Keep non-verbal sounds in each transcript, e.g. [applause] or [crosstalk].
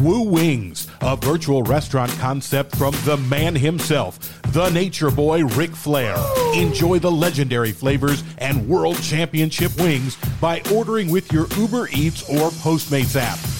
Woo Wings, a virtual restaurant concept from the man himself, the nature boy Ric Flair. Enjoy the legendary flavors and world championship wings by ordering with your Uber Eats or Postmates app.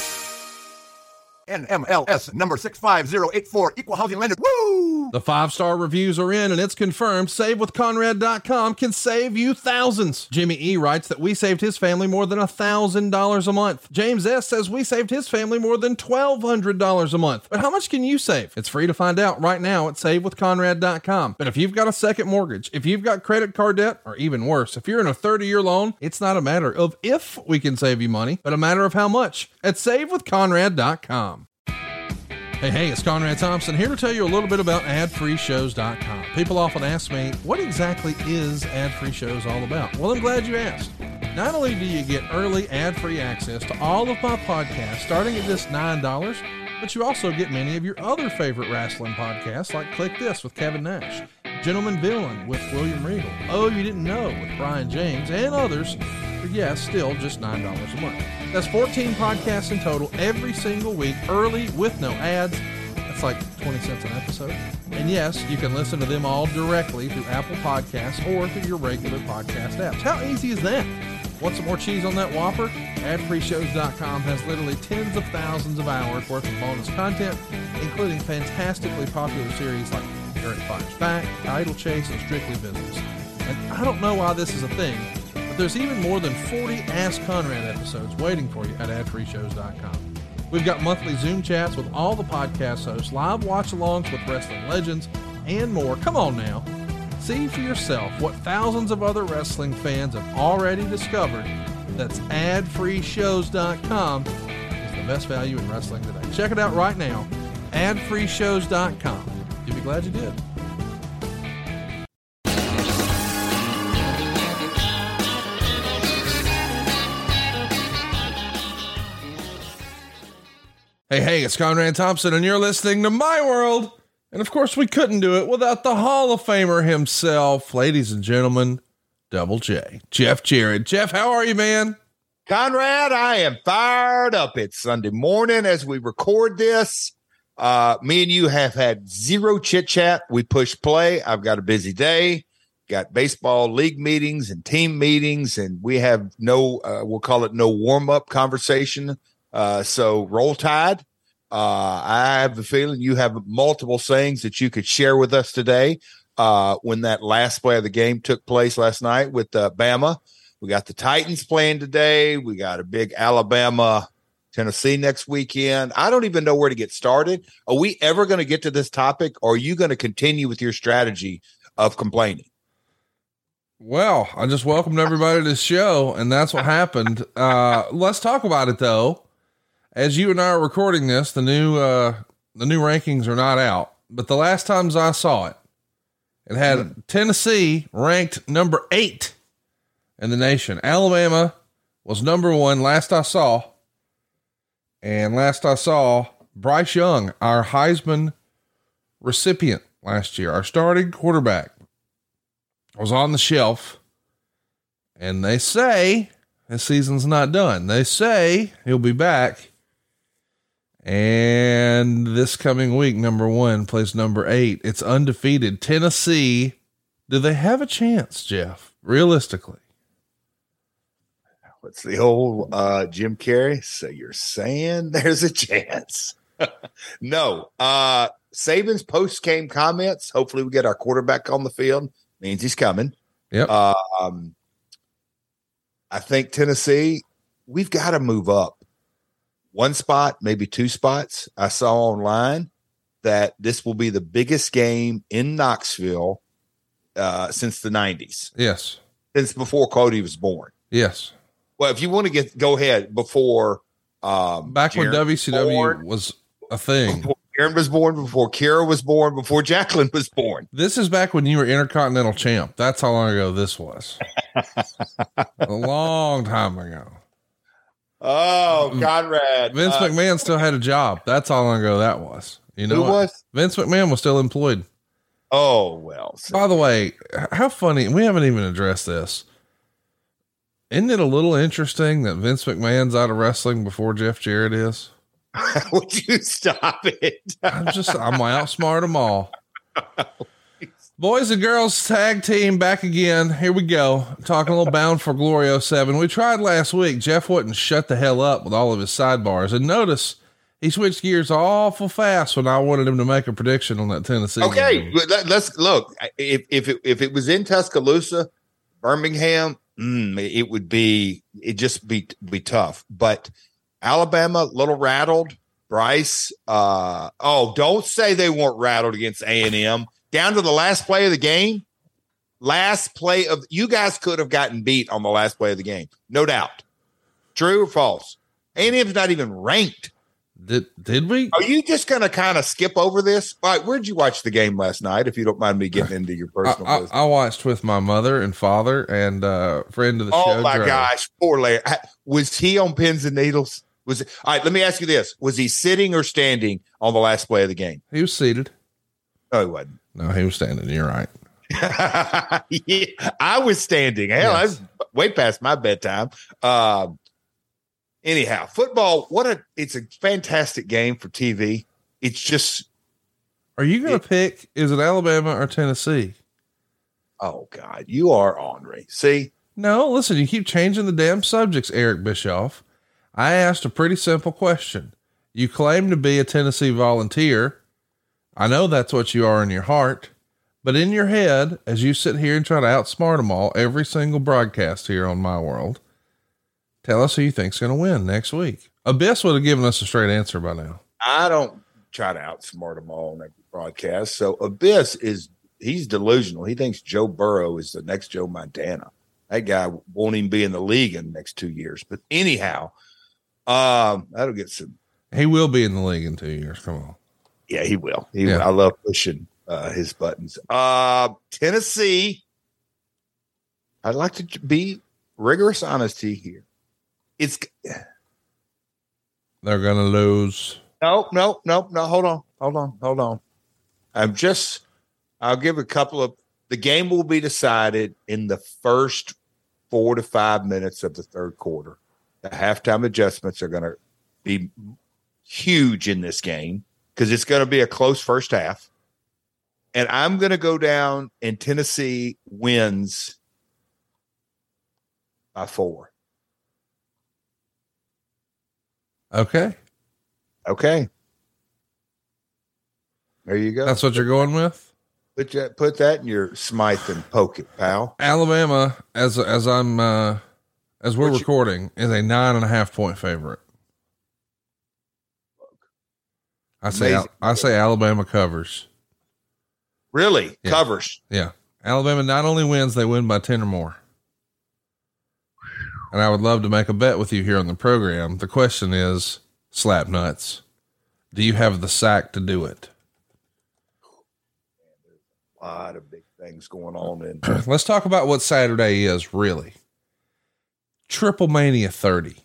NMLS number 65084, equal housing lender. Woo! The five star reviews are in and it's confirmed. SaveWithConrad.com can save you thousands. Jimmy E writes that we saved his family more than $1,000 a month. James S says we saved his family more than $1,200 a month. But how much can you save? It's free to find out right now at SaveWithConrad.com. But if you've got a second mortgage, if you've got credit card debt, or even worse, if you're in a 30 year loan, it's not a matter of if we can save you money, but a matter of how much at SaveWithConrad.com. Hey, hey, it's Conrad Thompson here to tell you a little bit about adfreeshows.com. People often ask me, what exactly is Ad Free Shows all about? Well, I'm glad you asked. Not only do you get early ad free access to all of my podcasts starting at just $9, but you also get many of your other favorite wrestling podcasts like Click This with Kevin Nash, Gentleman Villain with William Regal, Oh You Didn't Know with Brian James, and others for yes, still just $9 a month. That's 14 podcasts in total every single week, early with no ads. That's like 20 cents an episode. And yes, you can listen to them all directly through Apple Podcasts or through your regular podcast apps. How easy is that? Want some more cheese on that Whopper? AdFreeShows.com has literally tens of thousands of hours worth of bonus content, including fantastically popular series like Eric Fires Back, Idle Chase, and Strictly Business. And I don't know why this is a thing, but there's even more than 40 Ask Conrad episodes waiting for you at adfreeshows.com. We've got monthly Zoom chats with all the podcast hosts, live watch alongs with wrestling legends, and more. Come on now. See for yourself what thousands of other wrestling fans have already discovered. That's adfreeshows.com is the best value in wrestling today. Check it out right now. Adfreeshows.com. You'll be glad you did. Hey, hey, it's Conrad Thompson, and you're listening to My World. And of course, we couldn't do it without the Hall of Famer himself, ladies and gentlemen, Double J, Jeff Jarrett. Jeff, how are you, man? Conrad, I am fired up. It's Sunday morning as we record this. Uh, me and you have had zero chit chat. We push play. I've got a busy day, got baseball league meetings and team meetings, and we have no, uh, we'll call it no warm up conversation. Uh, so roll tide. Uh, I have the feeling you have multiple sayings that you could share with us today. Uh, when that last play of the game took place last night with uh, Bama, we got the Titans playing today. We got a big Alabama, Tennessee next weekend. I don't even know where to get started. Are we ever going to get to this topic, or are you going to continue with your strategy of complaining? Well, I just welcomed everybody to the show, and that's what happened. Uh, let's talk about it though as you and I are recording this, the new uh, the new rankings are not out. But the last times I saw it, it had mm. Tennessee ranked number eight in the nation. Alabama was number one last I saw. And last I saw, Bryce Young, our Heisman recipient last year, our starting quarterback, was on the shelf. And they say his season's not done. They say he'll be back and this coming week, number one plays number eight. It's undefeated. Tennessee. Do they have a chance, Jeff? Realistically. What's the old uh, Jim Carrey? So you're saying [laughs] there's a chance? [laughs] no. Uh, Saban's post game comments. Hopefully, we get our quarterback on the field. Means he's coming. Yep. Uh, um, I think Tennessee. We've got to move up one spot, maybe two spots. I saw online that this will be the biggest game in Knoxville uh, since the 90s. Yes. Since before Cody was born. Yes. Well, if you want to get go ahead before um back when WCW born, was a thing. Before, Aaron was born before Kira was born, before Jacqueline was born. This is back when you were Intercontinental Champ. That's how long ago this was. [laughs] a long time ago. Oh, Conrad. Vince Uh, McMahon still had a job. That's how long ago that was. You know was? Vince McMahon was still employed. Oh, well. By the way, how funny, we haven't even addressed this. Isn't it a little interesting that Vince McMahon's out of wrestling before Jeff Jarrett is? [laughs] Would you stop it? I'm just, I'm [laughs] outsmart them all. [laughs] Boys and girls tag team back again. Here we go. Talking a little bound for Glory 07. We tried last week. Jeff wouldn't shut the hell up with all of his sidebars. And notice he switched gears awful fast when I wanted him to make a prediction on that Tennessee. Okay, game. let, us look. If if it, if it was in Tuscaloosa, Birmingham, mm, it would be it just be be tough. But Alabama, little rattled. Bryce, uh, oh, don't say they weren't rattled against A and M down to the last play of the game. Last play of you guys could have gotten beat on the last play of the game, no doubt. True or false? And M's not even ranked. Did, did we? Are you just going to kind of skip over this? Right, where'd you watch the game last night? If you don't mind me getting into your personal I, business. I watched with my mother and father and uh, friend of the show. oh my gosh, poor Larry. Was he on pins and needles? Was it, all right? Let me ask you this: Was he sitting or standing on the last play of the game? He was seated. No, he wasn't. No, he was standing. You're right. [laughs] yeah, I was standing. Hell, I was way past my bedtime. Um, anyhow, football. What a! It's a fantastic game for TV. It's just. Are you going to pick? Is it Alabama or Tennessee? Oh God, you are ornery. See, No, listen, you keep changing the damn subjects, Eric Bischoff. I asked a pretty simple question. You claim to be a Tennessee volunteer. I know that's what you are in your heart, but in your head, as you sit here and try to outsmart them all every single broadcast here on My World, tell us who you think's going to win next week. Abyss would have given us a straight answer by now. I don't try to outsmart them all on every broadcast. So Abyss is he's delusional. He thinks Joe Burrow is the next Joe Montana. That guy won't even be in the league in the next two years. But anyhow, um, that'll get some. He will be in the league in two years. Come on. Yeah, he will. He Yeah. I love pushing uh, his buttons. Uh, Tennessee. I'd like to be rigorous honesty here. It's They're going to lose. No, no, no, no. Hold on, hold on, hold on. I'm just. I'll give a couple of. The game will be decided in the first four to five minutes of the third quarter. The halftime adjustments are going to be huge in this game because it's going to be a close first half. And I'm going to go down, and Tennessee wins by four. Okay. Okay. There you go. That's what you're going with? Put that, put that in your Smythe and poke it, pal. Alabama, as as I'm uh as we're you- recording, is a nine and a half point favorite. I say Amazing. I say Alabama covers. Really Yeah. covers. Yeah, Alabama not only wins, they win by ten or more. And I would love to make a bet with you here on the program. The question is, slap nuts, do you have the sack to do it? A lot of big things going on in [clears throat] Let's talk about what Saturday is really. Triple Mania 30.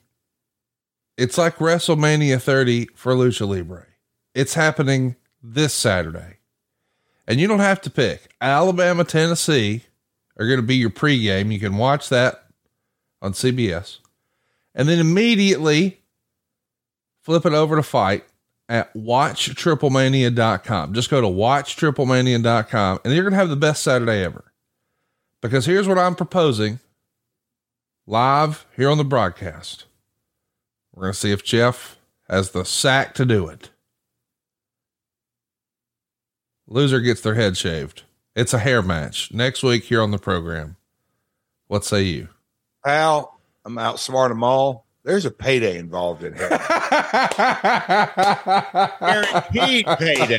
It's like WrestleMania 30 for Lucha Libre. It's happening this Saturday. And you don't have to pick. Alabama, Tennessee are going to be your pregame. You can watch that on CBS. And then immediately flip it over to fight at watchtriplemania.com. Just go to watchtriplemania.com and you're going to have the best Saturday ever. Because here's what I'm proposing live here on the broadcast. We're going to see if Jeff has the sack to do it. Loser gets their head shaved. It's a hair match next week here on the program. What say you? pal. I'm outsmart them all. There's a payday involved in here. [laughs] Guaranteed payday.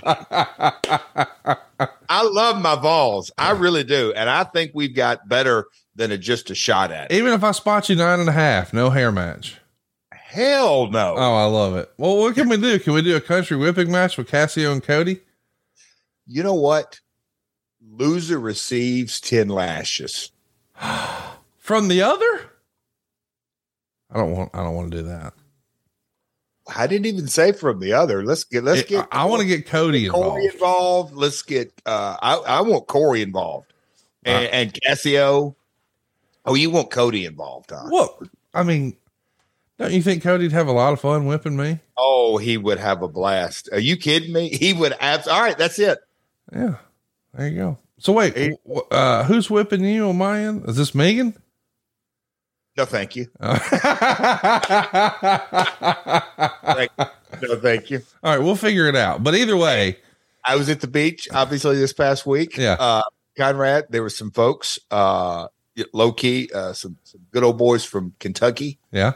I love my Vols. I really do. And I think we've got better than a, just a shot at it. Even if I spot you nine and a half, no hair match. hell no. Oh, I love it. Well, what can we do? Can we do a country whipping match with Cassio and Cody? You know what? Loser receives 10 lashes. [gasps] From the other? I don't want I don't want to do that. I didn't even say from the other. Let's get let's It- get I, want to get Cody involved. Corey involved. Let's get uh I, I want Corey involved. And, Uh, and Cassio. Oh, you want Cody involved, huh? What? I mean, don't you think Cody'd have a lot of fun whipping me? Oh, he would have a blast. Are you kidding me? He would abs- all right, that's it. Yeah. There you go. So wait, uh, who's whipping you on my end? Is this Megan? No, thank you. [laughs] Thank No, thank you. All right, we'll figure it out. But either way, I was at the beach, obviously, this past week. Yeah. Uh, Conrad, there were some folks, uh, low key, uh, some, some good old boys from Kentucky. yeah.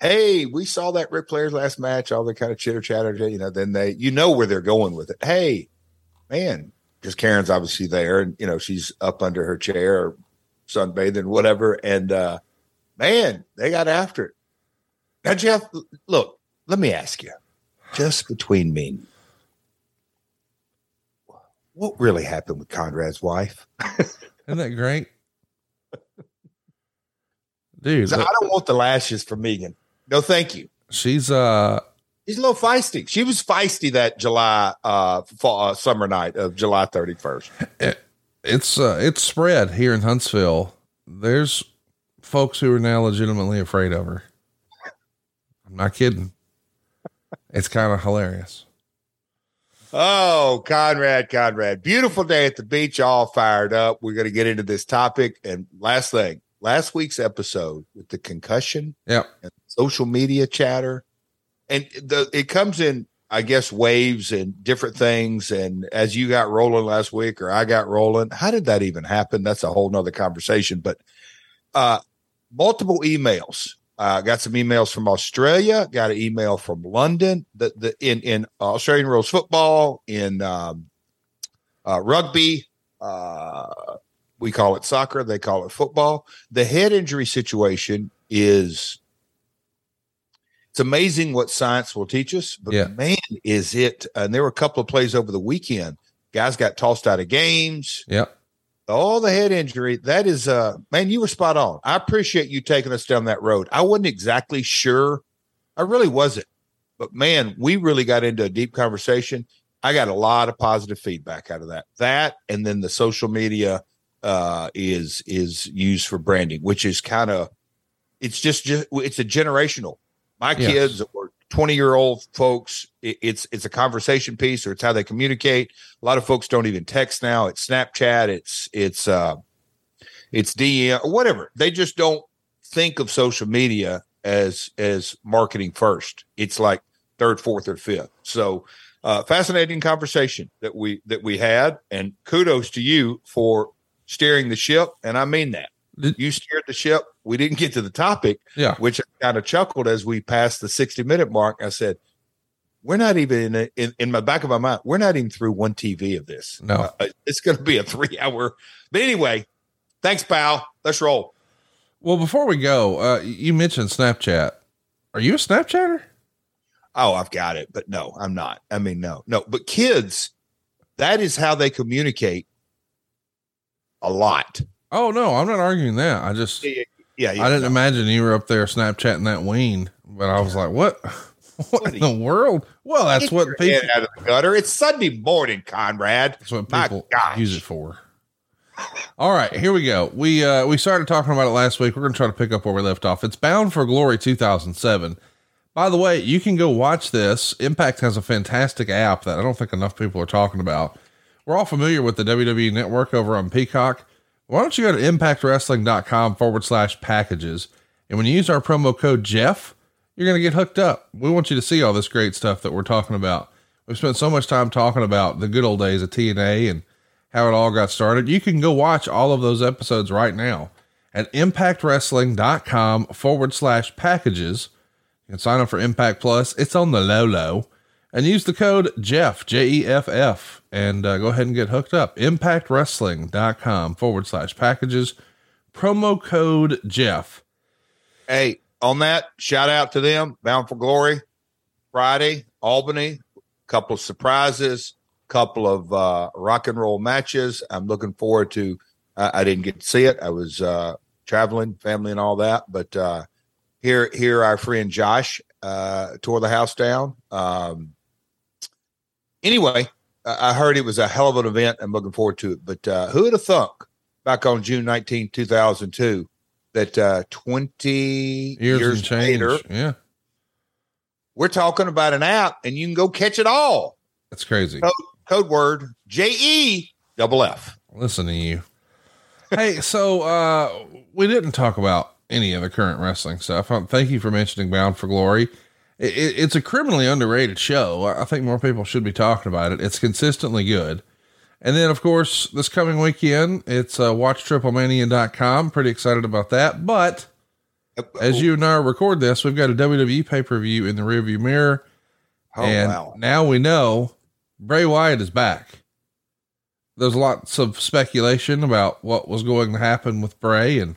Hey, we saw that Ric Flair's last match, all the kind of chitter chatter, you know, then they, you know, where they're going with it. Hey, man, because Karen's obviously there and, you know, she's up under her chair or sunbathing, whatever. And, uh, man, they got after it. Now, Jeff, look, let me ask you, just between me what really happened with Conrad's wife? [laughs] Isn't that great? Dude, So I don't want the lashes from Megan. No, thank you. she's uh She's a little feisty. She was feisty that July uh, fall, uh summer night of July 31st. it's uh it's spread here in Huntsville. There's folks who are now legitimately afraid of her. I'm not kidding. It's kind of hilarious. Oh, Conrad, Conrad. Beautiful day at the beach, all fired up. We're going to get into this topic. And last thing, last week's episode with the concussion Yep. and social media chatter. And the it comes in, I guess, waves and different things. And as you got rolling last week or I got rolling, how did that even happen? That's a whole nother conversation. But uh multiple emails. Uh got some emails from Australia, got an email from London, the the in in Australian rules football, in um uh rugby, uh we call it soccer, they call it football. The head injury situation is it's amazing what science will teach us, but Yeah. man, is it and there were a couple of plays over the weekend. Guys got tossed out of games. Yep. All the head injury, that is uh man, you were spot on. I appreciate you taking us down that road. I wasn't exactly sure. I really wasn't. But man, we really got into a deep conversation. I got a lot of positive feedback out of that. That and then the social media uh is is used for branding, which is kind of it's just just it's a generational. My Yes. kids or 20 year old folks, it, it's it's a conversation piece or it's how they communicate. A lot of folks don't even text now. It's Snapchat, it's it's uh it's DM or whatever. They just don't think of social media as as marketing first. It's like third, fourth, or fifth. So uh fascinating conversation that we that we had and kudos to you for steering the ship and I mean that. You steered the ship. We didn't get to the topic, Yeah. which I kind of chuckled as we passed the 60 minute mark. I said, we're not even in, in in my back of my mind. We're not even through one TV of this. No. Uh, it's going to be a three hour. [laughs] But anyway, thanks, pal. Let's roll. Well, before we go, uh you mentioned Snapchat. Are you a Snapchatter? Oh, I've got it, but no, I'm not. I mean, no, no. But kids, that is how they communicate a lot. Oh no, I'm not arguing that. I just Yeah, yeah. I didn't imagine you were up there Snapchatting that ween, but I was like, [laughs] what? What in the world? Well, that's what people out of the gutter. It's Sunday morning, Conrad. That's what people use it for. All right, here we go. We uh we started talking about it last week. We're going to try to pick up where we left off. It's Bound for Glory 2007. By the way, you can go watch this. Impact has a fantastic app that I don't think enough people are talking about. We're all familiar with the WWE network over on Peacock. Why don't you go to impactwrestling.com forward slash packages? And when you use our promo code Jeff, you're going to get hooked up. We want you to see all this great stuff that we're talking about. We've spent so much time talking about the good old days of TNA and how it all got started. You can go watch all of those episodes right now at impactwrestling.com forward slash packages. You can sign up for Impact Plus. It's on the low low and use the code Jeff, J E F F, and uh, go ahead and get hooked up. Impactwrestling.com forward slash packages. Promo code Jeff. Hey, on that, shout out to them. Bound for Glory, Friday, Albany. Couple of surprises, couple of uh, rock and roll matches. I'm looking forward to. Uh, I didn't get to see it. I was uh, traveling, family, and all that. But uh, here, here, our friend Josh uh, tore the house down. Um, anyway, I heard it was a hell of an event. I'm looking forward to it. But uh, who would have thunk back on June 19, 2002, that uh, 20 Years, years, later, Yeah. we're talking about an app and you can go catch it all. That's crazy. Code, code word J E double F. Listen to you. hey, so uh we didn't talk about any of the current wrestling stuff. Um, thank you for mentioning Bound for Glory. It, it, it's a criminally underrated show. I I think more people should be talking about it. It's consistently good. And then, of course, this coming weekend, it's uh, watchtriplemania.com. Pretty excited about that. But as you and I record this, we've got a WWE pay per view in the rearview mirror. Oh, and wow. now we know Bray Wyatt is back. There's lots of speculation about what was going to happen with Bray and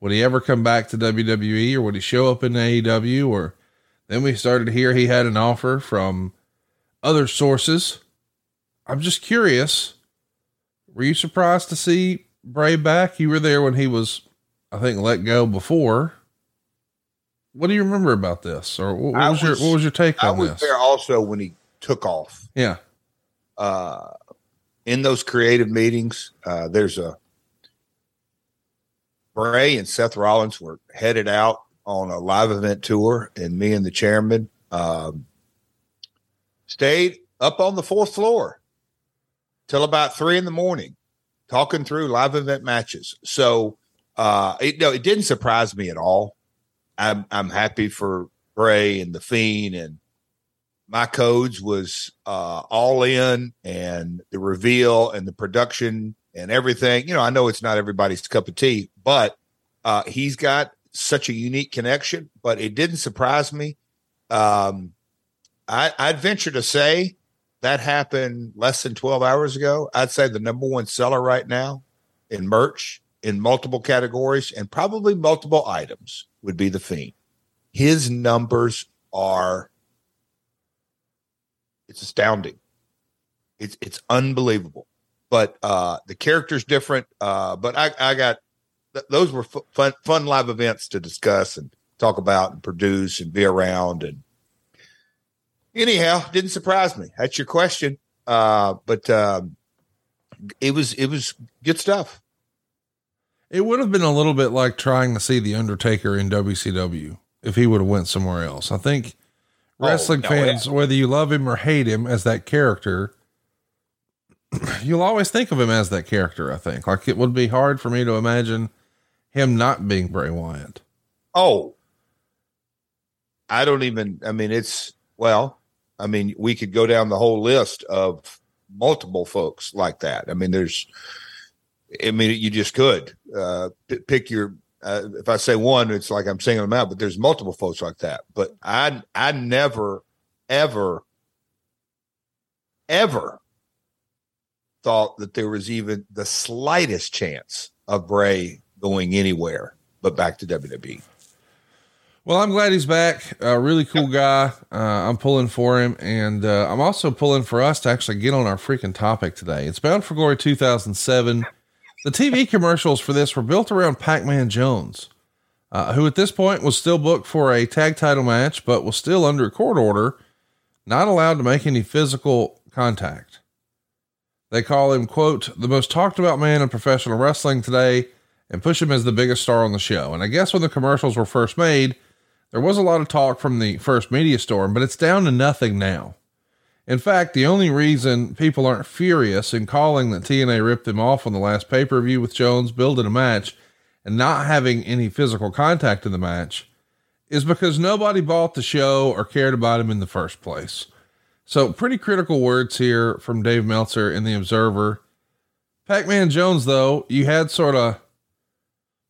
would he ever come back to WWE or would he show up in AEW or then we started to hear he had an offer from other sources. I'm just curious. Were you surprised to see Bray back? You were there when he was, I think, let go before. What do you remember about this, or what, what I was, your what was your take I on was this? there also when he took off. Yeah, uh, in those creative meetings, uh, there's a Bray and Seth Rollins were headed out on a live event tour, and me and the chairman um, stayed up on the fourth floor till about three in the morning, talking through live event matches. So, uh, it, no, it didn't surprise me at all. I'm I'm happy for Bray and the Fiend and my codes was uh, all in and the reveal and the production and everything. You know, I know it's not everybody's cup of tea, but uh, he's got such a unique connection. But it didn't surprise me. Um, I, I'd venture to say that happened less than 12 hours ago. I'd say the number one seller right now in merch in multiple categories and probably multiple items would be the Fiend. His numbers are it's astounding. It's it's unbelievable. But uh the character's different. Uh but I I got th- those were fu- fun fun live events to discuss and talk about and produce and be around and anyhow didn't surprise me. That's your question. Uh but um it was it was good stuff. it would have been a little bit like trying to see the Undertaker in WCW if he would have went somewhere else. I think Oh, wrestling no, fans, whether you love him or hate him as that character, [clears throat] you'll always think of him as that character. I think like it would be hard for me to imagine him not being Bray Wyatt. Oh, I don't even. I mean, it's well. I mean, we could go down the whole list of multiple folks like that. I mean, there's. I mean, you just could uh, pick your. Uh, if I say one, it's like I'm singling them out. But there's multiple folks like that. But I, I never, ever, ever thought that there was even the slightest chance of Bray going anywhere but back to. WWE. Well, I'm glad he's back. A really cool guy. Uh, I'm pulling for him, and uh, I'm also pulling for us to actually get on our freaking topic today. It's Bound for Glory 2007. The TV [laughs] commercials for this were built around Pac-Man Jones, uh, who at this point was still booked for a tag title match, but was still under a court order, not allowed to make any physical contact. They call him, quote, the most talked about man in professional wrestling today and push him as the biggest star on the show. And I guess when the commercials were first made, there was a lot of talk from the first media storm, but it's down to nothing now. In fact, the only reason people aren't furious in calling that TNA ripped him off on the last pay per view with Jones building a match and not having any physical contact in the match is because nobody bought the show or cared about him in the first place. So, pretty critical words here from Dave Meltzer in The Observer. Pac Man Jones, though, you had sort of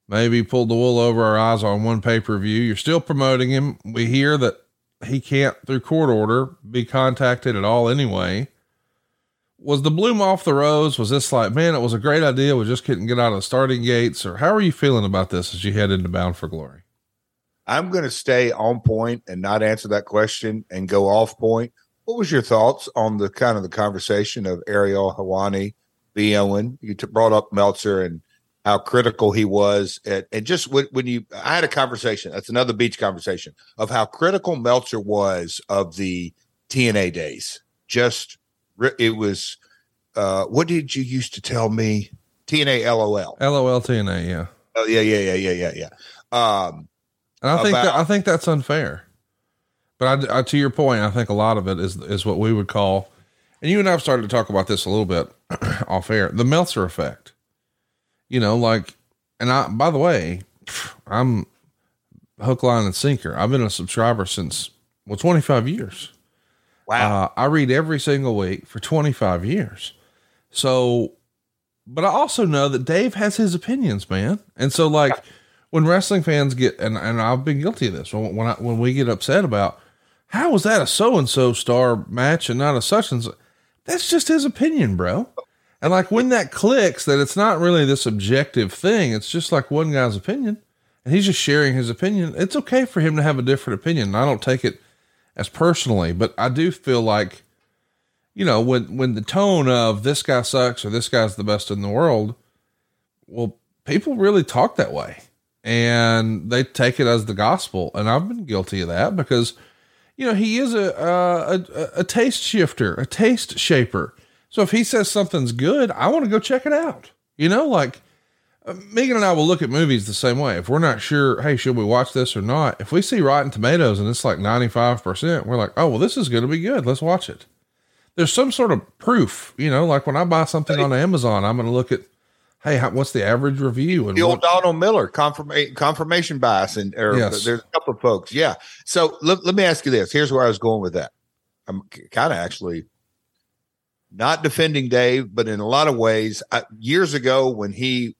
maybe pulled the wool over our eyes on one pay per view. You're still promoting him. We hear that he can't, through court order, be contacted at all anyway. Was the bloom off the rose? Was this like, man, it was a great idea. We just couldn't get out of the starting gates? Or how are you feeling about this as you head into Bound for Glory? I'm going to stay on point and not answer that question and go off point. What was your thoughts on the kind of the conversation of Ariel Helwani, B. Owen? You t- brought up Meltzer and how critical he was at, and just when, when you i had a conversation that's another beach conversation of how critical meltzer was of the tna days. Just it was uh what did you used to tell me? Tna lol lol tna yeah. Oh yeah yeah yeah yeah yeah yeah. Um and i think about, that i think that's unfair. But I, I, to your point i think a lot of it is is what we would call and you and i've started to talk about this a little bit [clears throat] off air the meltzer effect you know, like, and I, by the way, I'm hook, line, and sinker. I've been a subscriber since, well, 25 years. Wow. Uh, I read every single week for 25 years. So, but I also know that Dave has his opinions, man. And so, like, when wrestling fans get, and, and I've been guilty of this, when, when, I, when we get upset about how was that a so and so star match and not a such and so, that's just his opinion, bro. And like when that clicks, that it's not really this objective thing, it's just like one guy's opinion and he's just sharing his opinion. It's okay for him to have a different opinion. I don't take it as personally, but I do feel like, you know, when, when the tone of this guy sucks or this guy's the best in the world, well, people really talk that way and they take it as the gospel. And I've been guilty of that because, you know, he is a, a, a, a taste shifter, a taste shaper so if he says something's good, I want to go check it out. You know, like uh, Megan and I will look at movies the same way. If we're not sure, hey, should we watch this or not? If we see Rotten Tomatoes and it's like 95%, we're like, oh, well, this is going to be good. Let's watch it. There's some sort of proof, you know, like when I buy something on Amazon, I'm going to look at, hey, how, what's the average review? And the old what, Donald Miller confirmation confirmation bias, and or, yes. there's a couple of folks, yeah. So let, let me ask you this. Here's where I was going with that. I'm kind of actually not defending Dave, but in a lot of ways, I, years ago when he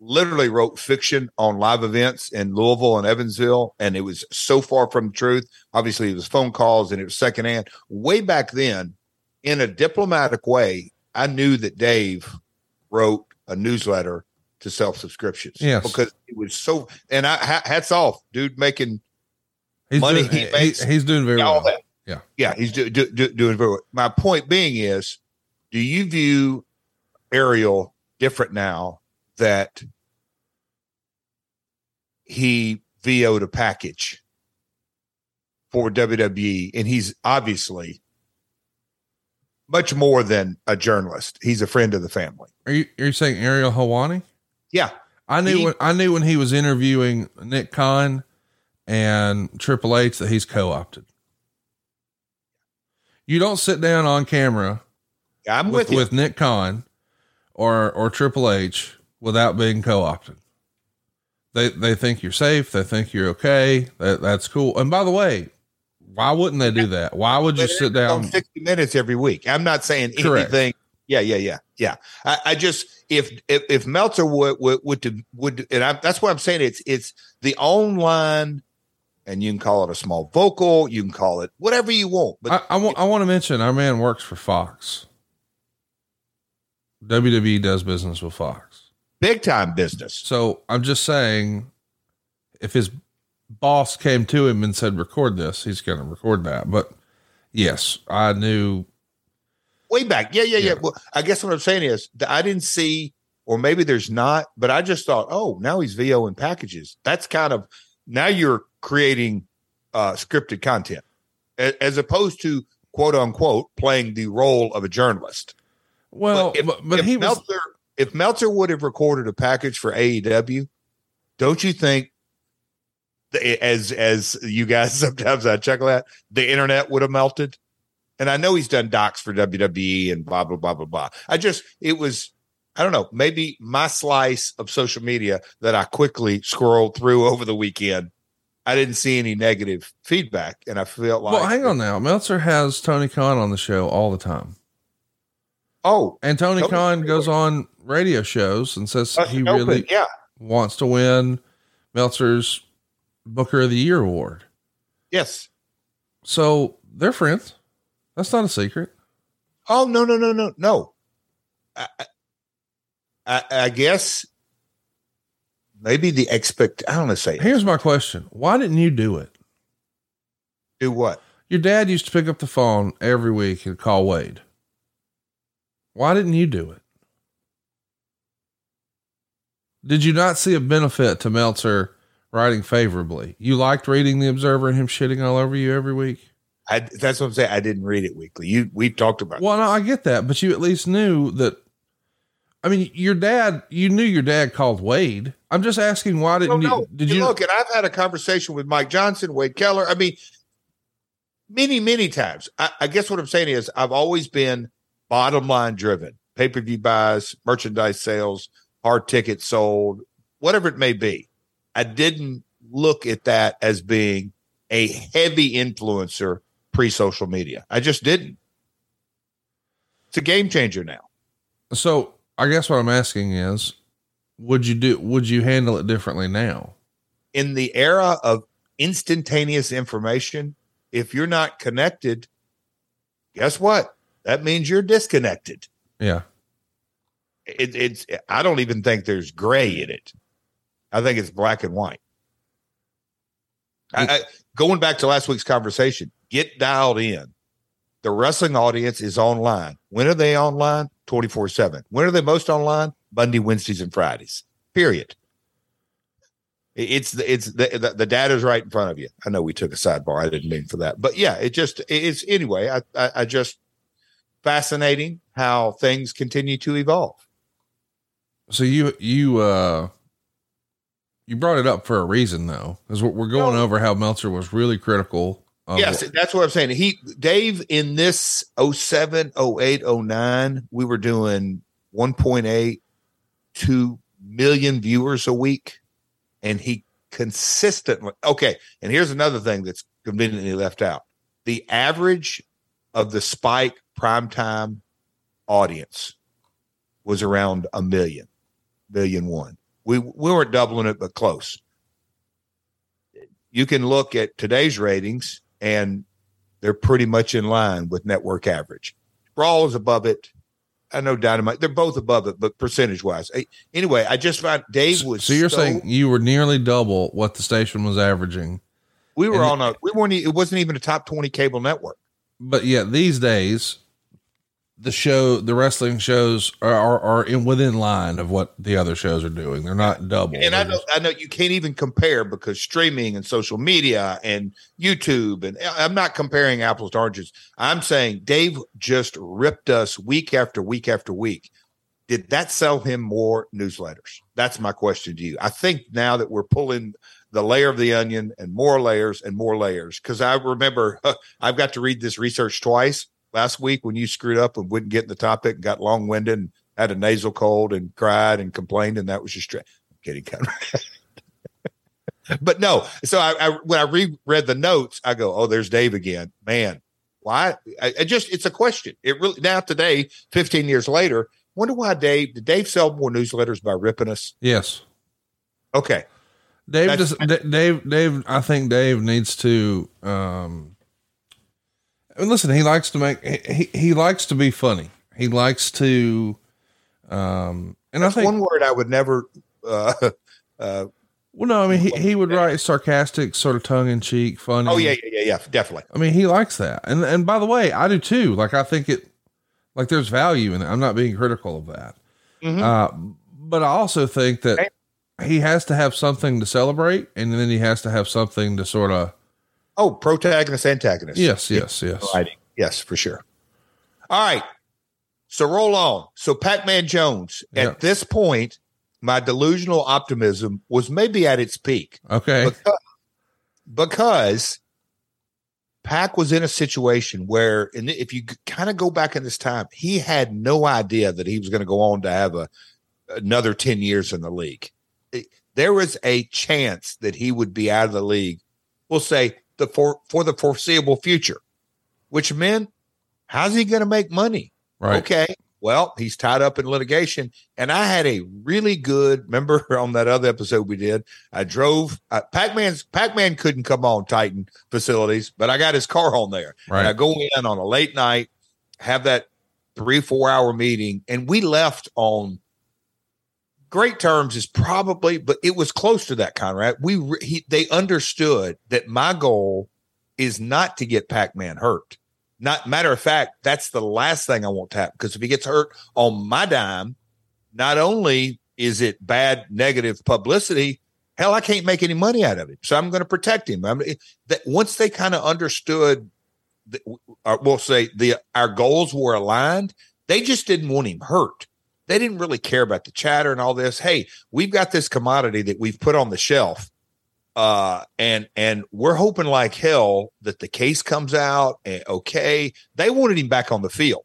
literally wrote fiction on live events in Louisville and Evansville, and it was so far from the truth. Obviously, it was phone calls and it was secondhand. Way back then, in a diplomatic way, I knew that Dave wrote a newsletter to self subscriptions. Yes. Because it was so, and I hats off, dude, making he's money. Doing, he makes, he's doing very well. That. Yeah. Yeah. He's do, do, do, doing very well. My point being is do you view Ariel different now that he VO'd a package for WWE and he's obviously much more than a journalist. He's a friend of the family. Are you are you saying Ariel Helwani? Yeah. I knew he, when I knew when he was interviewing Nick Khan and Triple H that he's co-opted. You don't sit down on camera I'm with, with, with Nick Khan or or Triple H without being co-opted. They they think you're safe. They think you're okay. That that's cool. And by the way, why wouldn't they do that? Why would you sit down 60 minutes every week? I'm not saying Correct. anything. Yeah, yeah, yeah, yeah. I, I just if if if Meltzer would would would, would and I, that's what I'm saying. It's it's the online and you can call it a small vocal, you can call it whatever you want. But I, I want I want to mention our man works for Fox. WWE does business with Fox. Big time business. So I'm just saying, if his boss came to him and said, record this, he's going to record that. But yes, I knew. Way back. Yeah, yeah, yeah. yeah. Well, I guess what I'm saying is that I didn't see, or maybe there's not, but I just thought, oh, now he's VO in packages. That's kind of, now you're creating uh, scripted content as opposed to quote unquote playing the role of a journalist. Well, but if, but, if he Meltzer, was... if Meltzer would have recorded a package for AEW, don't you think as as you guys [laughs] sometimes I chuckle at the internet would have melted? And I know he's done docs for WWE and blah blah blah blah blah. I just it was I don't know, maybe my slice of social media that I quickly scrolled through over the weekend. I didn't see any negative feedback, and I felt like. Well, hang on now. Meltzer has Tony Khan on the show all the time. Oh, and Tony, Tony Khan goes on radio shows and says uh, he really yeah. wants to win Meltzer's Booker of the Year award. Yes. So they're friends. That's not a secret. Oh no no no no no. I, I, I guess maybe the expect. I don't want to Say Here's my question: Why didn't you do it? do what? Your dad used to pick up the phone every week and call Wade. Why didn't you do it? Did you not see a benefit to Meltzer writing favorably? You liked reading the Observer and him shitting all over you every week. I, that's what I'm saying. I didn't read it weekly. You we talked about. Well, no, I get that, but you at least knew that. I mean, your dad. You knew your dad called Wade. I'm just asking why didn't you? Did You you? look? And I've had a conversation with Mike Johnson, Wade Keller. I mean, many, many times. I, I guess what I'm saying is I've always been bottom line driven. Pay per view buys, merchandise sales, hard tickets sold, whatever it may be. I didn't look at that as being a heavy influencer pre social media. I just didn't. It's a game changer now. So I guess what I'm asking is, would you do? Would you handle it differently now? in the era of instantaneous information, if you're not connected, guess what? That means you're disconnected. Yeah. It, it's I don't even think there's gray in it. I think it's black and white. I, I, going back to last week's conversation, get dialed in. The wrestling audience is online. When are they online? 24 7. When are they most online? Monday, Wednesdays, and Fridays. Period. It's the, it's the, the, the data's right in front of you. I know we took a sidebar. I didn't mean for that, but yeah, it just, it's anyway, I, I, I just fascinating how things continue to evolve. So you you uh you brought it up for a reason though, because we're going No. over how Meltzer was really critical. Yes, that's what I'm saying. He Dave in this 07, 08, 09, we were doing 1.8 2 million viewers a week. And he consistently okay. And here's another thing that's conveniently left out. The average of the spike primetime audience was around a million, million one. We we weren't doubling it, but close. You can look at today's ratings and they're pretty much in line with network average. Brawl is above it. I know Dynamite; they're both above it, but percentage wise. Anyway, I just found Dave was. so you're so- saying you were nearly double what the station was averaging, we were and- on a we weren't. It wasn't even a top twenty cable network. but yet these days, the show, the wrestling shows are are, are in within line of what the other shows are doing. They're not double. And I know, just- I know you can't even compare because streaming and social media and YouTube, and I'm not comparing apples to oranges. I'm saying Dave just ripped us week after week after week. Did that sell him more newsletters? That's my question to you. I think now that we're pulling the layer of the onion and more layers and more layers, because I remember [laughs] I've got to read this research twice last week when you screwed up and wouldn't get in the topic, and got long winded and had a nasal cold and cried and complained, and that was just straight. I'm kidding, Conrad. [laughs] but no. So I, I when I reread the notes, I go, "Oh, there's Dave again, man." Why? I, I just it's a question. It really now today, 15 years later, wonder why Dave did Dave sell more newsletters by ripping us? yes, Okay, Dave. That's- Just, Dave. Dave. I think Dave needs to. um and listen, he likes to make. He, he likes to be funny. He likes to. Um, and I think one word I would never. Uh, uh, Well, no, I mean, he, he would write sarcastic, sort of tongue in cheek, funny. oh yeah, yeah, yeah, yeah, definitely. I mean, he likes that. And, and by the way, I do too. Like, I think it, like there's value in it. I'm not being critical of that. Mhm. Uh, but I also think that he has to have something to celebrate and then he has to have something to sort of, Oh, protagonist, antagonist. yes, yes, yes. writing. Yes, for sure. All right. So roll on. So Pac Man Jones, Yeah. at this point, my delusional optimism was maybe at its peak Okay. because, because Pac was in a situation where, and if you kind of go back in this time, he had no idea that he was going to go on to have a another 10 years in the league. There was a chance that he would be out of the league, we'll say the for for the foreseeable future, which meant how's he going to make money? Right. Okay. Well, he's tied up in litigation. And I had a really good, remember [laughs] on that other episode we did, I drove, uh, Pac Man's, Pac Man couldn't come on Titan facilities, but I got his car on there. And I go in on a late night, have that three, four hour meeting, and we left on great terms is probably, but it was close to that, Conrad. We he, they understood that my goal is not to get Pac Man hurt. Not matter of fact, that's the last thing I want to happen because if he gets hurt on my dime, not only is it bad negative publicity, hell, I can't make any money out of it. So I'm going to protect him. I mean, that once they kind of understood, that, uh, we'll say the our goals were aligned. They just didn't want him hurt. They didn't really care about the chatter and all this. Hey, we've got this commodity that we've put on the shelf uh and and we're hoping like hell that the case comes out and okay. They wanted him back on the field.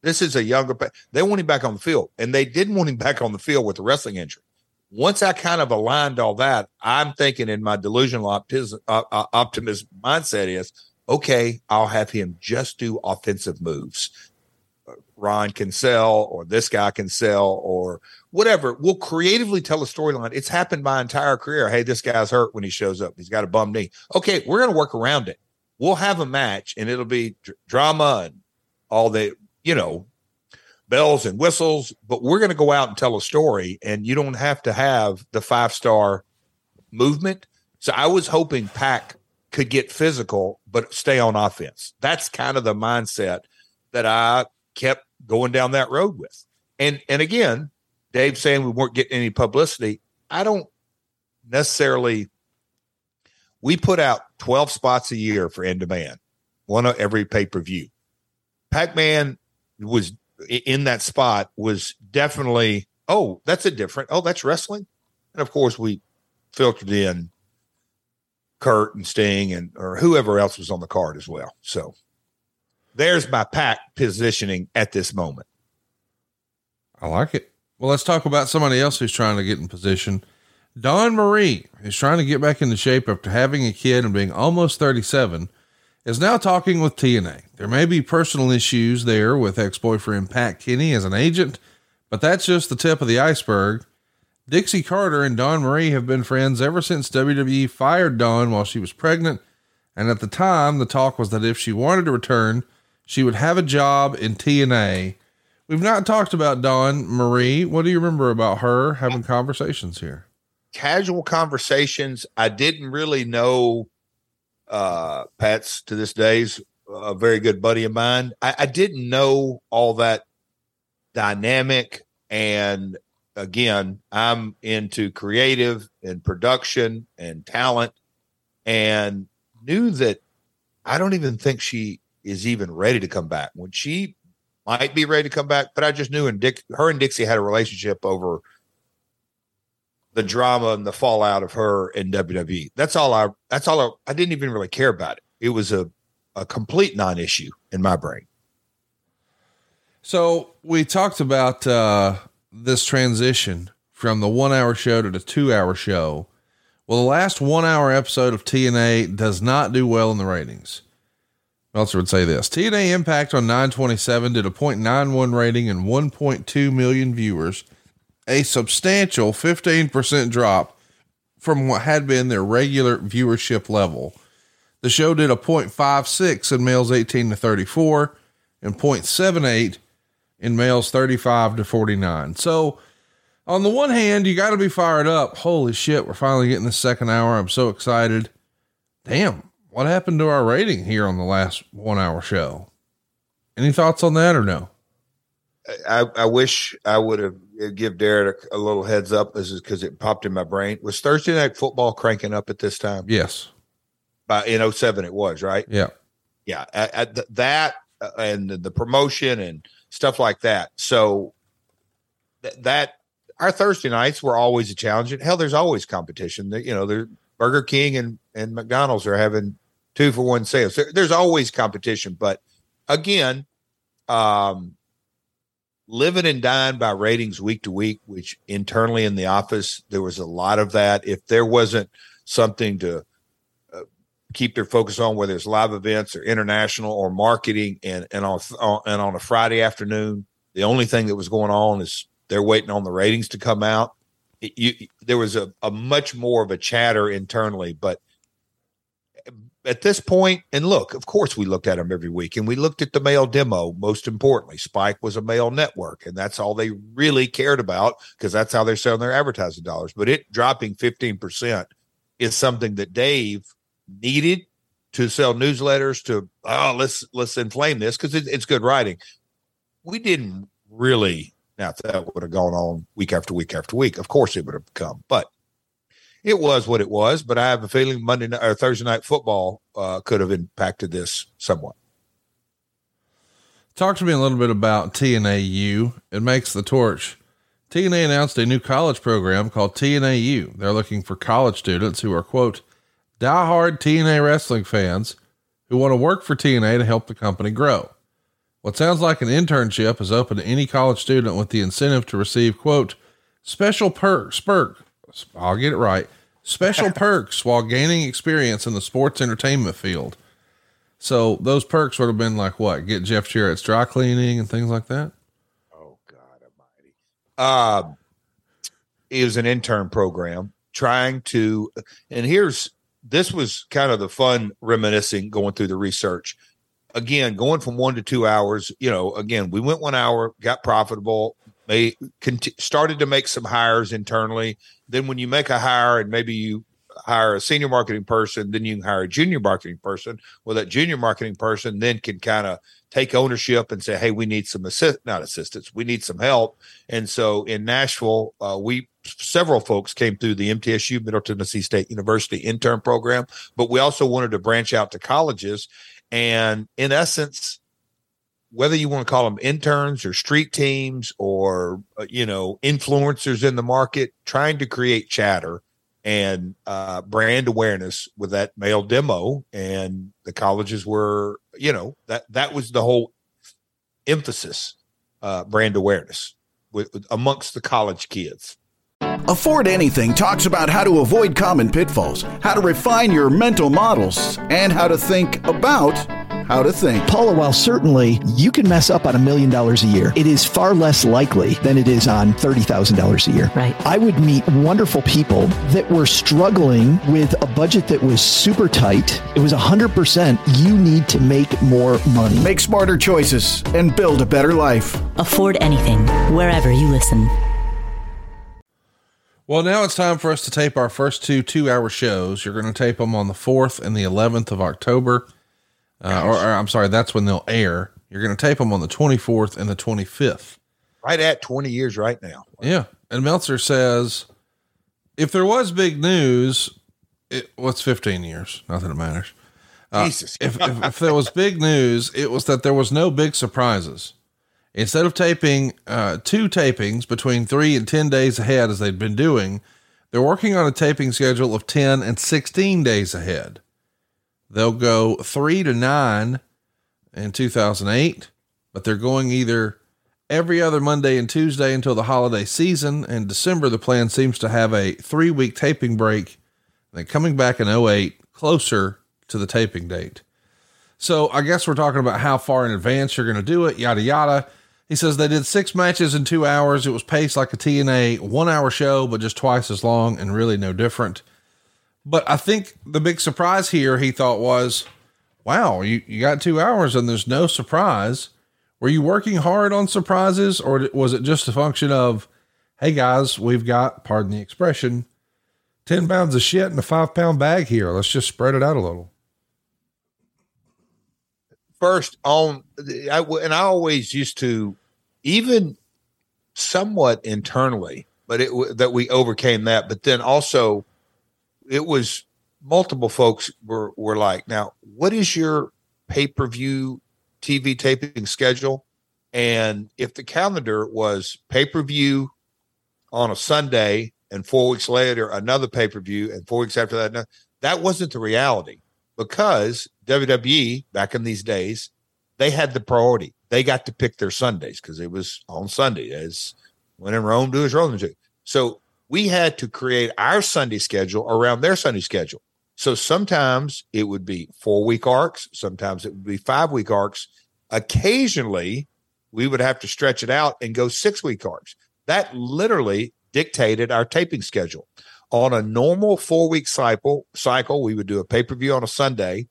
This is a younger they want him back on the field and they didn't want him [laughs] back on the field with the wrestling injury. Once i kind of aligned all that i'm thinking in my delusional optimism, uh, uh, optimism mindset is okay i'll have him just do offensive moves ron can sell or this guy can sell or whatever. We'll creatively tell a storyline. It's happened my entire career. Hey, this guy's hurt when he shows up. He's got a bum knee. Okay, we're going to work around it. We'll have a match and it'll be dr- drama and all the, you know, bells and whistles, but we're going to go out and tell a story and you don't have to have the five star movement. So I was hoping Pac could get physical, but stay on offense. That's kind of the mindset that I kept going down that road with. And and again, Dave saying we weren't getting any publicity. I don't necessarily. We put out 12 spots a year for in demand, one of every pay per view. Pac Man was in that spot, was definitely, oh, that's a different, oh, that's wrestling. And of course, we filtered in Kurt and Sting and or whoever else was on the card as well. So there's my Pac positioning at this moment. I like it. Well, let's talk about somebody else who's trying to get in position. Dawn Marie is trying to get back into shape after having a kid and being almost 37, is now talking with TNA. There may be personal issues there with ex boyfriend Pat Kenney as an agent, but that's just the tip of the iceberg. Dixie Carter and Dawn Marie have been friends ever since WWE fired Dawn while she was pregnant. And at the time, the talk was that if she wanted to return, she would have a job in TNA We've not talked about Dawn Marie. What do you remember about her having conversations here? Casual conversations. I didn't really know uh Pat's to this day's a very good buddy of mine. I, I didn't know all that dynamic and again, I'm into creative and production and talent and knew that I don't even think she is even ready to come back. When she might be ready to come back, but I just knew and Dick, her and Dixie had a relationship over the drama and the fallout of her in WWE. That's all I. That's all I. I didn't even really care about it. It was a a complete non-issue in my brain. So we talked about uh, this transition from the one-hour show to the two-hour show. Well, the last one-hour episode of TNA does not do well in the ratings. Meltzer would say this TNA Impact on 927 did a 0.91 rating and 1.2 million viewers, a substantial 15% drop from what had been their regular viewership level. The show did a 0.56 in males 18 to 34 and 0.78 in males 35 to 49. So, on the one hand, you got to be fired up. Holy shit, we're finally getting the second hour. I'm so excited. Damn, what happened to our rating here on the last one hour show? Any thoughts on that or no? I, I wish I would have give Derek a, a little heads up. This is because it popped in my brain. Was Thursday night football cranking up at this time? Yes. By in 07 it was, right? Yeah. Yeah. At, at that uh, and the promotion and stuff like that. So th- that our Thursday nights were always a challenge. Hell, there's always competition. You know, there Burger King and, and McDonald's are having two for one sales. There, there's always competition, but again, um, living and dying by ratings week to week, which internally in the office, there was a lot of that. If there wasn't something to uh, keep their focus on, whether it's live events or international or marketing, and and on and on a Friday afternoon, the only thing that was going on is they're waiting on the ratings to come out you, there was a, a much more of a chatter internally, but at this point, and look, of course, we looked at them every week, and we looked at the male demo. Most importantly, Spike was a male network, and that's all they really cared about because that's how they're selling their advertising dollars. But it dropping fifteen percent is something that Dave needed to sell newsletters. To oh, let's let's inflame this because it, it's good writing. We didn't really. Now, that would have gone on week after week after week, of course it would have come, but it was what it was, but I have a feeling Monday night, or Thursday night football uh, could have impacted this somewhat. Talk to me a little bit about TNAU. It makes the torch. TNA announced a new college program called TNAU. They're looking for college students who are, quote, diehard TNA wrestling fans who want to work for TNA to help the company grow. What sounds like an internship is open to any college student with the incentive to receive, quote, special perks, perk, I'll get it right. Special [laughs] perks while gaining experience in the sports entertainment field. So those perks would have been like what? Get Jeff Jarrett's dry cleaning and things like that. Oh God Almighty! Um, it was an intern program trying to, and here's this was kind of the fun reminiscing going through the research. Again, going from one to two hours. You know, again, we went one hour, got profitable, cont- started to make some hires internally. Then when you make a hire and maybe you hire a senior marketing person, then you can hire a junior marketing person. Well, that junior marketing person then can kind of take ownership and say, "Hey, we need some assist, not assistance, we need some help." And so in Nashville, uh, we several folks came through the MTSU Middle Tennessee State University intern program, but we also wanted to branch out to colleges. And in essence, whether you want to call them interns or street teams or uh, you know influencers in the market trying to create chatter and uh, brand awareness with that male demo and the colleges were you know that that was the whole emphasis uh, brand awareness with, with, amongst the college kids. Afford Anything talks about how to avoid common pitfalls, how to refine your mental models, and how to think about how to think. Paula, while certainly you can mess up on a million dollars a year, it is far less likely than it is on $30,000 a year. Right. I would meet wonderful people that were struggling with a budget that was super tight. It was 100% you need to make more money. Make smarter choices and build a better life. Afford anything wherever you listen. Well, now it's time for us to tape our first two two hour shows. You're going to tape them on the 4th and the 11th of October. Uh, or, or, I'm sorry, that's when they'll air. You're going to tape them on the 24th and the 25th. Right at 20 years right now. Yeah. And Meltzer says if there was big news, it, what's 15 years? Nothing that matters. Uh, Jesus. if, if, if there was big news, it was that there was no big surprises. Instead of taping uh, two tapings between three and 10 days ahead, as they'd been doing, they're working on a taping schedule of 10 and 16 days ahead. They'll go three to nine in 2008, but they're going either every other Monday and Tuesday until the holiday season. In December, the plan seems to have a three week taping break, then coming back in 08 closer to the taping date. So I guess we're talking about how far in advance you're going to do it, yada, yada. He says they did six matches in two hours. It was paced like a TNA one hour show, but just twice as long and really no different. But I think the big surprise here he thought was, wow, you, you got two hours and there's no surprise. Were you working hard on surprises or was it just a function of, hey guys, we've got, pardon the expression, 10 pounds of shit in a five pound bag here. Let's just spread it out a little first on I, and I always used to even somewhat internally but it that we overcame that but then also it was multiple folks were were like now what is your pay-per-view TV taping schedule and if the calendar was pay-per-view on a Sunday and 4 weeks later another pay-per-view and 4 weeks after that that wasn't the reality because WWE back in these days, they had the priority. They got to pick their Sundays because it was on Sunday. As when in Rome, do as Rome do. So we had to create our Sunday schedule around their Sunday schedule. So sometimes it would be four week arcs, sometimes it would be five week arcs. Occasionally, we would have to stretch it out and go six week arcs. That literally dictated our taping schedule. On a normal four week cycle, cycle, we would do a pay per view on a Sunday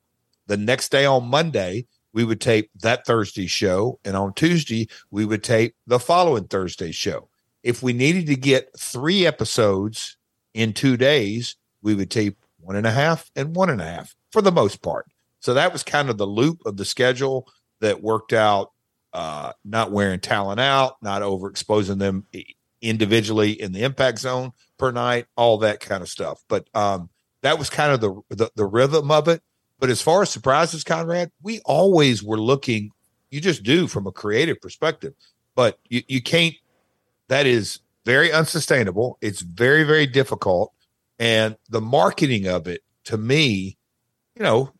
the next day on Monday, we would tape that Thursday show. And on Tuesday, we would tape the following Thursday show. If we needed to get three episodes in two days, we would tape one and a half and one and a half for the most part. So that was kind of the loop of the schedule that worked out, uh, not wearing talent out, not overexposing them individually in the impact zone per night, all that kind of stuff. But um, that was kind of the, the the rhythm of it. But as far as surprises, Conrad, we always were looking. You just do from a creative perspective, but you, you can't. That is very unsustainable. It's very very difficult, and the marketing of it to me, you know,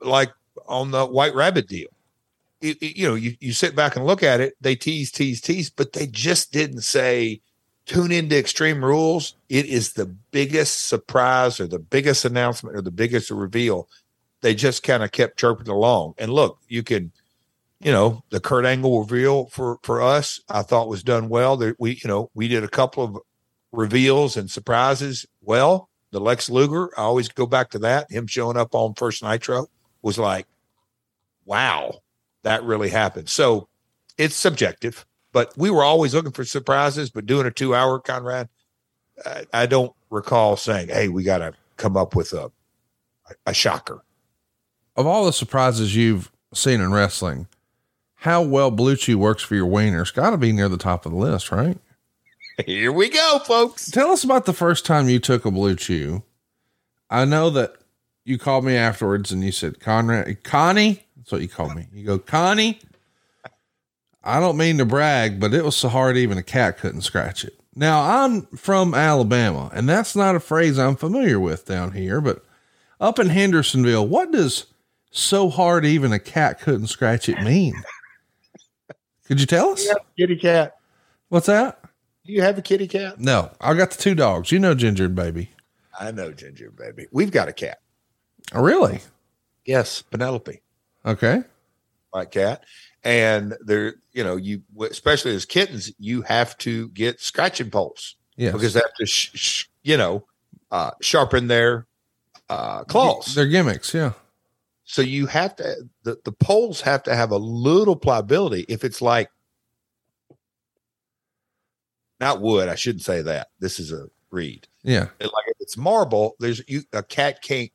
like on the White Rabbit deal, it, it, you know, you, you sit back and look at it, they tease, tease, tease, but they just didn't say, tune into Extreme Rules. It is the biggest surprise or the biggest announcement or the biggest reveal. They just kind of kept chirping along. And look, you can, you know, the Kurt Angle reveal for for us, I thought was done well. There, we, you know, we did a couple of reveals and surprises well. The Lex Luger, I always go back to that. Him showing up on First Nitro was like, wow, that really happened. So it's subjective, but we were always looking for surprises. But doing a two hour, Conrad, I, I don't recall saying, hey, we got to come up with a, a shocker. Of all the surprises you've seen in wrestling, how well Blue Chew works for your wiener's got to be near the top of the list, right? Here we go, folks. Tell us about the first time you took a Blue Chew. I know that you called me afterwards and you said, Conrad, Connie, that's what you called me. You go, Connie. I don't mean to brag, but it was so hard even a cat couldn't scratch it. Now I'm from Alabama, and that's not a phrase I'm familiar with down here, but up in Hendersonville, what does so hard even a cat couldn't scratch it mean? Could you tell us? kitty cat. What's that? Do you have a kitty cat? No, I got the two dogs. You know Ginger and Baby. I know Ginger and Baby. We've got a cat. Oh, really? Yes, Penelope. Okay. White cat. And they're, you know, you, especially as kittens, you have to get scratching poles. Yes. Because they have to, sh- sh- you know, uh, sharpen their uh, claws. They're gimmicks. Yeah. So you have to, the, the poles have to have a little pliability. If it's like, not wood, I shouldn't say that. This is a reed. Yeah. Like if it's marble, there's you a cat can't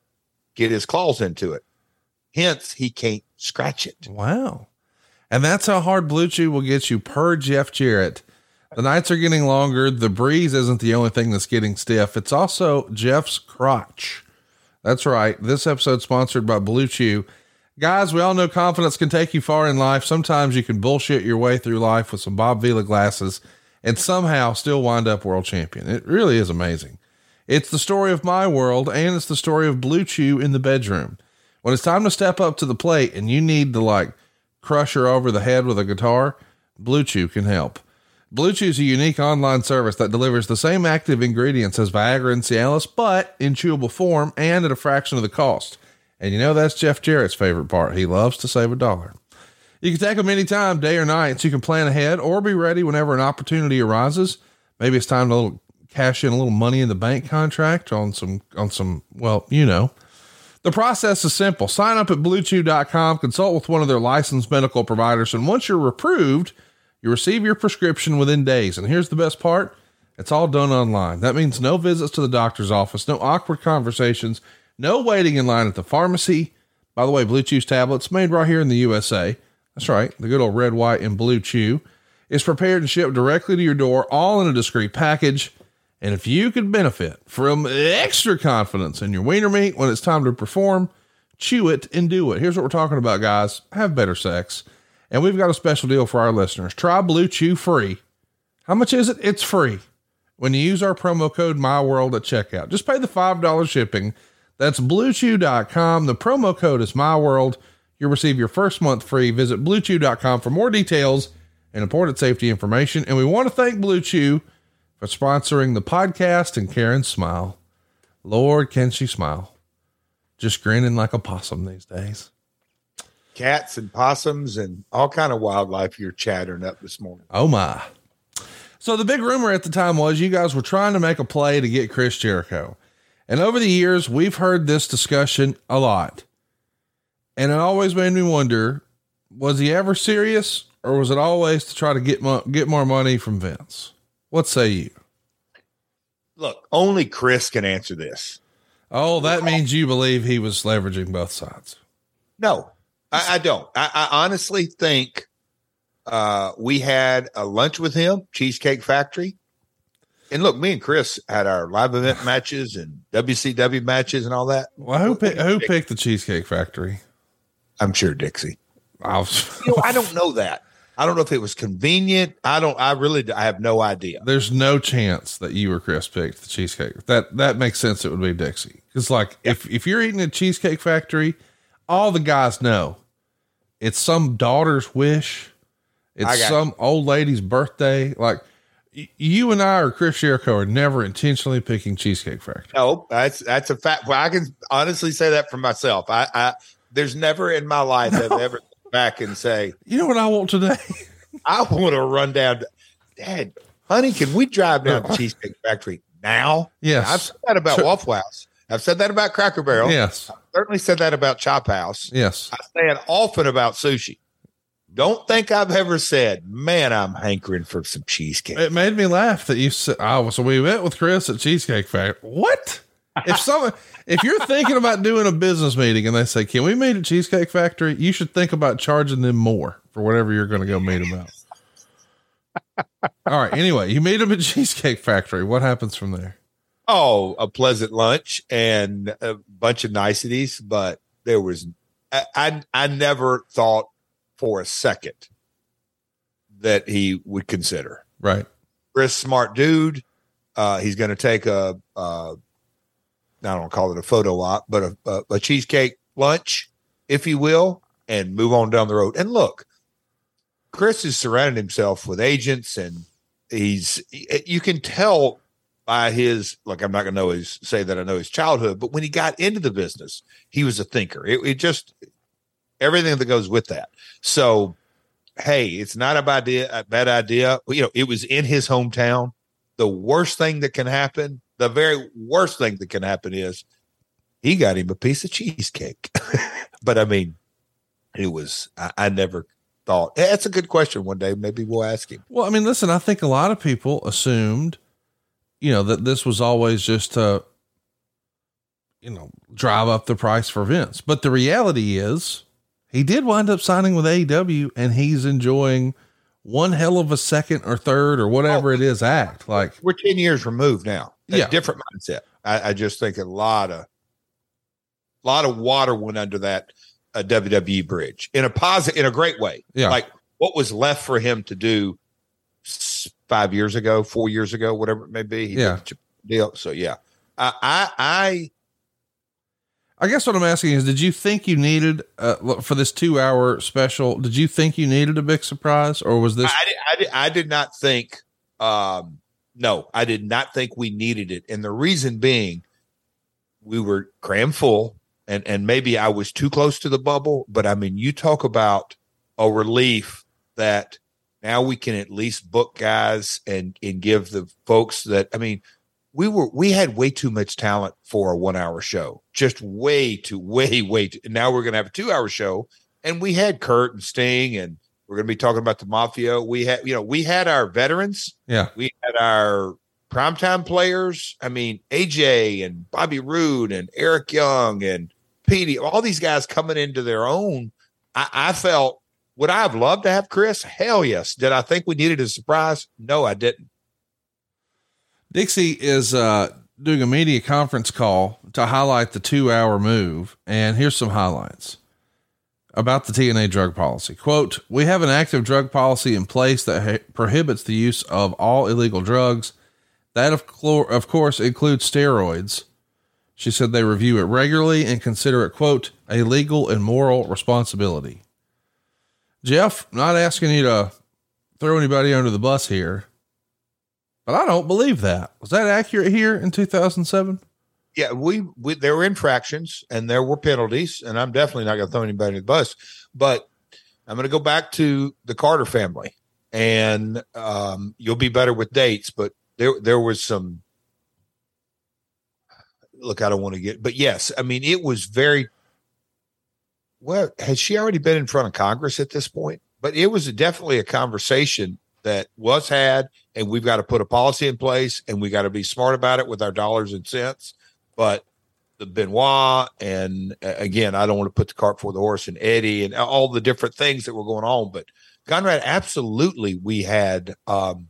get his claws into it. Hence, he can't scratch it. Wow. And that's how hard Blue Chew will get you per Jeff Jarrett. The nights are getting longer. The breeze isn't the only thing that's getting stiff. It's also Jeff's crotch. That's right. This episode sponsored by Blue Chew. Guys, we all know confidence can take you far in life. Sometimes you can bullshit your way through life with some Bob Vila glasses and somehow still wind up world champion. It really is amazing. It's the story of my world and it's the story of Blue Chew in the bedroom. When it's time to step up to the plate and you need to like crush her over the head with a guitar, Blue Chew can help. Blue Chew is a unique online service that delivers the same active ingredients as Viagra and Cialis, but in chewable form and at a fraction of the cost. And you know that's Jeff Jarrett's favorite part. He loves to save a dollar. You can take them anytime, day or night, so you can plan ahead or be ready whenever an opportunity arises. Maybe it's time to little cash in a little money in the bank contract on some on some well, you know. The process is simple. Sign up at bluechew.com, consult with one of their licensed medical providers, and once you're approved, you receive your prescription within days. And here's the best part. It's all done online. That means no visits to the doctor's office, no awkward conversations, no waiting in line at the pharmacy. By the way, Blue Chew's tablets made right here in the USA. That's right. The good old red, white, and blue chew is prepared and shipped directly to your door, all in a discreet package. And if you could benefit from extra confidence in your wiener meat when it's time to perform, chew it and do it. Here's what we're talking about, guys. Have better sex. And we've got a special deal for our listeners. Try Blue Chew free. How much is it? It's free. When you use our promo code MyWorld at checkout, just pay the $5 shipping. That's bluechew.com. The promo code is MyWorld. You'll receive your first month free. Visit bluechew.com for more details and important safety information. And we want to thank Blue Chew for sponsoring the podcast and Karen Smile. Lord, can she smile? Just grinning like a possum these days. Cats and possums and all kind of wildlife you're chattering up this morning. Oh my. So the big rumor at the time was you guys were trying to make a play to get Chris Jericho. And over the years, we've heard this discussion a lot. And it always made me wonder, was he ever serious or was it always to try to get mo- get more money from Vince? What say you? Look, only Chris can answer this. Oh, that means you believe he was leveraging both sides. No, I, I don't. I, I honestly think uh, we had a lunch with him, Cheesecake Factory. And look, me and Chris had our live event [sighs] matches and WCW matches and all that. Well, who picked who picked the Cheesecake Factory? I'm sure Dixie. I, was, You know, I don't know that. I don't know if it was convenient. I don't. I really. I have no idea. there's no chance that you or Chris picked the cheesecake. That that makes sense. It would be Dixie because, like, if if you're eating a Cheesecake Factory, all the guys know it's some daughter's wish. It's some old lady's birthday. Like y- you and I or Chris Jericho are never intentionally picking Cheesecake Factory. No, that's that's a fact. Well, I can honestly say that for myself. I, I there's never in my life have I [laughs] ever come back and say You know what I want today? [laughs] I want to run down. to- Dad, honey, can we drive down to [laughs] Cheesecake Factory now? Yes. I've said that about Sure. Waffle House. I've said that about Cracker Barrel. yes, Certainly said that about Chop House. yes. I say it often about sushi. Don't think I've ever said, man, I'm hankering for some cheesecake. It made me laugh that you said, "Oh, so we went with Chris at Cheesecake Factory." What? If someone, if you're thinking about doing a business meeting and they say, "Can we meet at Cheesecake Factory?" You should think about charging them more for whatever you're going to go meet them at. All right. Anyway, you meet them at Cheesecake Factory. What happens from there? Oh, a pleasant lunch and a bunch of niceties, but there was I I, I never thought for a second that he would consider. Right. Chris, smart dude. Uh, he's going to take a, uh, I don't call it a photo op, but a, a, a cheesecake lunch, if you will, and move on down the road. And look, Chris has surrounded himself with agents, and he's you can tell by his like I'm not going to know his say that I know his childhood, but when he got into the business, he was a thinker. It, it just everything that goes with that. So, hey, it's not a bad idea. A bad idea. You know, it was in his hometown. The worst thing that can happen, the very worst thing that can happen is he got him a piece of cheesecake. [laughs] but I mean, it was. I, I never thought. That's a good question. One day, maybe we'll ask him. Well, I mean, listen, I think a lot of people assumed, you know, that this was always just to, you know, drive up the price for Vince. But the reality is, he did wind up signing with AEW and he's enjoying one hell of a second or third or whatever it is act. Like, We're ten years removed now. Yeah. different mindset. I, I just think a lot of, a lot of water went under that uh, WWE bridge in a positive, in a great way. Yeah. Like what was left for him to do five years ago, four years ago, whatever it may be. He Yeah. Deal. So yeah, I, I, I I guess what I'm asking is, did you think you needed, uh, for this two hour special, did you think you needed a big surprise or was this? I, did, I, did, I did not think, um, no, I did not think we needed it. And the reason being, we were cram full and, and maybe I was too close to the bubble, but I mean, you talk about a relief that now we can at least book guys and, and give the folks that, I mean, we were, we had way too much talent for a one hour show, just way too, way, way too. Now we're to have a two hour show and we had Kurt and Sting and, we're to be talking about the mafia. We had, you know, we had our veterans. Yeah. We had our primetime players. I mean, AJ and Bobby Roode and Eric Young and Petey, all these guys coming into their own. I, I felt, would I have loved to have Chris? Hell yes. Did I think we needed a surprise? No, I didn't. Dixie is uh, doing a media conference call to highlight the two hour move. And here's some highlights about the TNA drug policy. Quote, we have an active drug policy in place that ha- prohibits the use of all illegal drugs. That of, of course includes steroids. She said they review it regularly and consider it, quote, a legal and moral responsibility. Jeff, not asking you to throw anybody under the bus here, but I don't believe that. Was that accurate here in 2007? Yeah, we, we there were infractions and there were penalties, and I'm definitely not going to throw anybody under the bus. But I'm going to go back to the Carter family, and um, you'll be better with dates. But there there was some. Look, I don't want to get, but yes, I mean it was very. Well, had she already been in front of Congress at this point? But it was definitely a conversation that was had, and we've got to put a policy in place, and we got to be smart about it with our dollars and cents. But the Benoit, and again, I don't want to put the cart before the horse, and Eddie, and all the different things that were going on. But Conrad, absolutely, we had um,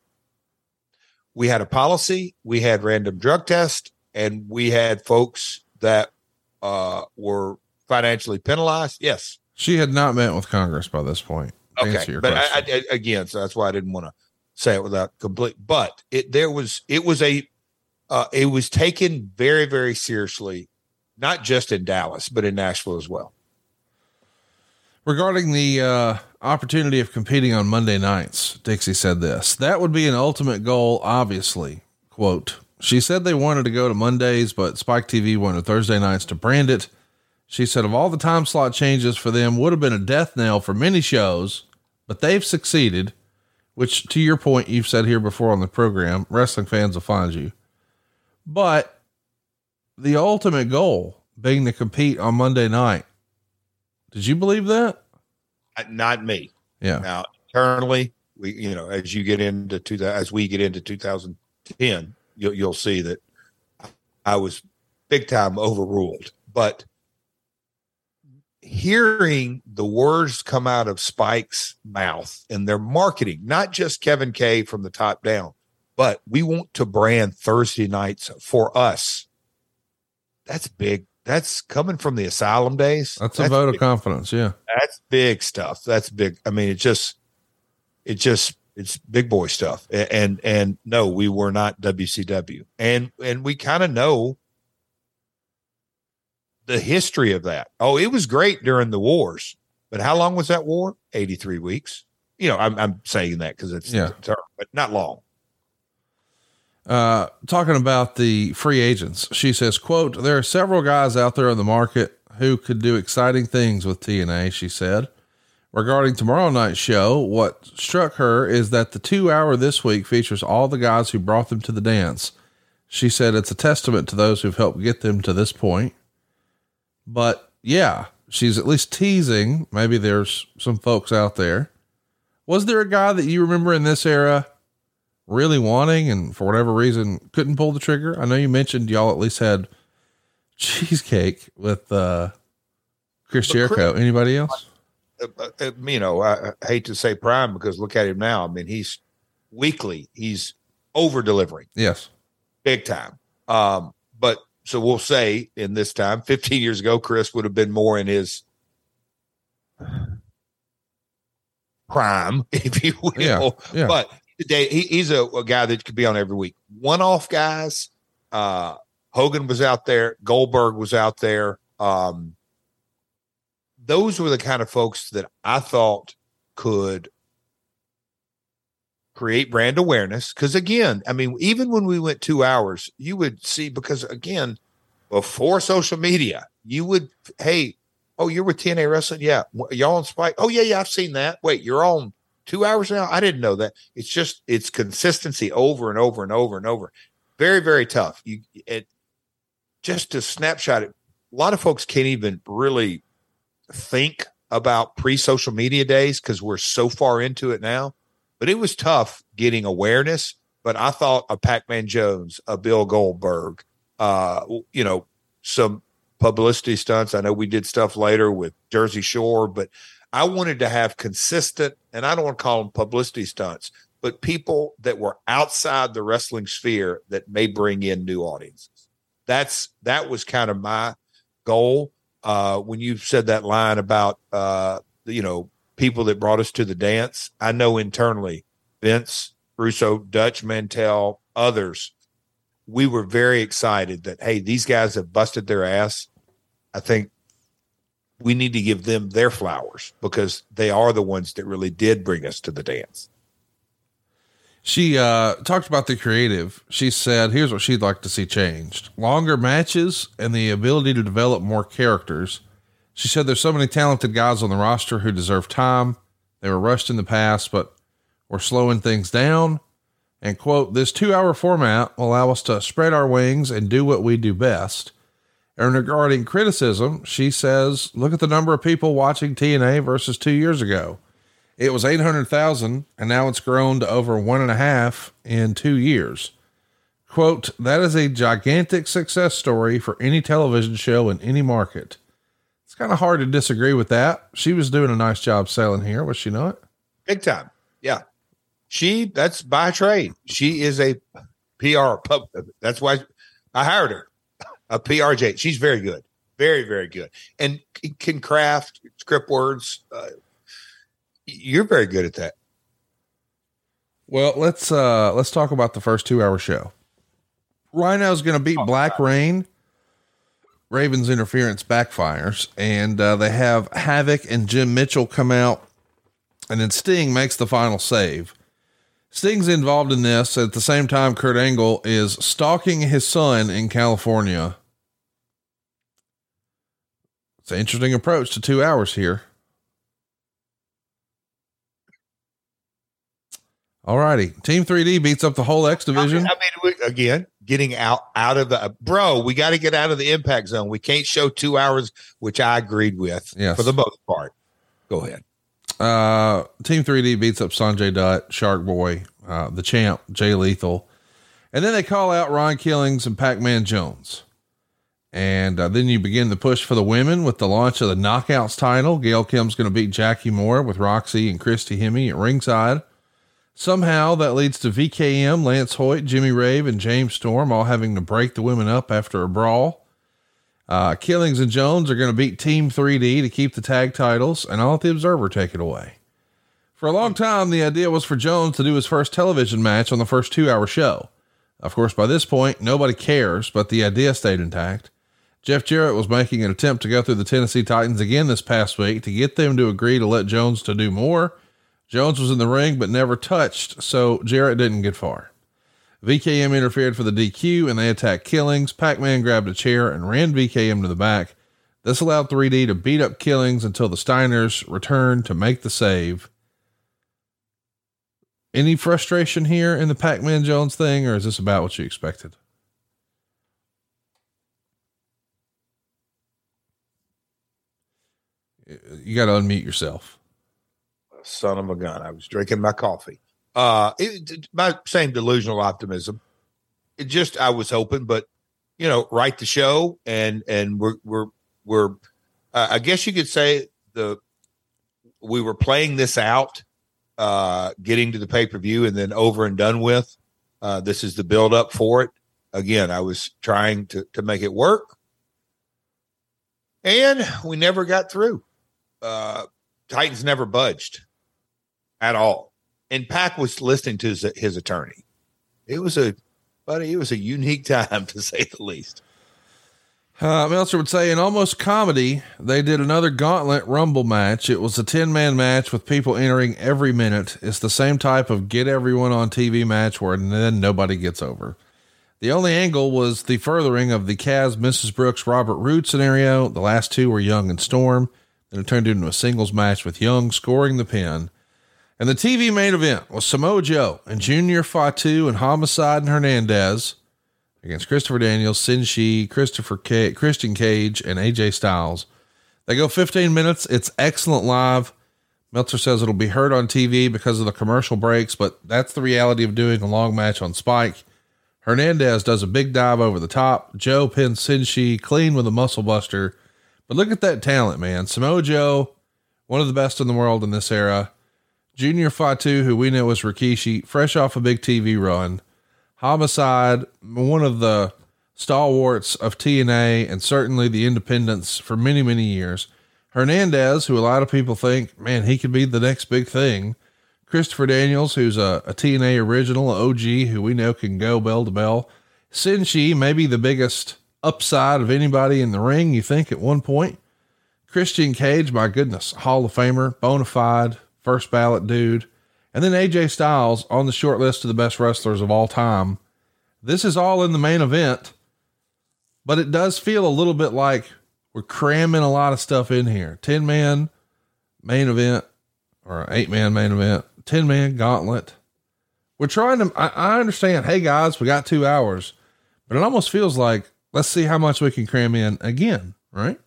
we had a policy, we had random drug tests, and we had folks that uh, were financially penalized. Yes, She had not met with Congress by this point. okay, but I. I, again, so that's why I didn't want to say it without complete. But it there was it was a uh, it was taken very very seriously, not just in Dallas but in Nashville as well. Regarding the uh, opportunity of competing on Monday nights, Dixie said this that would be an ultimate goal, obviously. Quote, she said they wanted to go to Mondays, but Spike TV wanted Thursday nights to brand it. She said of all the time slot changes for them would have been a death knell for many shows, but they've succeeded, which to your point, you've said here before on the program, wrestling fans will find you. But the ultimate goal being to compete on Monday night. Did you believe that? Not me. Yeah. Now internally, we you know as you get into two as we get into 2010, you'll you'll see that I was big time overruled. But hearing the words come out of Spike's mouth and their marketing, not just Kevin Kay from the top down, but we want to brand Thursday nights for us. That's big. That's coming from the asylum days. That's a vote big of confidence. Yeah. that's big stuff. That's big. I mean, it just, it just, it's big boy stuff. A- And and no, we were not WCW, and and we kind of know the history of that. Oh, it was great during the wars, but how long was that war? Eighty three weeks. You know, I'm I'm saying that because it's Yeah. term, but not long. Uh, talking about the free agents, she says, quote, there are several guys out there in the market who could do exciting things with TNA. She said, regarding tomorrow night's show, what struck her is that the two hour this week features all the guys who brought them to the dance. She said it's a testament to those who've helped get them to this point. But yeah, she's at least teasing. Maybe there's some folks out there. Was there a guy that you remember in this era really wanting and for whatever reason couldn't pull the trigger? I know you mentioned y'all at least had cheesecake with uh Chris But Jericho. Chris- Anybody else? Uh, uh, uh, you know, I, I hate to say prime because look at him now. I mean, he's weekly. He's over delivering. Yes. big time. Um, so we'll say in this time, 15 years ago, Chris would have been more in his prime, [laughs] if you will. Yeah, yeah. But today he, he's a, a guy that could be on every week. One off guys. Uh, Hogan was out there. Goldberg was out there. Um, those were the kind of folks that I thought could create brand awareness. Because again, I mean, even when we went two hours, you would see because again, before social media, you would hey, oh, you're with TNA Wrestling, yeah, y'all on Spike, oh yeah, yeah, I've seen that. Wait, you're on two hours now? I didn't know that. It's just it's consistency over and over and over and over. Very very tough. You it just to snapshot it. A lot of folks can't even really think about pre-social media days because we're so far into it now but it was tough getting awareness. But I thought a Pac-Man Jones, a Bill Goldberg, uh, you know, some publicity stunts. I know we did stuff later with Jersey Shore, but I wanted to have consistent, and I don't want to call them publicity stunts, but people that were outside the wrestling sphere that may bring in new audiences. That's that was kind of my goal. Uh, when you said that line about uh, you know people that brought us to the dance. I know internally, Vince, Russo, Dutch Mantell, others, we were very excited that, hey, these guys have busted their ass. I think we need to give them their flowers because they are the ones that really did bring us to the dance. She uh, talked about the creative. She said, here's what she'd like to see changed longer matches and the ability to develop more characters. She said, there's so many talented guys on the roster who deserve time. They were rushed in the past, but we're slowing things down. And quote, this two hour format will allow us to spread our wings and do what we do best. And regarding criticism, she says, look at the number of people watching TNA versus two years ago. It was 800,000 and now it's grown to over one and a half in two years. Quote, that is a gigantic success story for any television show in any market. Kind of hard to disagree with that. She was doing a nice job selling here, was she not? Big time. Yeah. She, that's by trade. She is a PR pub. That's why I hired her. A PRJ. She's very good. Very, very good. And can craft script words. Uh, you're very good at that. Well, let's uh let's talk about the first two hour show. Rhino's going to beat Black Reign. Raven's interference backfires, and uh, they have Havoc and Jim Mitchell come out, and then Sting makes the final save. Sting's involved in this at the same time. Kurt Angle is stalking his son in California. It's an interesting approach to two hours here. All righty. Team 3D beats up the whole X division. I mean, I mean again, getting out out of the bro, we got to get out of the impact zone. We can't show two hours, which I agreed with yes. for the most part. Go ahead. Uh, Team 3D beats up Sanjay Dutt, Shark Boy, uh, the champ, Jay Lethal. And then they call out Ron Killings and Pac Man Jones. And uh, then you begin the push for the women with the launch of the Knockouts title. Gail Kim's going to beat Jackie Moore with Roxy and Christy Hemme at ringside. Somehow that leads to VKM, Lance Hoyt, Jimmy Rave, and James Storm all having to break the women up after a brawl. Uh, Killings and Jones are going to beat Team 3D to keep the tag titles, and I'll let the Observer take it away. For a long time, the idea was for Jones to do his first television match on the first two hour show. Of course, by this point, nobody cares, but the idea stayed intact. Jeff Jarrett was making an attempt to go through the Tennessee Titans again this past week to get them to agree to let Jones to do more Jones was in the ring but never touched, so Jarrett didn't get far. VKM interfered for the DQ and they attacked Killings. Pac Man grabbed a chair and ran VKM to the back. This allowed 3D to beat up Killings until the Steiners returned to make the save. Any frustration here in the Pac Man Jones thing, or is this about what you expected? You got to unmute yourself son of a gun. I was drinking my coffee. Uh, it, my same delusional optimism. It just I was hoping, but you know, write the show and and we're we're we're. Uh, I guess you could say the we were playing this out, uh, getting to the pay per view, and then over and done with. Uh, this is the build up for it. Again, I was trying to to make it work, and we never got through. Uh, Titans never budged at all. And Pac was listening to his, his attorney. It was a, buddy, it was a unique time [laughs] to say the least. Uh, Meltzer would say in almost comedy, they did another gauntlet rumble match. It was a 10 man match with people entering every minute. It's the same type of get everyone on TV match where then nobody gets over. The only angle was the furthering of the Kaz, Mrs. Brooks, Robert Roode scenario. The last two were Young and Storm. Then it turned into a singles match with Young scoring the pin. And the TV main event was Samoa Joe and Junior Fatu and Homicide and Hernandez against Christopher Daniels, Senshi, Christopher K- Christian Cage, and AJ Styles. They go 15 minutes. It's excellent live. Meltzer says it'll be heard on TV because of the commercial breaks, but that's the reality of doing a long match on Spike. Hernandez does a big dive over the top. Joe pins Senshi clean with a muscle buster. But look at that talent, man. Samoa Joe, one of the best in the world in this era. Junior Fatu, who we know as Rikishi, fresh off a big TV run. Homicide, one of the stalwarts of TNA and certainly the independents for many, many years. Hernandez, who a lot of people think, man, he could be the next big thing. Christopher Daniels, who's a, a TNA original, OG, who we know can go bell to bell. Senshi, maybe the biggest upside of anybody in the ring, you think, at one point. Christian Cage, my goodness, Hall of Famer, bona fide, first ballot dude. And then AJ Styles on the short list of the best wrestlers of all time. This is all in the main event, but it does feel a little bit like we're cramming a lot of stuff in here. 10 man main event or eight man main event, 10 man gauntlet. We're trying to, I, I understand. Hey guys, we got two hours, but it almost feels like let's see how much we can cram in again, right?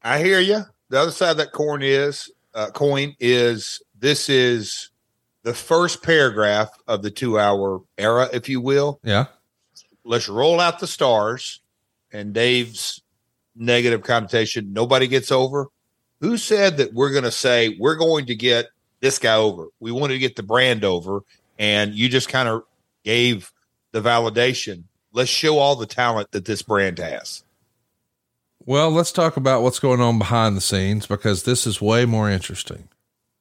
I hear you. The other side of that coin is uh, coin is this is the first paragraph of the two hour era, if you will. Yeah. Let's roll out the stars and Dave's negative connotation. Nobody gets over. Who said that we're going to say we're going to get this guy over? We wanted to get the brand over, and you just kind of gave the validation. Let's show all the talent that this brand has. Well, let's talk about what's going on behind the scenes because this is way more interesting.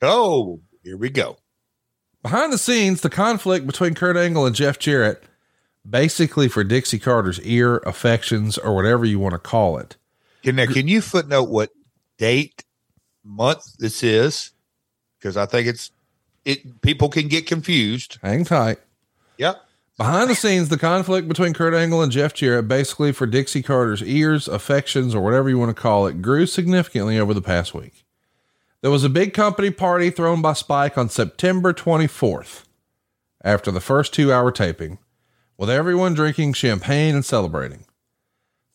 Oh, here we go. Behind the scenes, the conflict between Kurt Angle and Jeff Jarrett, basically for Dixie Carter's ear, affections, or whatever you want to call it. Can, now, can you footnote what date, month this is? Because I think it's it. People can get confused. Hang tight. Yep. Behind the scenes, the conflict between Kurt Angle and Jeff Jarrett, basically for Dixie Carter's ears, affections, or whatever you want to call it, grew significantly over the past week. There was a big company party thrown by Spike on September 24th, after the first two hour taping, with everyone drinking champagne and celebrating.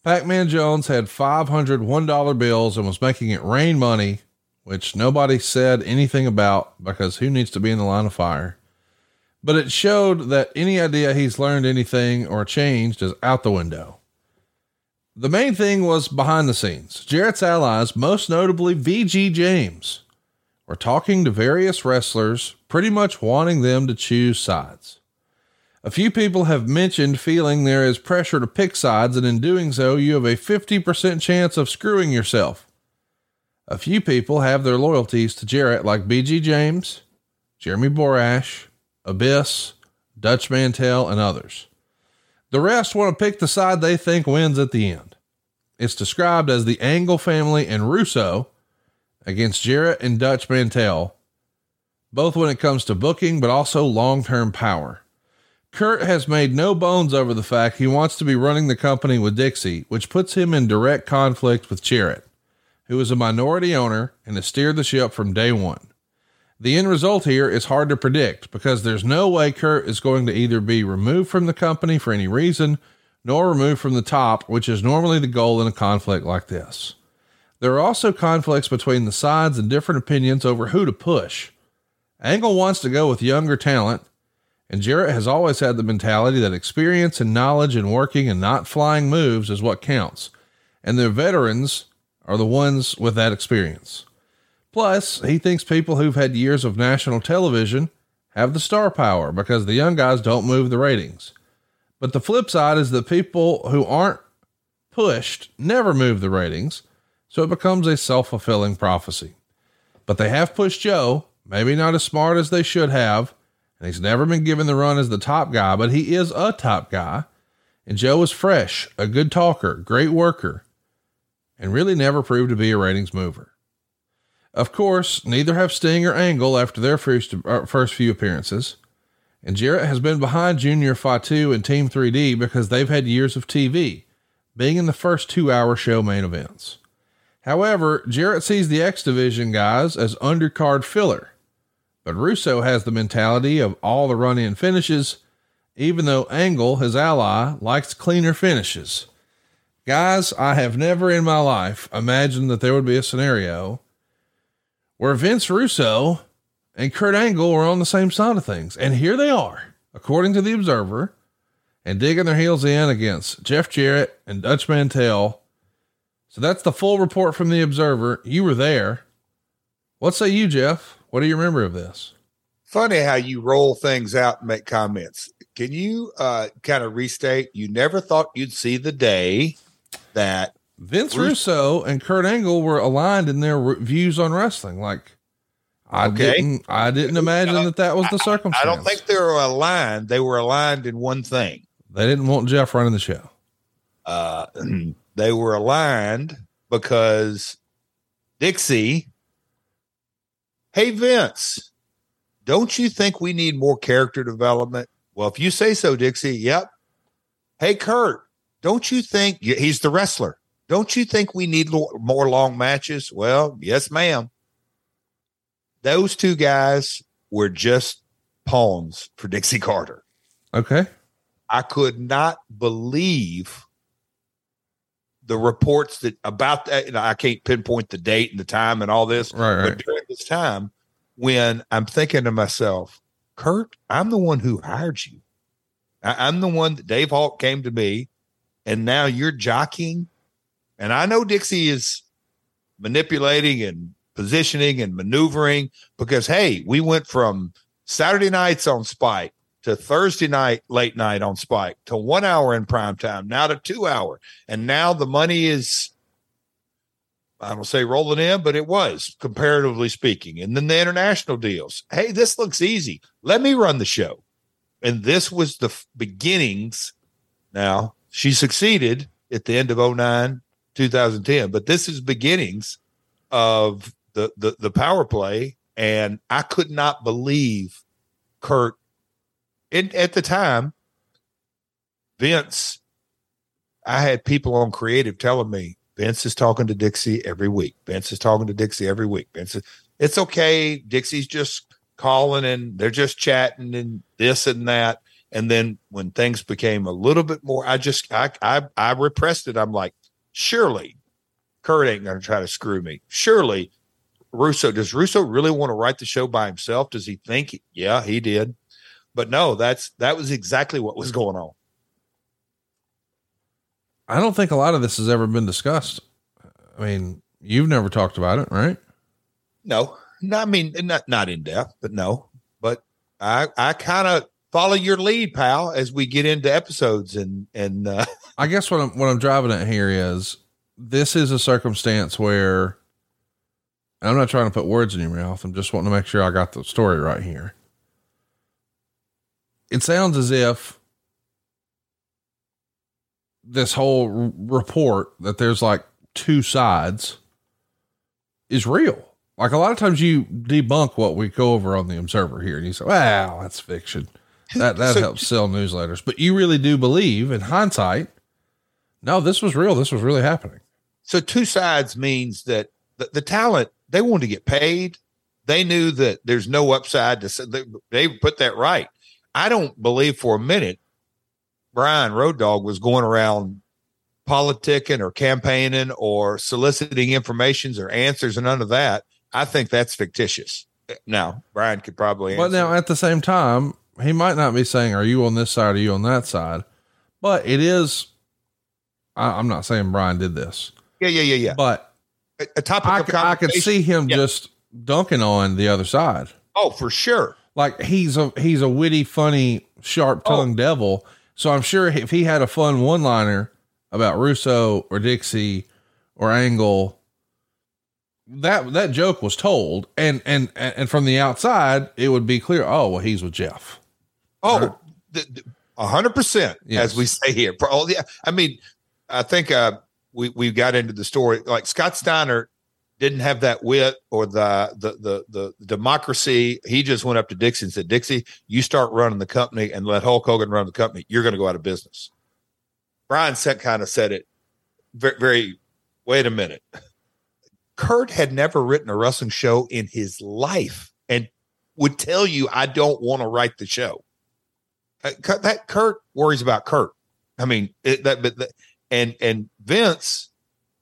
Pac Man Jones had 500 $1 bills and was making it rain money, which nobody said anything about because who needs to be in the line of fire? But it showed that any idea he's learned anything or changed is out the window. The main thing was behind the scenes. Jarrett's allies, most notably BG James, were talking to various wrestlers, pretty much wanting them to choose sides. A few people have mentioned feeling there is pressure to pick sides, and in doing so, you have a 50% chance of screwing yourself. A few people have their loyalties to Jarrett, like BG James, Jeremy Borash, Abyss, Dutch Mantell, and others. The rest want to pick the side they think wins at the end. It's described as the Angle family and Russo against Jarrett and Dutch Mantell, both when it comes to booking, but also long term power. Kurt has made no bones over the fact he wants to be running the company with Dixie, which puts him in direct conflict with Jarrett, who is a minority owner and has steered the ship from day one. The end result here is hard to predict because there's no way Kurt is going to either be removed from the company for any reason nor removed from the top, which is normally the goal in a conflict like this. There are also conflicts between the sides and different opinions over who to push. Angle wants to go with younger talent, and Jarrett has always had the mentality that experience and knowledge in working and not flying moves is what counts, and the veterans are the ones with that experience. Plus, he thinks people who've had years of national television have the star power because the young guys don't move the ratings. But the flip side is that people who aren't pushed never move the ratings, so it becomes a self fulfilling prophecy. But they have pushed Joe, maybe not as smart as they should have, and he's never been given the run as the top guy, but he is a top guy. And Joe is fresh, a good talker, great worker, and really never proved to be a ratings mover. Of course, neither have Sting or Angle after their first, uh, first few appearances. And Jarrett has been behind Junior Fatu and Team 3D because they've had years of TV, being in the first two hour show main events. However, Jarrett sees the X Division guys as undercard filler, but Russo has the mentality of all the run in finishes, even though Angle, his ally, likes cleaner finishes. Guys, I have never in my life imagined that there would be a scenario where Vince Russo and Kurt Angle were on the same side of things. And here they are, according to the Observer, and digging their heels in against Jeff Jarrett and Dutch Mantell. So that's the full report from the Observer. You were there. What say you, Jeff? What do you remember of this? Funny how you roll things out and make comments. Can you uh, kind of restate? You never thought you'd see the day that Vince Russo and Kurt Angle were aligned in their views on wrestling. Like, I okay. didn't, I didn't imagine that that was the circumstance. I, I don't think they were aligned. They were aligned in one thing. They didn't want Jeff running the show. Uh, [clears throat] they were aligned because Dixie. Hey Vince, don't you think we need more character development? Well, if you say so, Dixie. Yep. Hey Kurt, don't you think he's the wrestler? Don't you think we need more long matches? Well, yes, ma'am. Those two guys were just pawns for Dixie Carter. Okay. I could not believe the reports that about that. You know, I can't pinpoint the date and the time and all this, Right, right. but during this time, when I'm thinking to myself, Kurt, I'm the one who hired you. I, I'm the one that Dave Hawk came to me, and now you're jockeying. And I know Dixie is manipulating and positioning and maneuvering because hey, we went from Saturday nights on Spike to Thursday night late night on Spike to one hour in prime time, now to two hour, and now the money is. I don't say rolling in, but it was comparatively speaking. And then the international deals. Hey, this looks easy. Let me run the show. And this was the f- beginnings. Now, she succeeded at the end of 09, 2010, but this is beginnings of the the the power play and I could not believe Kurt in, at the time Vince I had people on creative telling me Vince is talking to Dixie every week. Vince is talking to Dixie every week. Vince is, it's okay. Dixie's just calling and they're just chatting and this and that. And then when things became a little bit more, I just I I, I repressed it. I'm like, surely Kurt ain't going to try to screw me. Surely Russo does Russo really want to write the show by himself? Does he think? Yeah, he did. But no, that's that was exactly what was going on. I don't think a lot of this has ever been discussed. I mean, you've never talked about it, right? No, no, I mean not not in depth, but no. But I I kind of follow your lead, pal, as we get into episodes and and uh, [laughs] I guess what I'm what I'm driving at here is this is a circumstance where I'm not trying to put words in your mouth. I'm just wanting to make sure I got the story right here. It sounds as if this whole r- report that there's like two sides is real. Like a lot of times you debunk what we go over on the Observer here, and you say, "Wow, that's fiction." That that So- helps sell newsletters, but you really do believe, in hindsight, no, this was real. This was really happening. so two sides means that the, the talent they wanted to get paid. They knew that there's no upside to. They, they put that right. I don't believe for a minute Brian Road Dog was going around politicking or campaigning or soliciting informations or answers and none of that. I think that's fictitious. Now Brian could probably. But now at the same time, he might not be saying, "Are you on this side? Are you on that side?" But it is. I, I'm not saying Brian did this, yeah, yeah, yeah, yeah. but A, a topic I, of I could see him Yeah. just dunking on the other side. Oh, for sure. Like he's a he's a witty, funny, sharp tongued oh. devil. So I'm sure if he had a fun one liner about Russo or Dixie or Angle, that that joke was told, and and and from the outside, it would be clear. Oh well, he's with Jeff. Oh, th- th- a hundred percent, Yes. as we say here. Oh, yeah. I mean, I think uh, we we got into the story. Like Scott Steiner didn't have that wit or the the the the democracy. He just went up to Dixie and said, "Dixie, you start running the company and let Hulk Hogan run the company. You're going to go out of business." Brian said, kind of said it very, very. Wait a minute. Kurt had never written a wrestling show in his life and would tell you, "I don't want to write the show." Uh, that Kurt worries about Kurt. I mean, it, that, but and and Vince,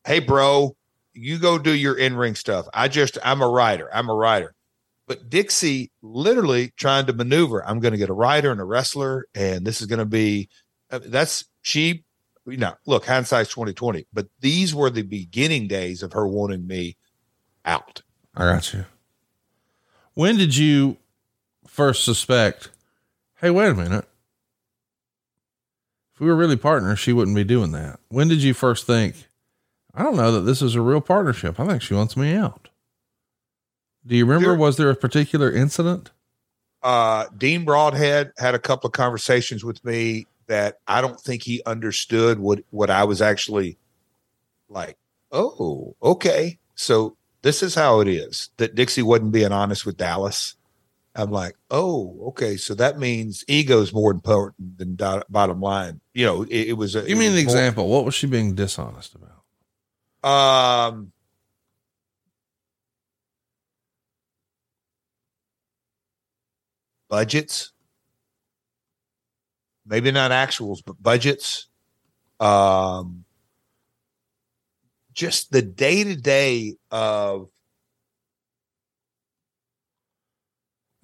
hey, bro, you go do your in ring stuff. I just, I'm a writer. I'm a writer. But Dixie literally trying to maneuver. I'm going to get a writer and a wrestler, and this is going to be. uh, That's she. You know, look, hindsight's twenty twenty. But these were the beginning days of her wanting me out. I got you. When did you first suspect? Hey, wait a minute. If we were really partners, she wouldn't be doing that. When did you first think? I don't know that this is a real partnership. I think she wants me out. Do you remember? There- was there a particular incident? uh, Dean Broadhead had a couple of conversations with me that I don't think he understood what what I was actually like. Oh, okay. So this is how it is that Dixie wasn't being honest with Dallas. I'm like, oh, okay. So that means ego is more important than do- bottom line. You know, it, it was. A, You mean more- example? What was she being dishonest about? Um, budgets. maybe not actuals, but budgets. Um, just the day to day of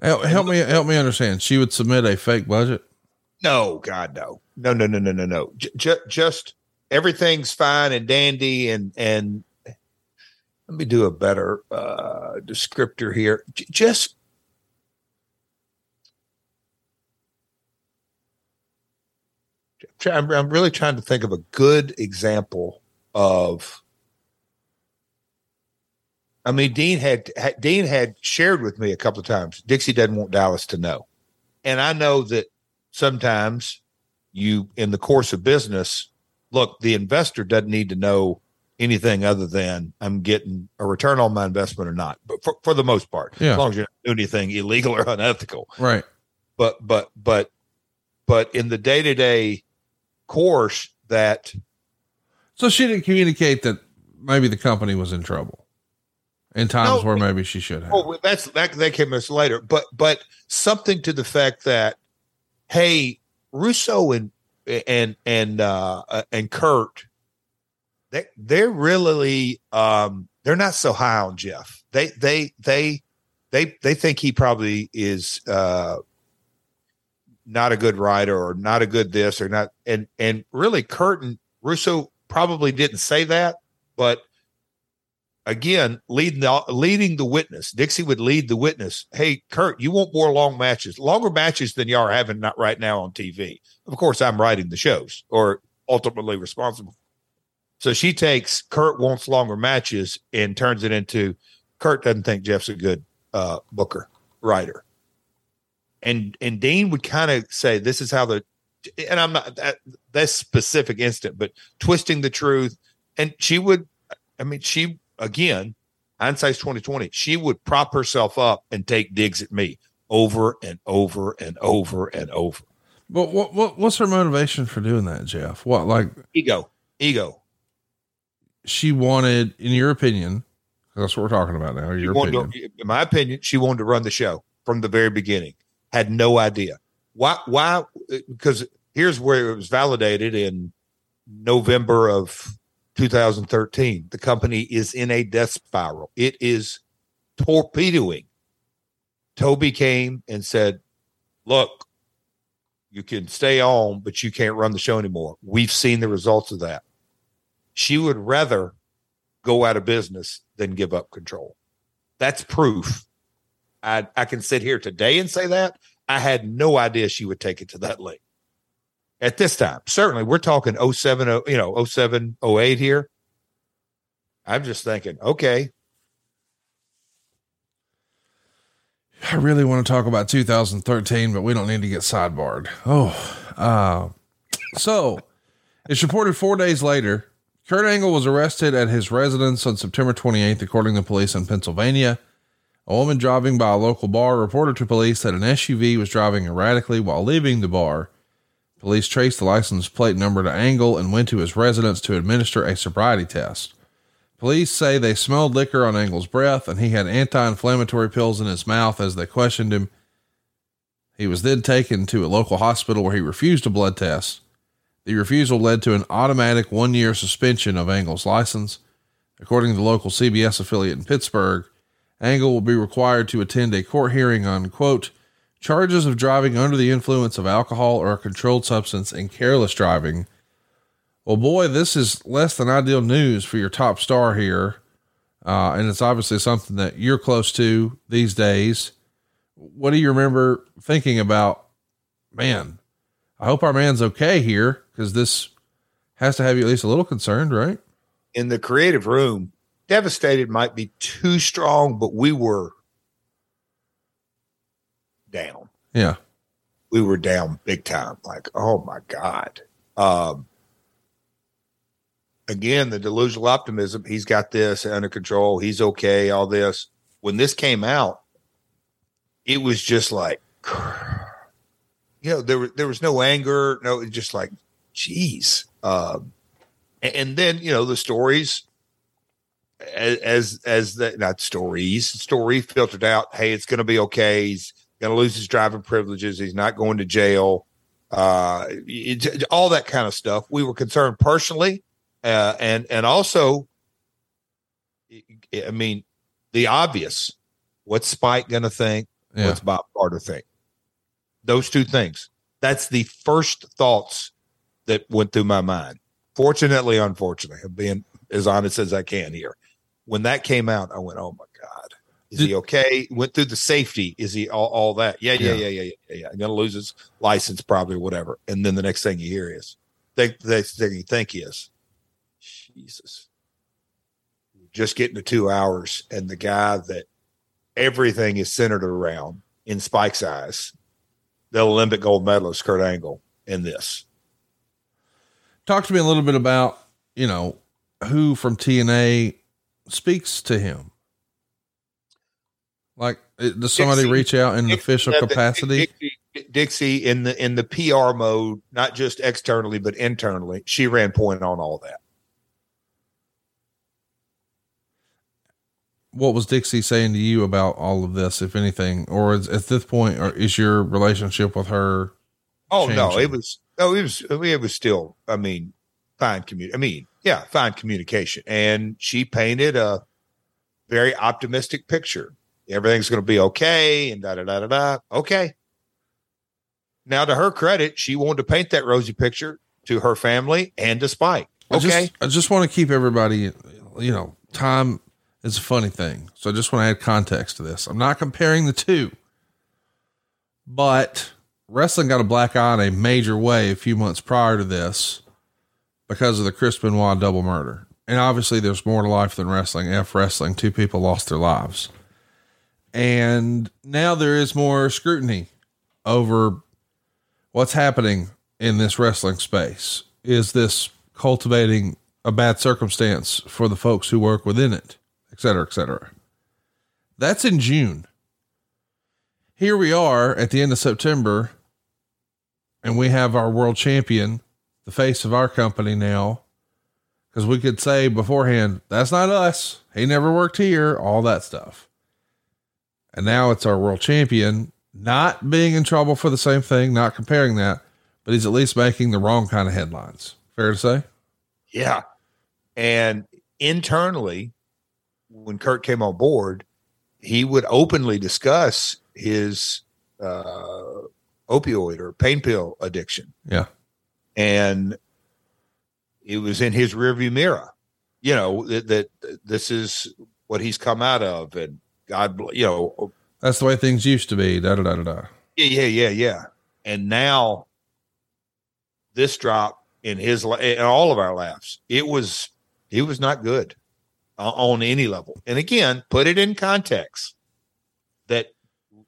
Help, help me help me understand. She would submit a fake budget. no, God, no, no, no, no, no, no, no. J- just everything's fine and dandy, and and let me do a better uh, descriptor here. J- just I'm, I'm really trying to think of a good example of I mean, Dean had, had Dean had shared with me a couple of times. Dixie doesn't want Dallas to know, and I know that sometimes you, in the course of business, look, the investor doesn't need to know anything other than I'm getting a return on my investment or not. But for, for the most part, Yeah. as long as you're not doing anything [laughs] illegal or unethical, Right. but but but but in the day to day course that So she didn't communicate that maybe the company was in trouble in times No. where maybe she should have. Oh, that's that that came us later, but but something to the fact that hey, Russo and and and uh uh, and Kurt, they they're really um they're not so high on Jeff. They they they they they think he probably is uh not a good writer or not a good this or not and and really Kurt and Russo probably didn't say that, but again, leading the leading the witness. Dixie would lead the witness. Hey, Kurt, you want more long matches, longer matches than y'all are having not right now on TV. Of course, I'm writing the shows or ultimately responsible. So she takes Kurt wants longer matches and turns it into Kurt doesn't think Jeff's a good uh, booker writer. And and Dean would kind of say this is how the and I'm not that that specific instant, but twisting the truth. And she would, I mean, she again, hindsight's twenty twenty. She would prop herself up and take digs at me over and over and over and over. But what, what what's her motivation for doing that, Jeff? What like Ego, ego. she wanted, in your opinion, that's what we're talking about now. Your opinion. to- in my opinion, she wanted to run the show from the very beginning. Had no idea why. Why? Because here's where it was validated in November of 2013. The company is in a death spiral. It is torpedoing. Toby came and said, "Look, you can stay on, but you can't run the show anymore. We've seen the results of that." She would rather go out of business than give up control. That's proof. I I can sit here today and say that. I had no idea she would take it to that length. At this time, certainly we're talking 07, oh- you know, 07, 08 here. I'm just thinking, okay, I really want to talk about 2013, but we don't need to get sidebarred. Oh, uh, so it's reported four days later, Kurt Angle was arrested at his residence on September 28th, according to police in Pennsylvania. A woman driving by a local bar reported to police that an SUV was driving erratically while leaving the bar. Police traced the license plate number to Angle and went to his residence to administer a sobriety test. Police say they smelled liquor on Angle's breath and he had anti inflammatory pills in his mouth as they questioned him. He was then taken to a local hospital where he refused a blood test. The refusal led to an automatic one year suspension of Angle's license. According to the local CBS affiliate in Pittsburgh, Angle will be required to attend a court hearing on, quote, charges of driving under the influence of alcohol or a controlled substance and careless driving. Well, boy, this is less than ideal news for your top star here. Uh, and it's obviously something that you're close to these days. What do you remember thinking about? Man, I hope our man's okay here because this has to have you at least a little concerned, right? in the creative room, devastated might be too strong, but we were down. Yeah. we were down big time. Like, oh my God. Um, again, the delusional optimism, he's got this under control. He's okay, all this. When this came out, it was just like, [sighs] you know, there, was there was no anger. No, it was just like, geez. Um, and, and then, you know, the stories as, as, as the, not stories, story filtered out. Hey, it's going to be okay. He's, going to lose his driving privileges. He's not going to jail. uh, it, all that kind of stuff. We were concerned personally, uh, and and also, I mean, the obvious. What's Spike going to think? Yeah. What's Bob Carter think? Those two things. That's the first thoughts that went through my mind. Fortunately, unfortunately, I'm being as honest as I can here. When that came out, I went, "Oh my god, is Did- he okay?" Went through the safety. Is he all, all that? Yeah, yeah, Yeah. yeah, yeah, yeah, yeah. I'm gonna lose his license probably, or whatever. And then the next thing you hear is, think the next thing you think is, Jesus, just getting to two hours, and the guy that everything is centered around in Spike's eyes, the Olympic gold medalist Kurt Angle in this. Talk to me a little bit about, you know, who from TNA speaks to him. Like, does somebody Dixie- reach out in Dixie- official uh, capacity? Dixie, Dixie in the in the PR mode, not just externally but internally, she ran point on all that. What was Dixie saying to you about all of this, if anything, or is, at this point, or is your relationship with her? Oh no, it was oh it was I mean, it was still I mean fine commu I mean yeah fine communication, and she painted a very optimistic picture. Everything's going to be okay, and da da da da da. Okay. Now, to her credit, she wanted to paint that rosy picture to her family and to Spike. I Okay, just, I just want to keep everybody, you know, time is a funny thing. So I just want to add context to this. I'm not comparing the two, but wrestling got a black eye in a major way a few months prior to this because of the Chris Benoit double murder. And obviously there's more to life than wrestling. F wrestling, two people lost their lives. And now there is more scrutiny over what's happening in this wrestling space. Is this cultivating a bad circumstance for the folks who work within it, et cetera, et cetera? That's in June. Here we are at the end of September, and we have our world champion, the face of our company now. Because we could say beforehand, that's not us. He never worked here, all that stuff. And now it's our world champion, not being in trouble for the same thing, not comparing that, but he's at least making the wrong kind of headlines. Fair to say? Yeah. And internally, when Kurt came on board, he would openly discuss his uh, opioid or pain pill addiction. Yeah. And it was in his rearview mirror, you know, that, that this is what he's come out of. And God, you know, That's the way things used to be. Da da da da da. yeah, yeah, yeah, yeah. And now this drop in his in all of our laughs, it was it was not good uh, on any level. And again, put it in context that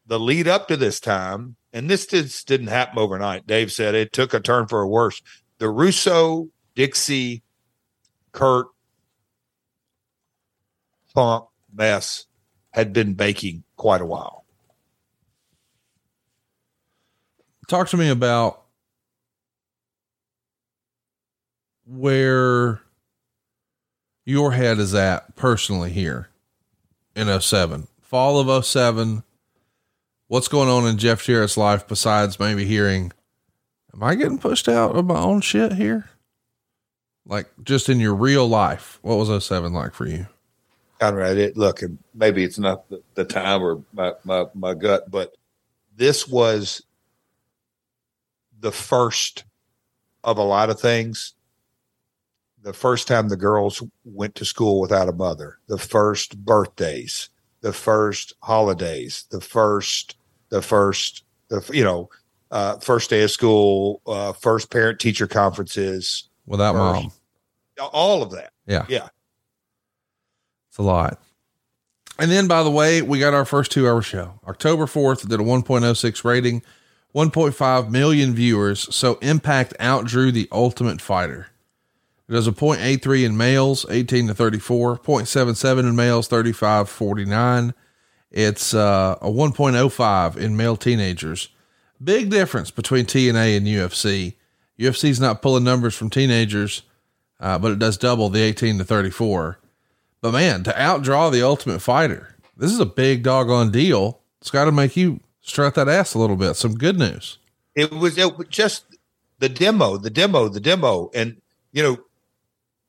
the lead up to this time, and this just didn't happen overnight. Dave said it took a turn for a worse. The Russo, Dixie, Kurt, Funk mess had been baking quite a while. Talk to me about where your head is at personally here in 07. Fall of 07. What's going on in Jeff Jarrett's life besides maybe hearing, am I getting pushed out of my own shit here? Like just in your real life, what was 07 like for you? Conrad, it look, and maybe it's not the, the time or my, my my gut, but this was the first of a lot of things. The first time the girls went to school without a mother, the first birthdays, the first holidays, the first, the first, the you know, uh, first day of school, uh, first parent teacher conferences, Without First. mom. all of that. Yeah. Yeah. It's a lot. And then, by the way, we got our first two hour show. October 4th did a 1.06 rating, 1.5 million viewers. So Impact outdrew the Ultimate Fighter. It does a 0.83 in males, 18 to 34, 0.77 in males, 35 49. It's uh, a 1.05 in male teenagers. Big difference between TNA and UFC. UFC's not pulling numbers from teenagers, uh, but it does double the 18 to 34. But man, to outdraw the Ultimate Fighter, this is a big doggone deal. It's got to make you strut that ass a little bit. Some good news. It was it was just the demo, the demo, the demo. And, you know,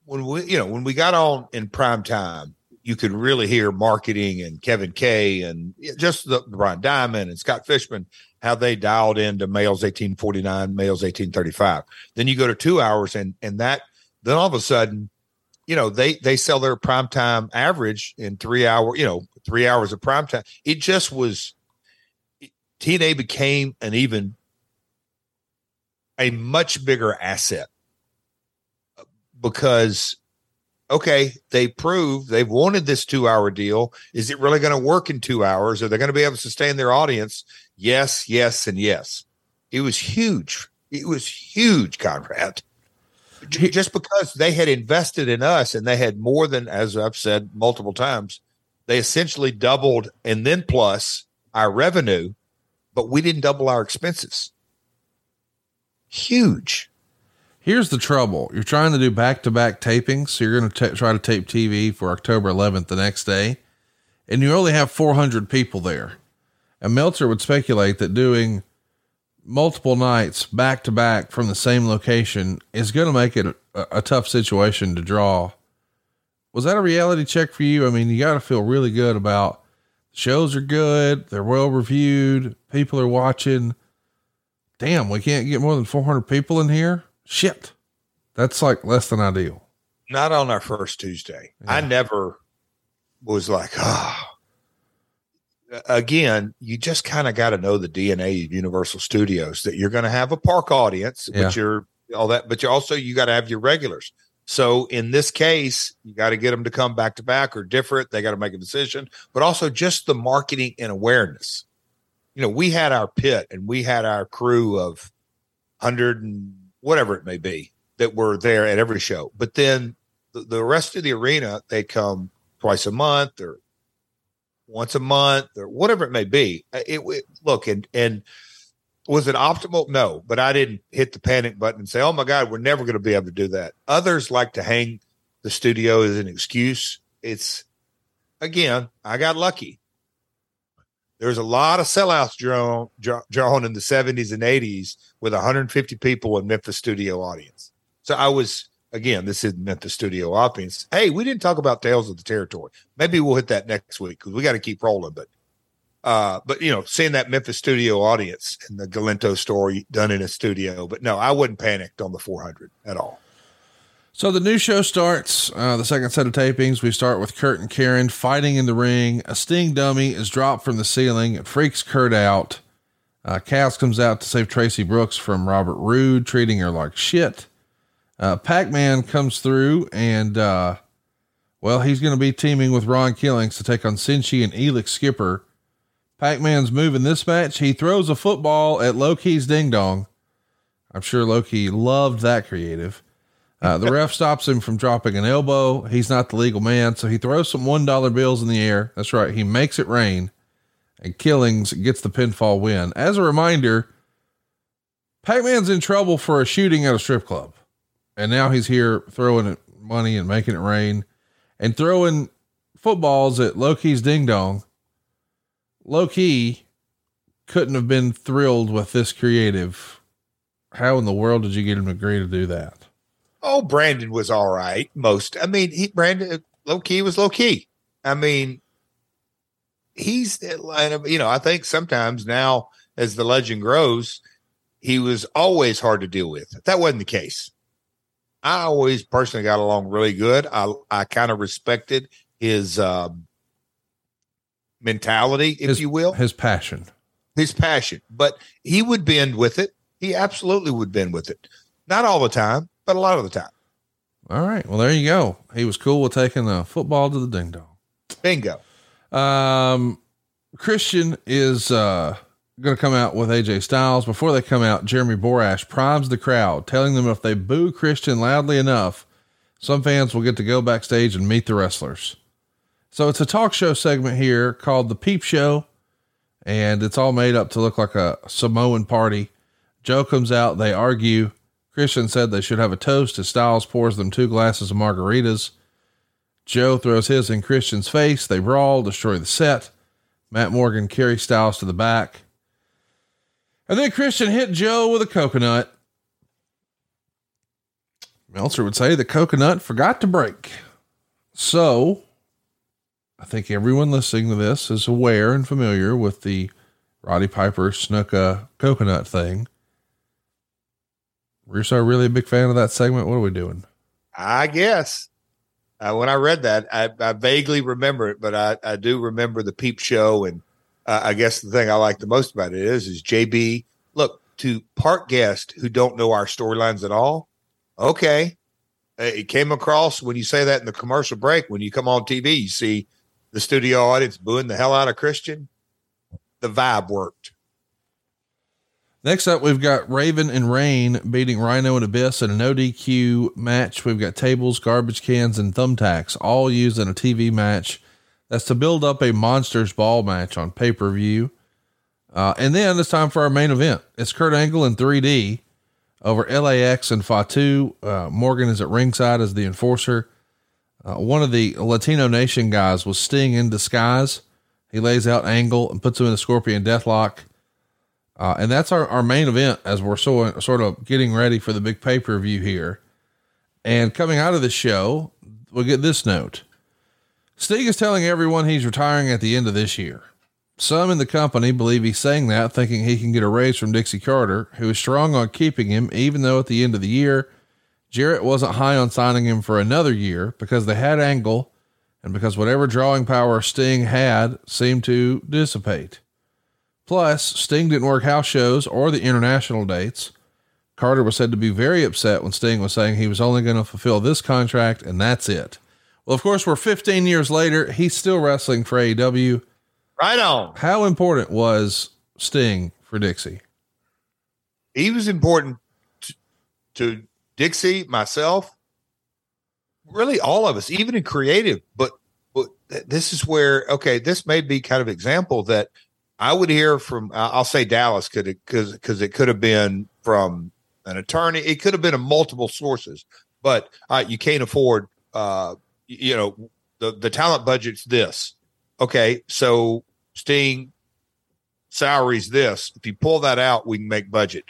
when we, you know, when we got on in prime time, you could really hear marketing and Kevin Kay and just the Brian Diamond and Scott Fishman, how they dialed into males 1849, males 1835. Then you go to two hours and, and that, then all of a sudden, you know, they, they sell their prime time average in three hour, you know, three hours of prime time. It just was, TNA became an even a much bigger asset uh, because okay, they proved they've wanted this two hour deal. Is it really going to work in two hours? Are they going to be able to sustain their audience? Yes, yes, and yes. It was huge. It was huge, Conrad. Just because they had invested in us and they had more than, as I've said multiple times, they essentially doubled and then plus our revenue, but we didn't double our expenses. Huge. Here's the trouble. You're trying to do back to back tapings. So you're going to try to tape TV for October 11th the next day, and you only have 400 people there. And Meltzer would speculate that doing multiple nights back to back from the same location is going to make it a, a, tough situation to draw. Was that a reality check for you? I mean, you got to feel really good about shows are good. They're well reviewed. People are watching. Damn, we can't get more than 400 people in here. Shit. That's like less than ideal. Not on our first Tuesday. Yeah. I never was like, ah. Oh. Again, you just kind of got to know the DNA of Universal Studios that you're going to have a park audience, yeah. but you're all that, but you also you got to have your regulars. So in this case, you got to get them to come back to back or different. They got to make a decision, but also just the marketing and awareness. You know, we had our pit and we had our crew of hundred and whatever it may be that were there at every show. But then the, the rest of the arena, they come twice a month or once a month or whatever it may be. Uh, it, it look and and was it optimal? No, but I didn't hit the panic button and say, "Oh my God, we're never going to be able to do that." Others like to hang the studio as an excuse. It's again, I got lucky. There's a lot of sellouts drawn, drawn in the 70s and 80s with 150 people in Memphis studio audience. So I was again, this is Memphis studio audience. Hey, we didn't talk about Tales of the Territory. Maybe we'll hit that next week because we got to keep rolling. But uh, but you know, seeing that Memphis studio audience and the Galento story done in a studio. But no, I wasn't panicked on the 400 at all. So the new show starts, uh, the second set of tapings. We start with Kurt and Karen fighting in the ring. A sting dummy is dropped from the ceiling. It freaks Kurt out. Uh, Cass comes out to save Tracy Brooks from Robert Roode, treating her like shit. Uh, Pac Man comes through and, uh, well, he's going to be teaming with Ron Killings to take on Senshi and Elix Skipper. Pac Man's moving this match. He throws a football at Low Ki's Ding Dong. I'm sure Low Ki loved that creative. Uh, the ref [laughs] stops him from dropping an elbow. He's not the legal man, so he throws some one dollar bills in the air. That's right. He makes it rain, and Killings gets the pinfall win. As a reminder, Pac-Man's in trouble for a shooting at a strip club, and now he's here throwing money and making it rain, and throwing footballs at Low Ki's Ding Dong. Low Ki couldn't have been thrilled with this creative. How in the world did you get him to agree to do that? Oh, Brandon was all right. Most, I mean, he Brandon Low Ki was Low Ki. I mean, he's you know, I think sometimes now as the legend grows, he was always hard to deal with. That wasn't the case. I always personally got along really good. I I kind of respected his um, mentality, if his, you will, his passion, his passion. But he would bend with it. He absolutely would bend with it. Not all the time, but a lot of the time. All right. Well, there you go. He was cool with taking a football to the ding dong. Bingo. Um, Christian is uh, going to come out with AJ Styles. Before they come out, Jeremy Borash primes the crowd, telling them if they boo Christian loudly enough, some fans will get to go backstage and meet the wrestlers. So it's a talk show segment here called The Peep Show, and it's all made up to look like a Samoan party. Joe comes out, they argue. Christian said they should have a toast as Styles pours them two glasses of margaritas. Joe throws his in Christian's face. They brawl, destroy the set. Matt Morgan carries Styles to the back. And then Christian hit Joe with a coconut. Meltzer would say the coconut forgot to break. So I think everyone listening to this is aware and familiar with the Roddy Piper Snuka coconut thing. Russo really a big fan of that segment. What are we doing? I guess. Uh, when I read that, I, I, vaguely remember it, but I, I do remember the peep show. And uh, I guess the thing I like the most about it is, is JB, look, to part guests who don't know our storylines at all. Okay. It came across when you say that in the commercial break, when you come on TV, you see the studio audience booing the hell out of Christian. The vibe worked. Next up, we've got Raven and Rain beating Rhino and Abyss in an ODQ match. We've got tables, garbage cans, and thumbtacks all used in a TV match. That's to build up a Monsters Ball match on pay per view. Uh, and then it's time for our main event. It's Kurt Angle in 3D over LAX and Fatu. Uh, Morgan is at ringside as the enforcer. Uh, one of the Latino Nation guys was Sting in disguise. He lays out Angle and puts him in a Scorpion Deathlock. Uh, and that's our, our main event as we're so, sort of getting ready for the big pay per view here. And coming out of the show, we'll get this note. Sting is telling everyone he's retiring at the end of this year. Some in the company believe he's saying that thinking he can get a raise from Dixie Carter, who is strong on keeping him, even though at the end of the year, Jarrett wasn't high on signing him for another year because they had Angle and because whatever drawing power Sting had seemed to dissipate. Plus, Sting didn't work house shows or the international dates. Carter was said to be very upset when Sting was saying he was only going to fulfill this contract and that's it. Well, of course, we're 15 years later. He's still wrestling for AEW. Right on. How important was Sting for Dixie? He was important to, to Dixie, myself, really all of us, even in creative. But, but this is where, okay, this may be kind of example that I would hear from I'll say Dallas could because because it could have been from an attorney. It could have been a multiple sources, but uh, you can't afford. Uh, you know, the the talent budget's this. Okay, so Sting salaries this. If you pull that out, we can make budget.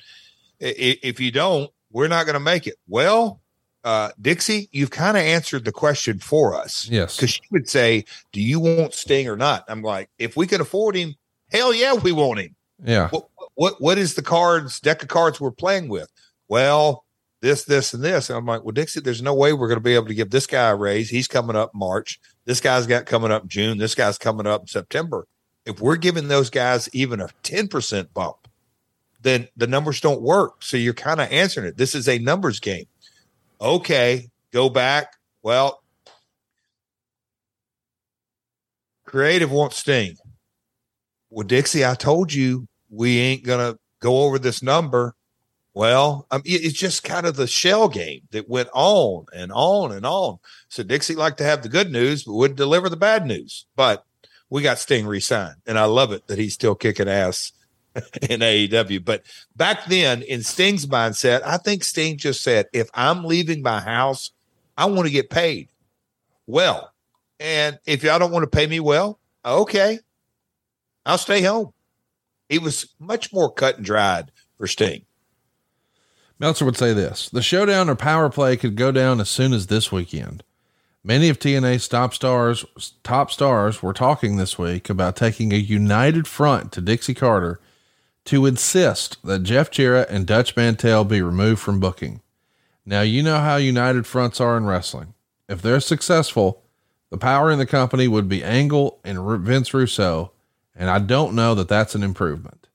If you don't, we're not going to make it. Well, uh, Dixie, you've kind of answered the question for us. Yes, because she would say, "Do you want Sting or not?" I'm like, if we can afford him, Hell yeah, we want him. Yeah. What, what what is the cards deck of cards we're playing with? Well, this, this, and this. And I'm like, well, Dixie, there's no way we're going to be able to give this guy a raise. He's coming up March. This guy's got coming up June. This guy's coming up September. If we're giving those guys even a 10% bump, then the numbers don't work. So you're kind of answering it. This is a numbers game. Okay, go back. Well, creative won't Sting well, Dixie, I told you we ain't gonna go over this number. Well, um, it's just kind of the shell game that went on and on and on. So Dixie liked to have the good news, but wouldn't deliver the bad news. But we got Sting re-signed, and I love it that he's still kicking ass [laughs] in AEW. But back then, in Sting's mindset, I think Sting just said, "If I'm leaving my house, I want to get paid well, and if y'all don't want to pay me well, okay, I'll stay home. It was much more cut and dried for Sting. Meltzer would say this the showdown or power play could go down as soon as this weekend. Many of TNA's top stars, top stars were talking this week about taking a united front to Dixie Carter to insist that Jeff Jarrett and Dutch Mantell be removed from booking. Now, you know how united fronts are in wrestling. If they're successful, the power in the company would be Angle and Vince Russo, and I don't know that that's an improvement.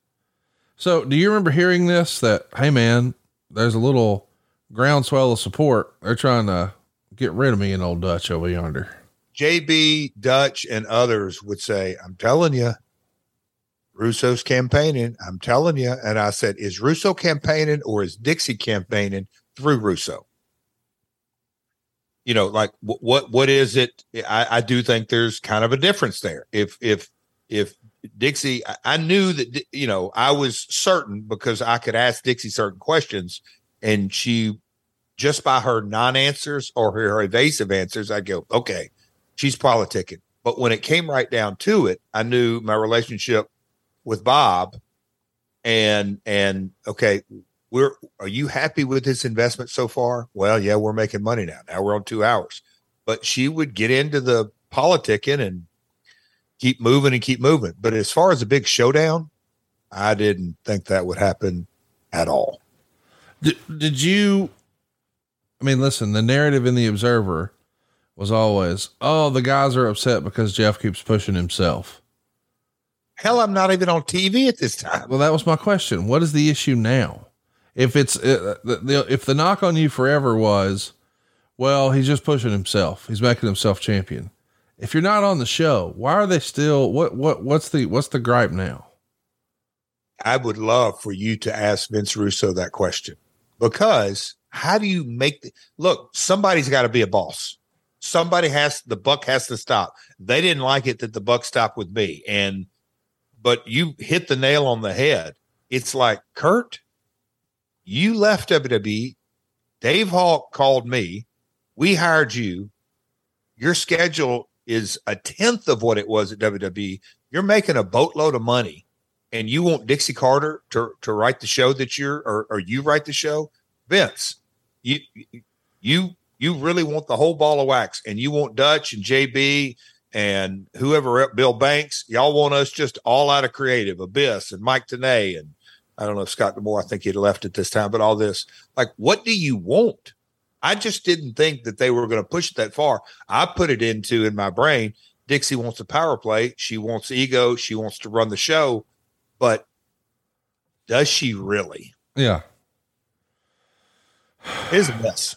So, do you remember hearing this? That, hey, man, there's a little groundswell of support. They're trying to get rid of me and old Dutch over yonder. JB, Dutch, and others would say, I'm telling you, Russo's campaigning. I'm telling you. And I said, is Russo campaigning or is Dixie campaigning through Russo? You know, like what what is it? I, I do think there's kind of a difference there. If if if Dixie, I knew that, you know, I was certain because I could ask Dixie certain questions and she, just by her non answers or her evasive answers, I'd go, okay, she's politicking. But when it came right down to it, I knew my relationship with Bob and, and okay, we're are you happy with this investment so far? Well, yeah, we're making money now. Now we're on two hours. But she would get into the politicking and keep moving and keep moving. But as far as a big showdown, I didn't think that would happen at all. Did, did you? I mean, listen, the narrative in the Observer was always, oh, the guys are upset because Jeff keeps pushing himself. Hell, I'm not even on TV at this time. Well, that was my question. What is the issue now? If it's uh, the, the, if the knock on you forever was, well, he's just pushing himself. He's making himself champion. If you're not on the show, why are they still what what what's the what's the gripe now? I would love for you to ask Vince Russo that question because how do you make the, look? Somebody's got to be a boss. Somebody has the buck has to stop. They didn't like it that the buck stopped with me, and but you hit the nail on the head. It's like Kurt, you left WWE. Dave Hawk called me. We hired you. Your schedule is a tenth of what it was at WWE. You're making a boatload of money and you want Dixie Carter to to write the show that you're or, or you write the show, Vince, you you you really want the whole ball of wax, and you want Dutch and JB and whoever Bill Banks, y'all want us just all out of creative, Abyss and Mike Tenay and I don't know if Scott D'Amore, I think he'd left at this time, but all this, like, what do you want? I just didn't think that they were going to push it that far. I put it into in my brain. Dixie wants a power play. She wants ego. She wants to run the show but does she really? Yeah. [sighs] Is a mess.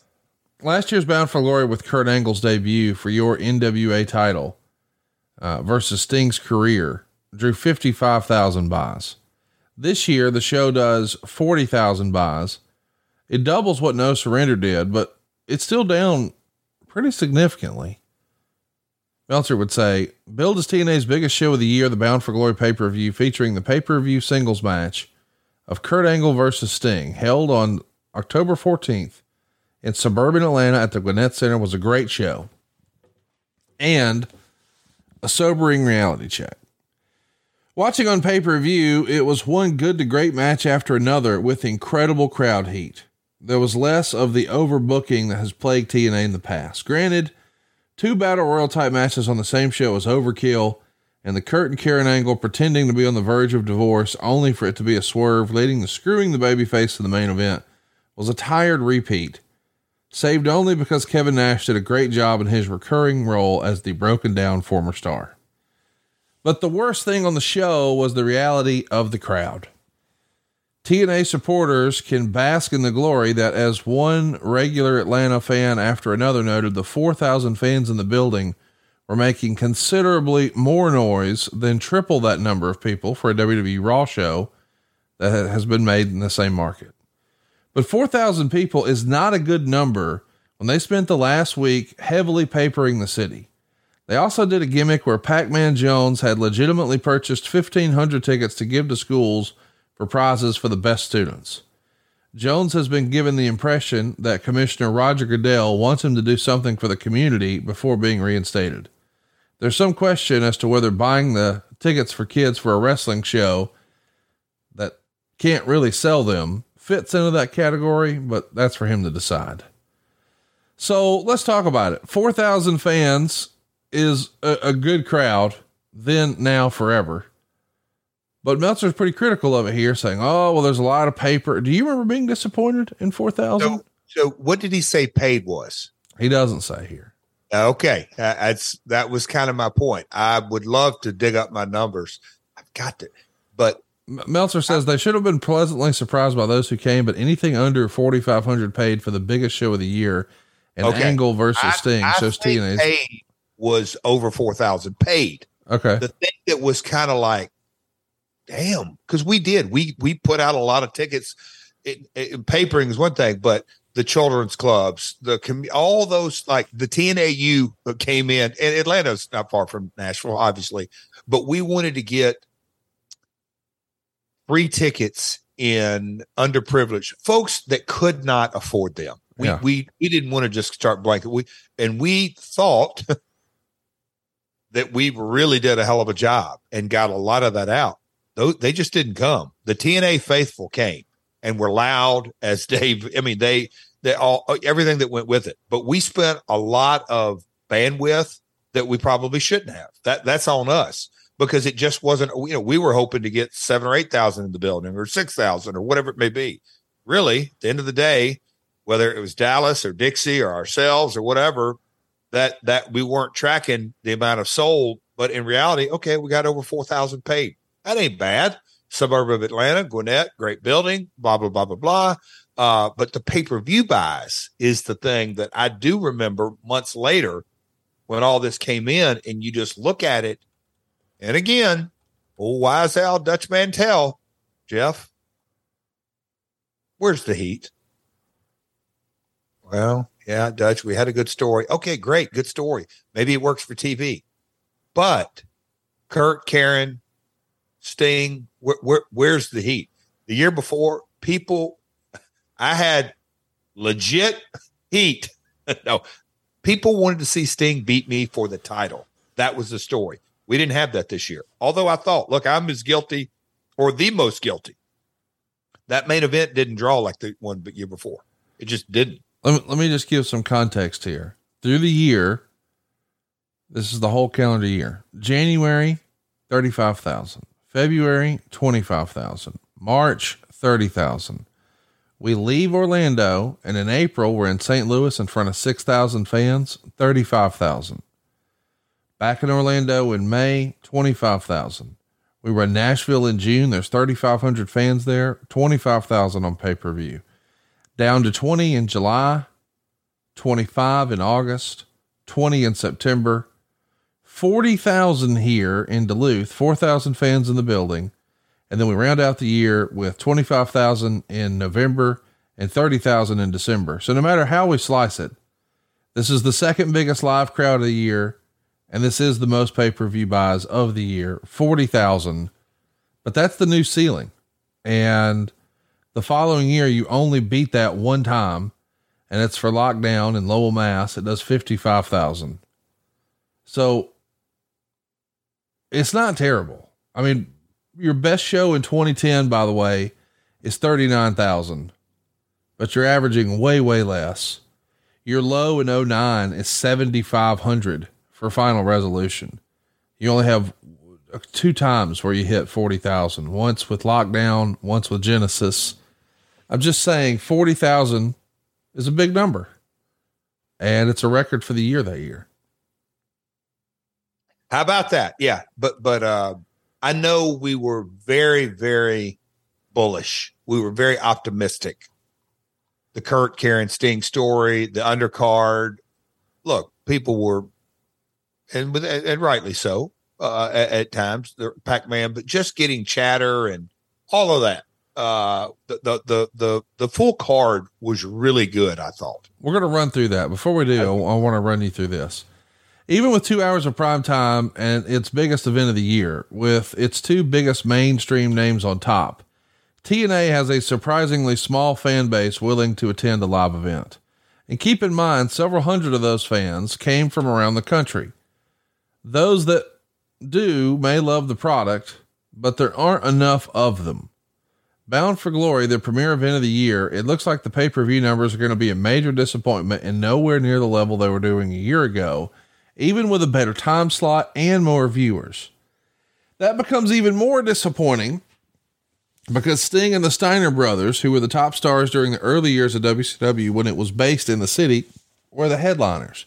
Last year's Bound for Glory with Kurt Angle's debut for your NWA title uh, versus Sting's career drew 55,000 buys. This year, the show does 40,000 buys. It doubles what No Surrender did, but it's still down pretty significantly. Meltzer would say, Build is TNA's biggest show of the year, the Bound for Glory pay per view, featuring the pay per view singles match of Kurt Angle versus Sting, held on October 14th in suburban Atlanta at the Gwinnett Center, was a great show and a sobering reality check. Watching on pay per view, it was one good to great match after another with incredible crowd heat. There was less of the overbooking that has plagued TNA in the past. Granted, Two battle royal type matches on the same show was overkill, and the Kurt and Karen angle pretending to be on the verge of divorce only for it to be a swerve, leading to screwing the babyface to the main event, was a tired repeat, saved only because Kevin Nash did a great job in his recurring role as the broken down former star. But the worst thing on the show was the reality of the crowd. TNA supporters can bask in the glory that, as one regular Atlanta fan after another noted, the 4,000 fans in the building were making considerably more noise than triple that number of people for a WWE Raw show that has been made in the same market. But 4,000 people is not a good number when they spent the last week heavily papering the city. They also did a gimmick where Pac Man Jones had legitimately purchased 1,500 tickets to give to schools for prizes for the best students. Jones has been given the impression that Commissioner Roger Goodell wants him to do something for the community before being reinstated. There's some question as to whether buying the tickets for kids for a wrestling show that can't really sell them fits into that category, but that's for him to decide. So let's talk about it. 4,000 fans is a, a good crowd, then, now, forever. But Meltzer's pretty critical of it here, saying, "Oh, well, there's a lot of paper." Do you remember being disappointed in four thousand? So, so, what did he say paid was? He doesn't say here. Okay, uh, that's that was kind of my point. I would love to dig up my numbers. I've got to, but Meltzer says they should have been pleasantly surprised by those who came, but anything under forty five hundred paid for the biggest show of the year, and okay. Angle versus I, Sting I shows TNA paid was over four thousand paid. Okay, the thing that was kind of like damn, because we did. We we put out a lot of tickets. It, it, papering is one thing, but the children's clubs, the com- all those like the TNAU came in, and Atlanta's not far from Nashville, obviously, but we wanted to get free tickets in underprivileged folks that could not afford them. We yeah. we we didn't want to just start blanket. We and we thought [laughs] that we really did a hell of a job and got a lot of that out. Those, they just didn't come. The TNA faithful came, and were loud as [laughs] Dave. I mean, they they all everything that went with it. But we spent a lot of bandwidth that we probably shouldn't have. That that's on us because it just wasn't. You know, we were hoping to get seven or eight thousand in the building or six thousand or whatever it may be. Really, at the end of the day, whether it was Dallas or Dixie or ourselves or whatever, that that we weren't tracking the amount of sold. But in reality, okay, we got over four thousand paid. That ain't bad suburb of Atlanta, Gwinnett, great building, blah, blah, blah, blah, blah. Uh, but the pay per view buys is the thing that I do remember months later when all this came in, and you just look at it. And again, old wise Al Dutch Mantell, Jeff, where's the heat? Well, yeah, Dutch, we had a good story. Okay, great, good story. Maybe it works for TV. But Kurt, Karen, Sting, where, where, where's the heat? The year before, people, I had legit heat. [laughs] no, people wanted to see Sting beat me for the title. That was the story. We didn't have that this year. Although I thought, look, I'm as guilty or the most guilty. That main event didn't draw like the one year before. It just didn't. Let me, let me just give some context here. Through the year, this is the whole calendar year. January, 35,000. February, 25,000. March, 30,000. We leave Orlando and in April we're in St. Louis in front of 6,000 fans, 35,000. Back in Orlando in May, 25,000. We were in Nashville in June. There's 3,500 fans there, 25,000 on pay per view. Down to 20 in July, 25 in August, 20 in September, 40,000 here in Duluth, 4,000 fans in the building. And then we round out the year with 25,000 in November and 30,000 in December. So no matter how we slice it, this is the second biggest live crowd of the year. And this is the most pay per view buys of the year 40,000. But that's the new ceiling. And the following year, you only beat that one time, and it's for lockdown in Lowell, Mass. It does 55,000. So it's not terrible. I mean, your best show in 2010, by the way, is 39,000, but you're averaging way, way less. Your low in 09 is 7,500 for final resolution. You only have two times where you hit 40,000, once with lockdown, once with Genesis. I'm just saying 40,000 is a big number and it's a record for the year that year. How about that? Yeah, but but uh, I know we were very very bullish. We were very optimistic. The Kurt Karen Sting story, the undercard. Look, people were, and with, and rightly so uh, at, at times. The Pac Man, but just getting chatter and all of that. Uh, the, the the the the full card was really good. I thought. We're gonna run through that. Before we do, I, I want to run you through this even with two hours of prime time and its biggest event of the year, with its two biggest mainstream names on top, TNA has a surprisingly small fan base willing to attend a live event. And keep in mind, several hundred of those fans came from around the country. Those that do may love the product, but there aren't enough of them. Bound for Glory, the premier event of the year, it looks like the pay per view numbers are going to be a major disappointment and nowhere near the level they were doing a year ago even with a better time slot and more viewers. That becomes even more disappointing because Sting and the Steiner brothers, who were the top stars during the early years of WCW when it was based in the city, were the headliners.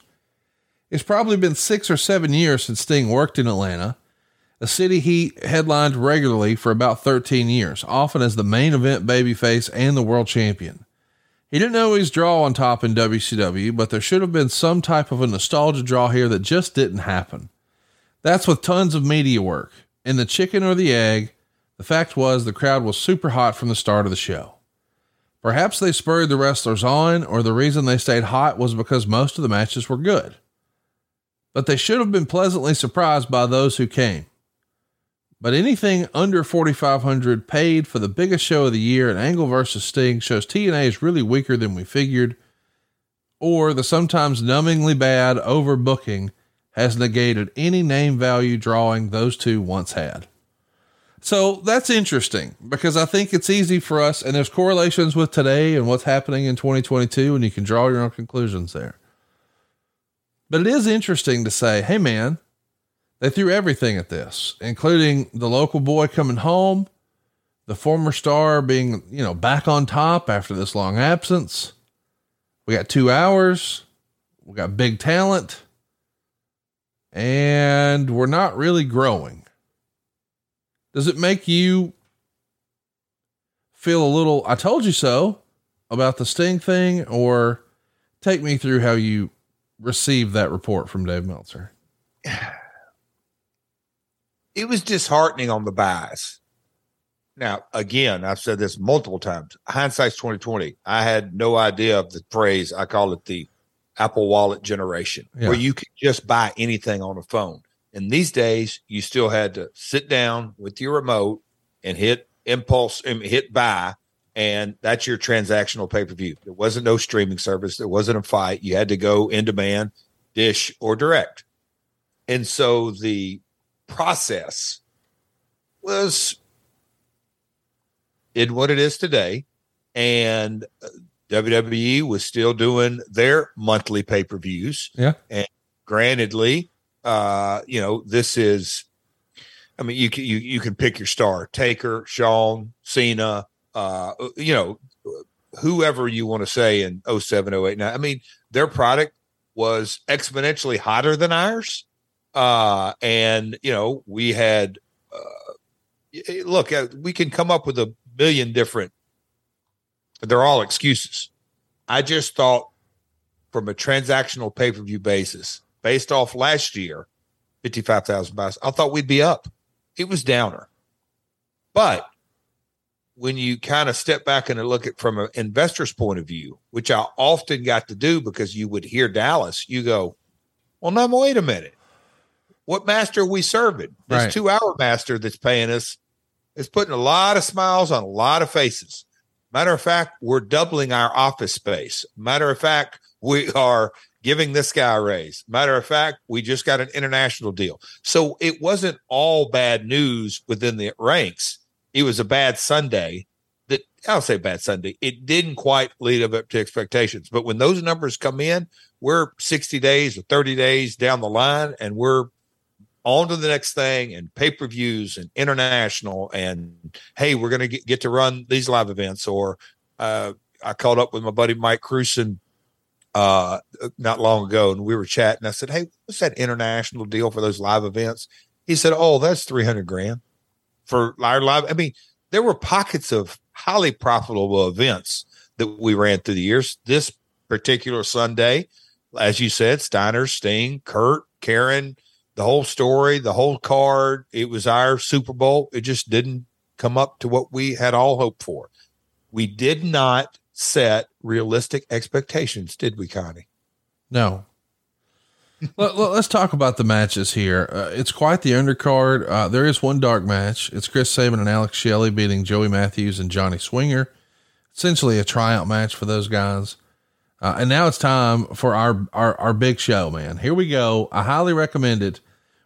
It's probably been six or seven years since Sting worked in Atlanta, a city he headlined regularly for about 13 years, often as the main event babyface and the world champion. He didn't always draw on top in WCW, but there should have been some type of a nostalgia draw here that just didn't happen. That's with tons of media work. In the chicken or the egg, the fact was the crowd was super hot from the start of the show. Perhaps they spurred the wrestlers on, or the reason they stayed hot was because most of the matches were good. But they should have been pleasantly surprised by those who came. But anything under 4,500 paid for the biggest show of the year at Angle versus Sting shows TNA is really weaker than we figured, or the sometimes numbingly bad overbooking has negated any name value drawing those two once had. So that's interesting because I think it's easy for us, and there's correlations with today and what's happening in 2022, and you can draw your own conclusions there. But it is interesting to say, hey, man, they threw everything at this, including the local boy coming home, the former star being, you know, back on top after this long absence. We got two hours, we got big talent, and we're not really growing. Does it make you feel a little, I told you so about the Sting thing, or take me through how you received that report from Dave Meltzer? [sighs] It was disheartening on the buys. Now, again, I've said this multiple times. Hindsight's twenty twenty. I had no idea of the phrase. I call it the Apple Wallet generation, Yeah. where you could just buy anything on a phone. And these days, you still had to sit down with your remote and hit impulse and hit buy, and that's your transactional pay per view. There wasn't no streaming service. There wasn't a FITE. You had to go in demand, dish, or direct. And so the process was in what it is today. And WWE was still doing their monthly pay per views. Yeah. And grantedly, uh, you know, this is, I mean, you can, you, you can pick your star Taker, Shawn, Cena, uh, you know, whoever you want to say in 07, 08. Now, I mean, their product was exponentially hotter than ours. Uh, and, you know, we had, uh, look, uh, we can come up with a million different, they're all excuses. I just thought from a transactional pay per view basis, based off last year, 55,000 buys, I thought we'd be up. It was downer. But when you kind of step back and look at from an investor's point of view, which I often got to do because you would hear Dallas, you go, well, now wait a minute. What master are we serving? This Right. two hour master that's paying us is putting a lot of smiles on a lot of faces. Matter of fact, we're doubling our office space. Matter of fact, we are giving this guy a raise. Matter of fact, we just got an international deal. So it wasn't all bad news within the ranks. It was a bad Sunday that I'll say bad Sunday. It didn't quite lead up to expectations. But when those numbers come in, we're 60 days or 30 days down the line and we're on to the next thing and pay-per-views and international and hey, we're gonna get, get to run these live events. Or uh I called up with my buddy Mike Cruson uh not long ago and we were chatting. I said, Hey, what's that international deal for those live events? He said, Oh, that's 300 grand for our live. I mean, there were pockets of highly profitable events that we ran through the years. This particular Sunday, as you said, Steiner, Sting, Kurt, Karen, the whole story, the whole card. It was our Super Bowl. It just didn't come up to what we had all hoped for. We did not set realistic expectations, did we, Connie? No. [laughs] let, us talk about the matches here. Uh, it's quite the undercard. Uh, there is one dark match. It's Chris Sabin and Alex Shelley beating Joey Matthews and Johnny Swinger. Essentially a tryout match for those guys. Uh, and now it's time for our, our, our big show, man. Here we go. I highly recommend it.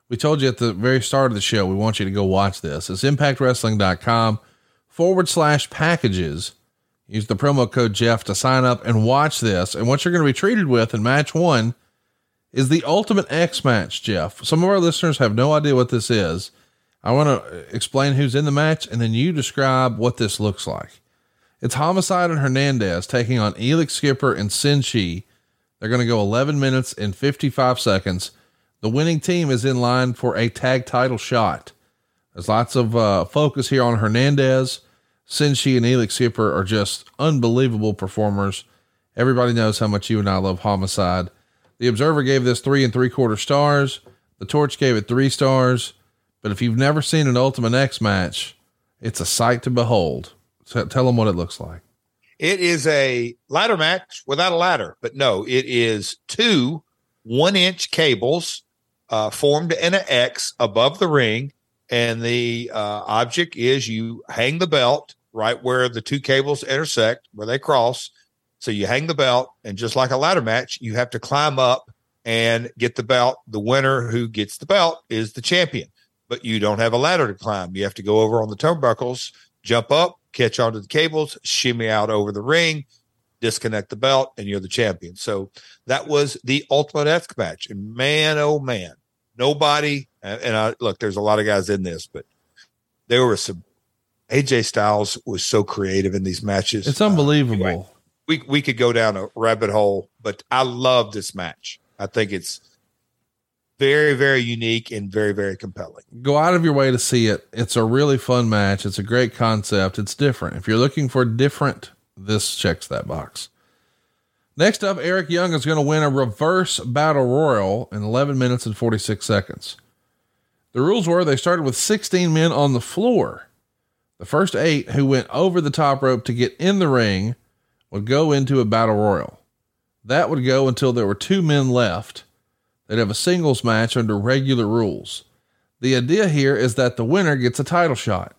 We told you at the very start of the show, we want you to go watch this. It's impactwrestling.com forward slash packages. Use the promo code Jeff to sign up and watch this. And what you're going to be treated with in match one is the Ultimate X match, Jeff. Some of our listeners have no idea what this is. I want to explain who's in the match and then you describe what this looks like. It's Homicide and Hernandez taking on Elix Skipper and Senshi. They're going to go 11 minutes and 55 seconds. The winning team is in line for a tag title shot. There's lots of uh, focus here on Hernandez. Senshi and Elix Skipper are just unbelievable performers. Everybody knows how much you and I love Homicide. The Observer gave this three and three quarter stars. The Torch gave it three stars. But if you've never seen an Ultimate X match, it's a sight to behold. So tell them what it looks like. It is a ladder match without a ladder, but no, it is two one inch cables uh, formed in an X above the ring. And the uh, object is you hang the belt right where the two cables intersect, where they cross. So you hang the belt, and just like a ladder match, you have to climb up and get the belt. The winner who gets the belt is the champion. but you don't have a ladder to climb. You have to go over on the turnbuckles, jump up, catch onto the cables, shimmy out over the ring, disconnect the belt, and you're the champion. So that was the ultimate X match. And man, oh man, nobody. And I look, there's a lot of guys in this, but there were some. AJ Styles was so creative in these matches. It's unbelievable. Uh, anyway, we we could go down a rabbit hole, but I love this match. I think it's very very unique and very very compelling. Go out of your way to see it. It's a really fun match. It's a great concept. It's different. If you're looking for different, this checks that box. Next up, Eric Young is going to win a reverse battle royal in 11 minutes and 46 seconds. The rules were they started with 16 men on the floor. The first eight who went over the top rope to get in the ring would go into a battle royal. That would go until there were two men left. They'd have a singles match under regular rules. The idea here is that the winner gets a title shot.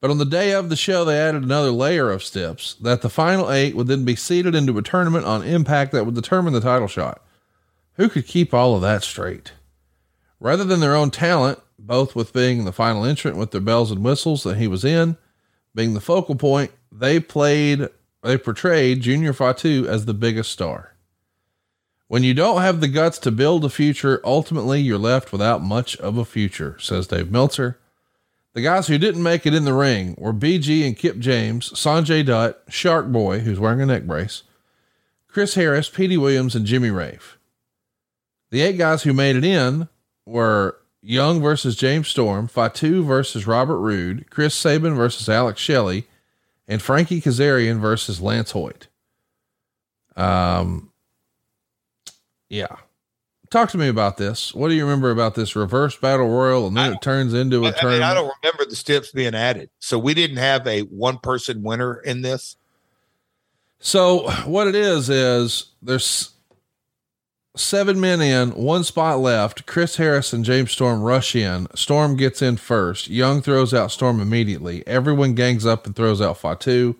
But on the day of the show, they added another layer of steps that the final eight would then be seeded into a tournament on impact that would determine the title shot. Who could keep all of that straight? Rather than their own talent, both with being the final entrant with their bells and whistles that he was in, being the focal point, they played they portrayed Junior Fatu as the biggest star. When you don't have the guts to build a future, ultimately you're left without much of a future, says Dave Meltzer. The guys who didn't make it in the ring were BG and Kip James, Sanjay Dutt, Shark Boy, who's wearing a neck brace, Chris Harris, Petey Williams, and Jimmy Rave. The eight guys who made it in were Young versus James Storm, Fatu versus Robert Roode, Chris Sabin versus Alex Shelley, and Frankie Kazarian versus Lance Hoyt. Um, yeah. Talk to me about this. What do you remember about this reverse battle royal? And then it turns into a I, tournament. I, mean, I don't remember the steps being added. So we didn't have a one person winner in this. So what it is is there's seven men in, one spot left. Chris Harris and James Storm rush in. Storm gets in first. Young throws out Storm immediately. Everyone gangs up and throws out Fatu.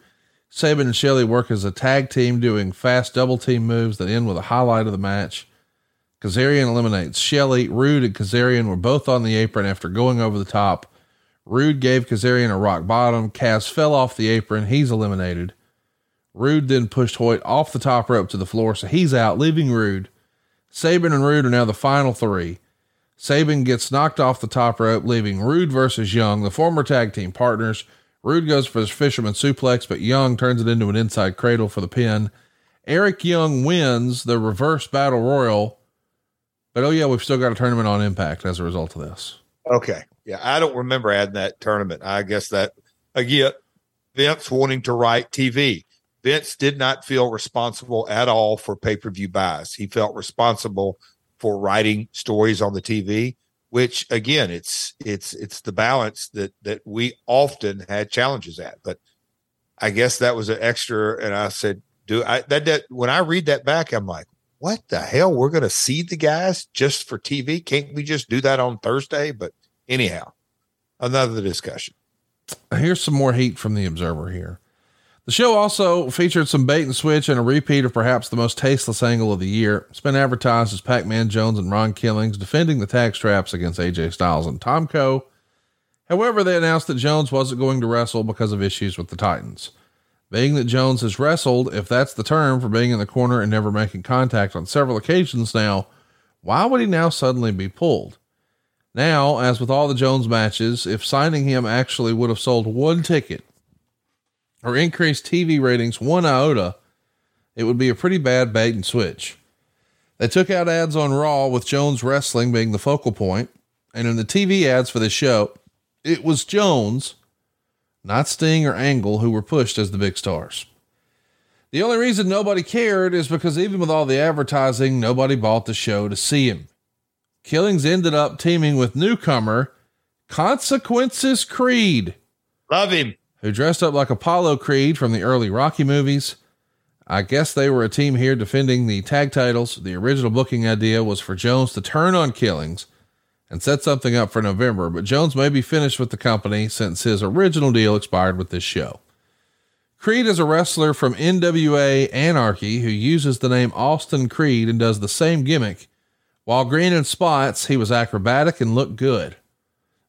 Sabin and Shelley work as a tag team doing fast double team moves that end with a highlight of the match. Kazarian eliminates Shelley. Roode and Kazarian were both on the apron after going over the top. Roode gave Kazarian a rock bottom. Kaz fell off the apron. He's eliminated. Roode then pushed Hoyt off the top rope to the floor, so he's out, leaving Roode. Sabin and Roode are now the final three. Sabin gets knocked off the top rope, leaving Roode versus Young, the former tag team partners. Roode goes for his fisherman suplex, but Young turns it into an inside cradle for the pin. Eric Young wins the reverse battle royal. But oh yeah, we've still got a tournament on impact as a result of this. Okay. Yeah. I don't remember adding that tournament. I guess that again, Vince wanting to write TV. Vince did not feel responsible at all for pay per view buys. He felt responsible for writing stories on the TV, which again, it's it's it's the balance that that we often had challenges at. But I guess that was an extra, and I said, "Do I that that when I read that back, I'm like, what the hell? We're going to seed the guys just for TV? Can't we just do that on Thursday?" But anyhow, another discussion. Here's some more heat from the Observer here. The show also featured some bait and switch and a repeat of perhaps the most tasteless angle of the year. It's been advertised as Pac Man Jones and Ron Killings defending the tag straps against AJ Styles and Tomko. However, they announced that Jones wasn't going to wrestle because of issues with the Titans. Being that Jones has wrestled, if that's the term for being in the corner and never making contact on several occasions now, why would he now suddenly be pulled? Now, as with all the Jones matches, if signing him actually would have sold one ticket, or increase TV ratings one iota, it would be a pretty bad bait and switch. They took out ads on Raw with Jones Wrestling being the focal point, and in the TV ads for the show, it was Jones, not Sting or Angle, who were pushed as the big stars. The only reason nobody cared is because even with all the advertising, nobody bought the show to see him. Killings ended up teaming with newcomer Consequences Creed. Love him who dressed up like Apollo Creed from the early Rocky movies. I guess they were a team here defending the tag titles. The original booking idea was for Jones to turn on Killings and set something up for November, but Jones may be finished with the company since his original deal expired with this show. Creed is a wrestler from NWA Anarchy who uses the name Austin Creed and does the same gimmick. While green in spots, he was acrobatic and looked good.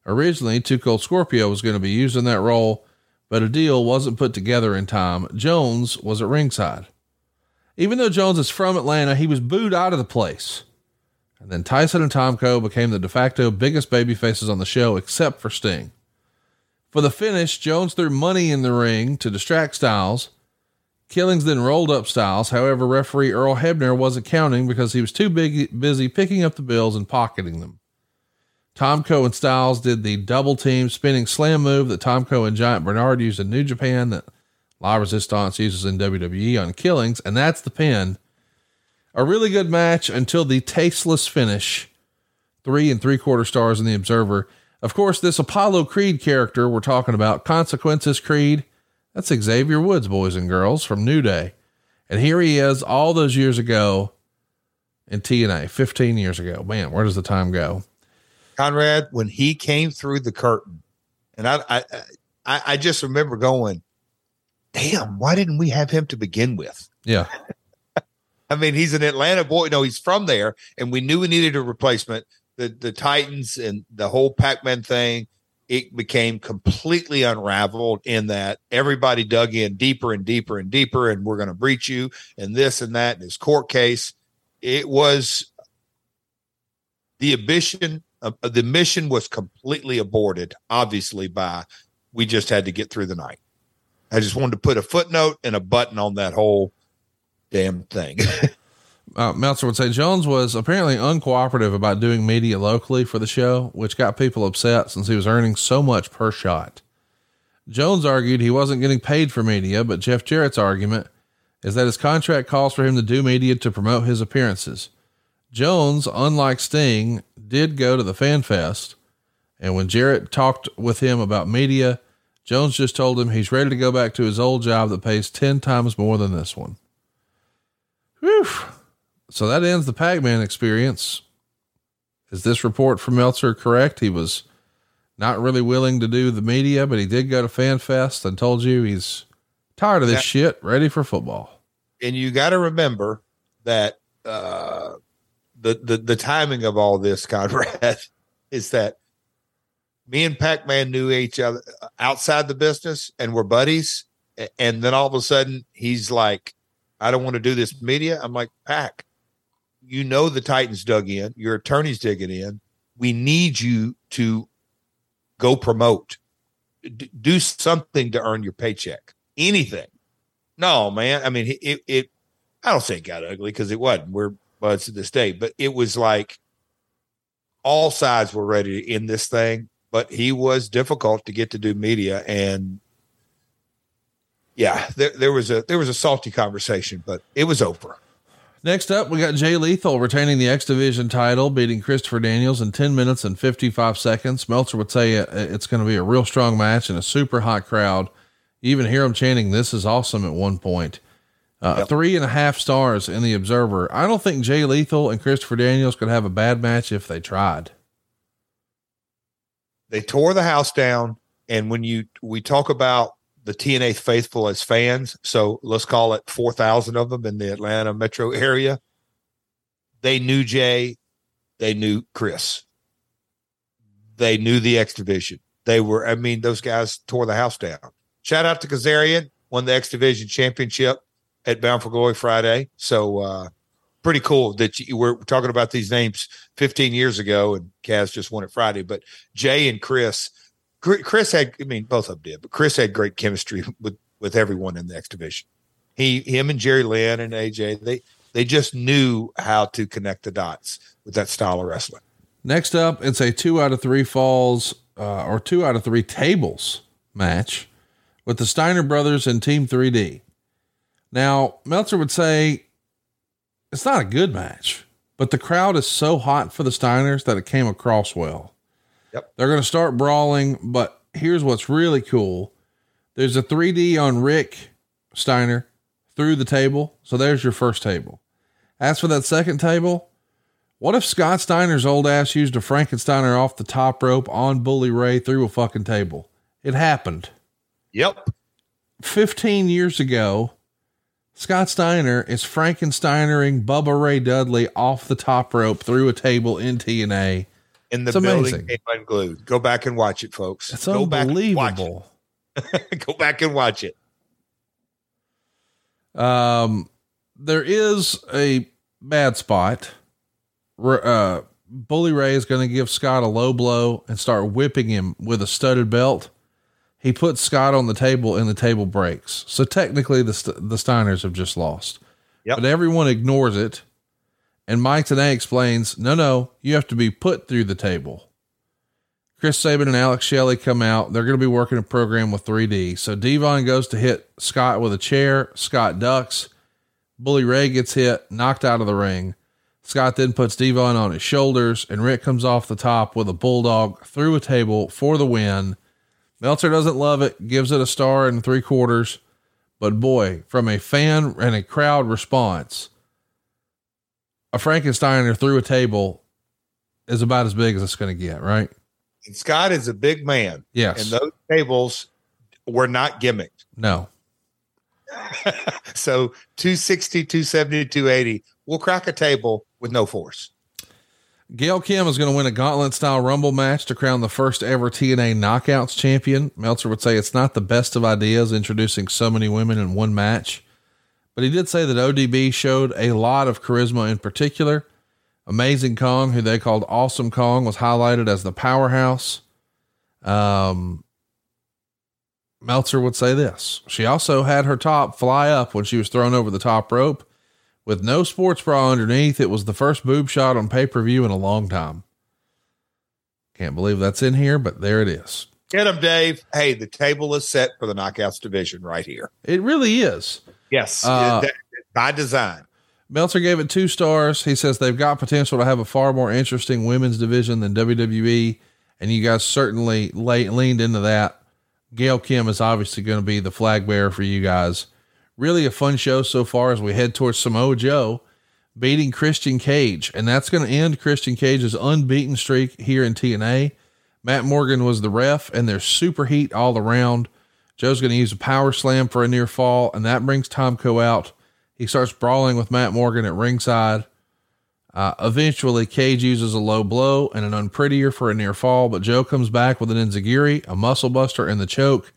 Originally, Too Cold Scorpio was going to be used in that role, but a deal wasn't put together in time. Jones was at ringside. Even though Jones is from Atlanta, he was booed out of the place. And then Tyson and Tomko became the de facto biggest baby faces on the show, except for Sting. For the finish, Jones threw money in the ring to distract Styles. Killings then rolled up Styles. However, referee Earl Hebner wasn't counting because he was too big, busy picking up the bills and pocketing them. Tomko and Styles did the double team spinning slam move that Tomko and Giant Bernard used in New Japan that La Resistance uses in WWE on Killings, and that's the pin. A really good match until the tasteless finish. Three and three quarter stars in the Observer. Of course, this Apollo Creed character we're talking about, Consequences Creed, that's Xavier Woods, boys and girls, from New Day. And here he is all those years ago in TNA, 15 years ago. Man, where does the time go? Conrad, when he came through the curtain, and I, I, I, I just remember going, "Damn, why didn't we have him to begin with?" Yeah. [laughs] I mean, he's an Atlanta boy. No, he's from there, and we knew we needed a replacement. The the Titans and the whole Pac-Man thing, it became completely unraveled in that everybody dug in deeper and deeper and deeper, and we're going to breach you and this and that in his court case. It was the ambition uh, the mission was completely aborted, obviously, by we just had to get through the night. I just wanted to put a footnote and a button on that whole damn thing. [laughs] uh, Meltzer would say Jones was apparently uncooperative about doing media locally for the show, which got people upset since he was earning so much per shot. Jones argued he wasn't getting paid for media, but Jeff Jarrett's argument is that his contract calls for him to do media to promote his appearances. Jones, unlike Sting, did go to the Fan Fest, and when Jarrett talked with him about media, Jones just told him he's ready to go back to his old job that pays 10 times more than this one. Whew. So that ends the Pac Man experience. Is this report from Meltzer correct? He was not really willing to do the media, but he did go to Fan Fest and told you he's tired of this shit, ready for football. And you got to remember that uh, the the the timing of all this, Conrad, [laughs] is that me and Pac Man knew each other uh, outside the business and we're buddies. And then all of a sudden he's like, I don't want to do this media. I'm like, Pac, you know the Titans dug in, your attorney's digging in. We need you to go promote, D- do something to earn your paycheck. Anything. No, man. I mean, it, it I don't say it got ugly because it wasn't. We're buds to this day. But it was like all sides were ready to end this thing, but he was difficult to get to do media. And yeah, there, there was a there was a salty conversation, but it was over. Next up, we got Jay Lethal retaining the X Division title, beating Christopher Daniels in 10 minutes and 55 seconds. Meltzer would say it's going to be a real strong match and a super hot crowd. You even hear him chanting, This is awesome at one point. Uh, yep. Three and a half stars in the Observer. I don't think Jay Lethal and Christopher Daniels could have a bad match if they tried. They tore the house down, and when you we talk about the TNA faithful as fans, so let's call it four thousand of them in the Atlanta metro area. They knew Jay, they knew Chris, they knew the X Division. They were, I mean, those guys tore the house down. Shout out to Kazarian, won the X Division championship at Bound for Glory Friday. So uh, pretty cool that you were talking about these names 15 years ago, and Kaz just won it Friday. But Jay and Chris, Chris had, I mean, both of them did, but Chris had great chemistry with with everyone in the X division. He, him, and Jerry Lynn and AJ, they they just knew how to connect the dots with that style of wrestling. Next up, it's a two out of three falls uh, or two out of three tables match with the Steiner brothers and Team 3D. Now, Meltzer would say it's not a good match, but the crowd is so hot for the Steiners that it came across well. Yep. They're going to start brawling, but here's what's really cool. There's a 3D on Rick Steiner through the table. So there's your first table. As for that second table, what if Scott Steiner's old ass used a Frankensteiner off the top rope on Bully Ray through a fucking table? It happened. Yep. 15 years ago, Scott Steiner is Frankensteinering Bubba Ray Dudley off the top rope through a table in TNA. in the It's building amazing. came unglued. Go back and watch it, folks. It's Go back and watch unbelievable. it. [laughs] Go back and watch it. Um, there is a bad spot. Uh, Bully Ray is going to give Scott a low blow and start whipping him with a studded belt. He puts Scott on the table and the table breaks. So technically, the St- the Steiners have just lost. Yep. But everyone ignores it. And Mike Tenay explains, no, no, you have to be put through the table. Chris Sabin and Alex Shelley come out. They're going to be working a program with 3D. So Devon goes to hit Scott with a chair. Scott ducks. Bully Ray gets hit, knocked out of the ring. Scott then puts Devon on his shoulders, and Rick comes off the top with a bulldog through a table for the win. Meltzer doesn't love it, gives it a star and three quarters. But boy, from a fan and a crowd response, a Frankensteiner through a table is about as big as it's going to get, right? And Scott is a big man. Yes. And those tables were not gimmicked. no. [laughs] So 260, 270, 280. We'll crack a table with no force. Gail Kim is going to win a gauntlet style rumble match to crown the first ever TNA knockouts champion. Meltzer would say it's not the best of ideas introducing so many women in one match, but he did say that ODB showed a lot of charisma in particular. Amazing Kong, who they called Awesome Kong, was highlighted as the powerhouse. Um, Meltzer would say this. She also had her top fly up when she was thrown over the top rope. With no sports bra underneath, it was the first boob shot on pay per view in a long time. Can't believe that's in here, but there it is. Get him, Dave. Hey, the table is set for the knockouts division right here. It really is. Yes. Uh, by design. Meltzer gave it two stars. He says they've got potential to have a far more interesting women's division than WWE, and you guys certainly lay, leaned into that. Gail Kim is obviously going to be the flag bearer for you guys. Really a fun show so far as we head towards Samoa Joe beating Christian Cage, and that's going to end Christian Cage's unbeaten streak here in TNA. Matt Morgan was the ref, and there's super heat all around. Joe's going to use a power slam for a near fall, and that brings Tomko out. He starts brawling with Matt Morgan at ringside. Uh, eventually, Cage uses a low blow and an unprettier for a near fall, but Joe comes back with an enziguri, a muscle buster, and the choke,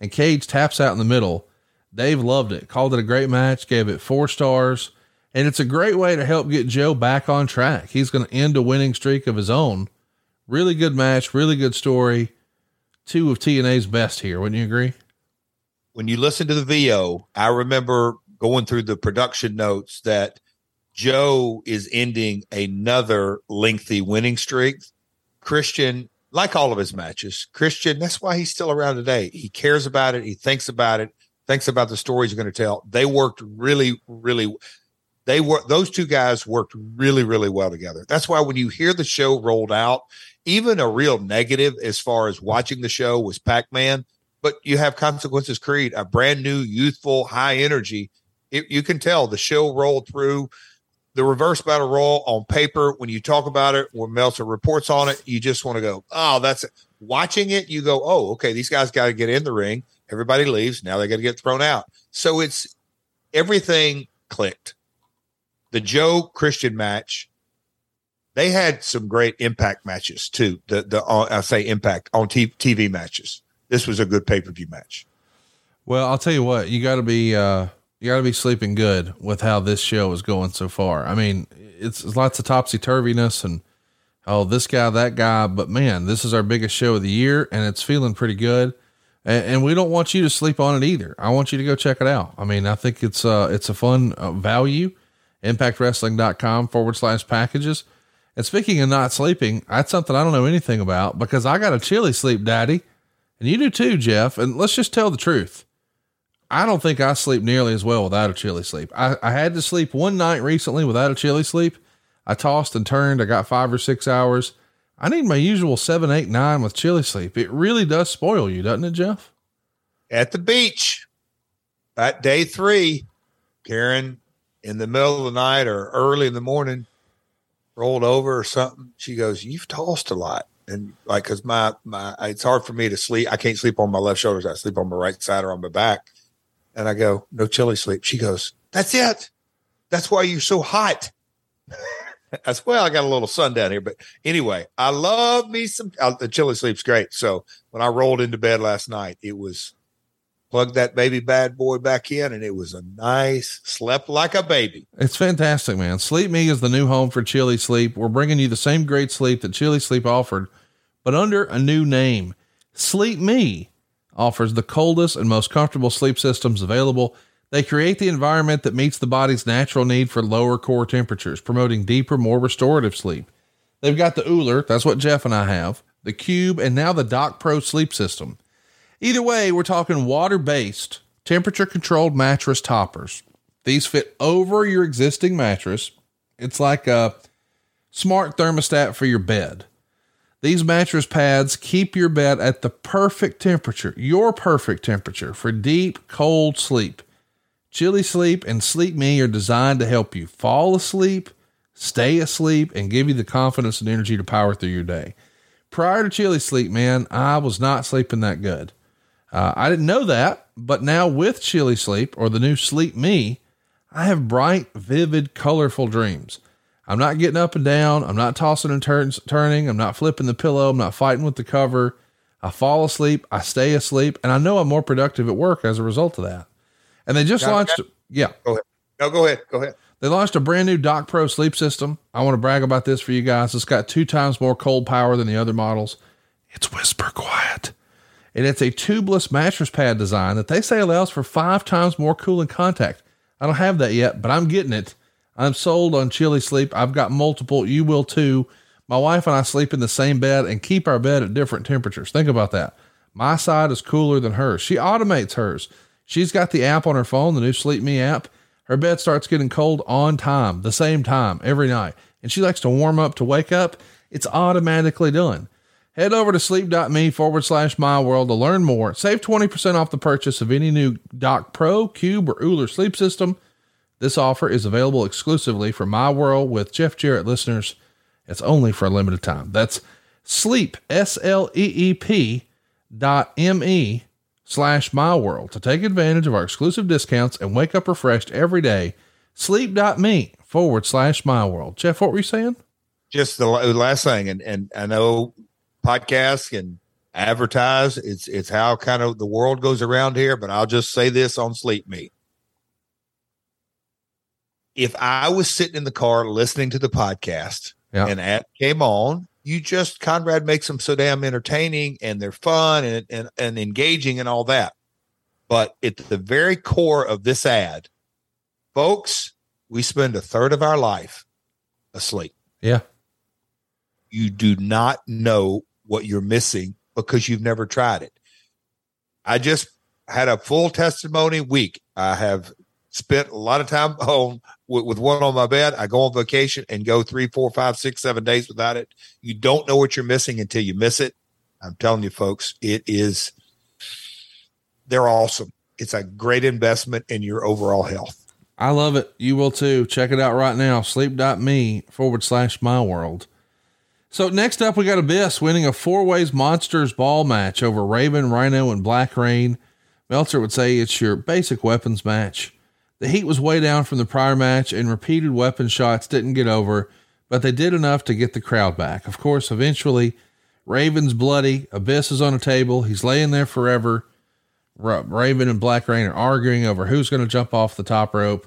and Cage taps out in the middle. Dave loved it, called it a great match, gave it four stars, and it's a great way to help get Joe back on track. He's going to end a winning streak of his own. Really good match, really good story. Two of TNA's best here, wouldn't you agree? when you listen to the VO, I remember going through the production notes that Joe is ending another lengthy winning streak. Christian, like all of his matches, Christian, that's why he's still around today. He cares about it. He thinks about it, thinks about the stories he's going to tell. They worked really, really, they were, those two guys worked really, really well together. That's why when you hear the show rolled out, even a real negative as far as watching the show was Pac Man but you have consequences creed a brand new youthful high energy it, you can tell the show rolled through the reverse battle royal on paper when you talk about it when meltzer reports on it you just want to go oh that's it watching it you go oh okay these guys got to get in the ring everybody leaves. Now they got to get thrown out. So it's everything clicked. The joe christian match they had some great impact matches too. The the uh, i say impact on t- tv matches. This was a good pay-per-view match. Well, I'll tell you what, you got to be uh you got to be sleeping good with how this show is going so far. I mean, it's, it's lots of topsy turviness and oh, this guy, that guy, but man, this is our biggest show of the year and it's feeling pretty good. And, and we don't want you to sleep on it either. I want you to go check it out. I mean, I think it's uh it's a fun uh, value. Impactwrestling.com forward slash packages. And speaking of not sleeping, that's something I don't know anything about because I got a Chili Sleep daddy. And you do too, Jeff. And let's just tell the truth. I don't think I sleep nearly as well without a Chili Sleep. I, I had to sleep one night recently without a Chili Sleep. I tossed and turned. I got five or six hours. I need my usual seven, eight, nine with chili sleep. It really does spoil you, doesn't it, Jeff? at the beach at day three karen in the middle of the night or early in the morning rolled over or something she goes you've tossed a lot and like because my my it's hard for me to sleep i can't sleep on my left shoulders. i sleep on my right side or on my back and i go no chili sleep she goes that's it that's why you're so hot [laughs] [laughs] As well, I got a little sun down here, but anyway, I love me some. Uh, the chili sleep's great. So when I rolled into bed last night, it was plugged that baby bad boy back in, and it was a nice slept like a baby. It's fantastic, man. Sleep Me is the new home for Chili Sleep. We're bringing you the same great sleep that Chili Sleep offered, but under a new name. Sleep Me offers the coldest and most comfortable sleep systems available. They create the environment that meets the body's natural need for lower core temperatures, promoting deeper, more restorative sleep. They've got the Ooler, that's what Jeff and I have, the Cube, and now the Dock Pro sleep system. Either way, we're talking water based, temperature controlled mattress toppers. These fit over your existing mattress. It's like a smart thermostat for your bed. These mattress pads keep your bed at the perfect temperature, your perfect temperature for deep, cold sleep. Chili Sleep and Sleep Me are designed to help you fall asleep, stay asleep, and give you the confidence and energy to power through your day. Prior to Chili Sleep, man, I was not sleeping that good. Uh, I didn't know that, but now with Chili Sleep or the new Sleep Me, I have bright, vivid, colorful dreams. I'm not getting up and down. I'm not tossing and turns, turning. I'm not flipping the pillow. I'm not fighting with the cover. I fall asleep. I stay asleep, and I know I'm more productive at work as a result of that. And they just launched, yeah. Go ahead. No, go ahead. Go ahead. They launched a brand new Dock Pro sleep system. I want to brag about this for you guys. It's got two times more cold power than the other models. It's whisper quiet and it's a tubeless mattress pad design that they say allows for five times more cooling contact. I don't have that yet, but I'm getting it. I'm sold on Chili Sleep. I've got multiple. You will too. My wife and I sleep in the same bed and keep our bed at different temperatures. Think about that. My side is cooler than hers. She automates hers. She's got the app on her phone, the new Sleep Me app. Her bed starts getting cold on time, the same time every night. And she likes to warm up to wake up. It's automatically done. Head over to sleep.me forward slash my world to learn more. Save 20% off the purchase of any new Dock Pro, Cube, or Ooler sleep system. This offer is available exclusively for My World with Jeff Jarrett listeners. It's only for a limited time. That's sleep, S L E E P dot M E slash My World to take advantage of our exclusive discounts and wake up refreshed every day. Sleep.me forward slash My World. Jeff, what were you saying? Just the last thing, and, and I know podcasts and advertise. It's it's how kind of the world goes around here. But I'll just say this on Sleep Me. If I was sitting in the car listening to the podcast yeah. and ad came on, you just Conrad makes them so damn entertaining and they're fun and, and, and engaging and all that. But at the very core of this ad, folks, we spend a third of our life asleep. Yeah. You do not know what you're missing because you've never tried it. I just had a full testimony week. I have spent a lot of time [laughs] home with, with, one on my bed. I go on vacation and go three, four, five, six, seven days without it. You don't know what you're missing until you miss it. I'm telling you, folks, it is, they're awesome. It's a great investment in your overall health. I love it. You will too. Check it out right now. Sleep.me forward slash my world. So next up, we got Abyss winning a four ways monsters ball match over Raven, Rhino, and Black Reign. Meltzer would say it's your basic weapons match. The heat was way down from the prior match, and repeated weapon shots didn't get over, but they did enough to get the crowd back. Of course, eventually, Raven's bloody. Abyss is on a table. He's laying there forever. Raven and Black Reign are arguing over who's going to jump off the top rope.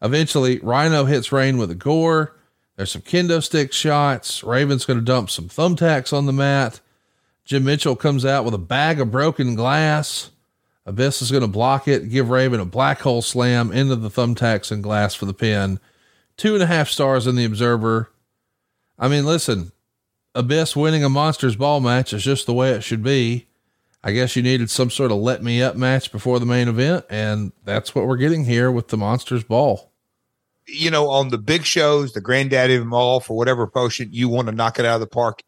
Eventually, Rhino hits Reign with a gore. There's some kendo stick shots. Raven's going to dump some thumbtacks on the mat. Jim Mitchell comes out with a bag of broken glass. Abyss is going to block it, give Raven a black hole slam into the thumbtacks and glass for the pin. Two and a half stars in the Observer. I mean, listen, Abyss winning a Monsters Ball match is just the way it should be. I guess you needed some sort of let me up match before the main event, and that's what we're getting here with the Monsters Ball you know, on the big shows, the granddaddy of them all, for whatever potion, you want to knock it out of the park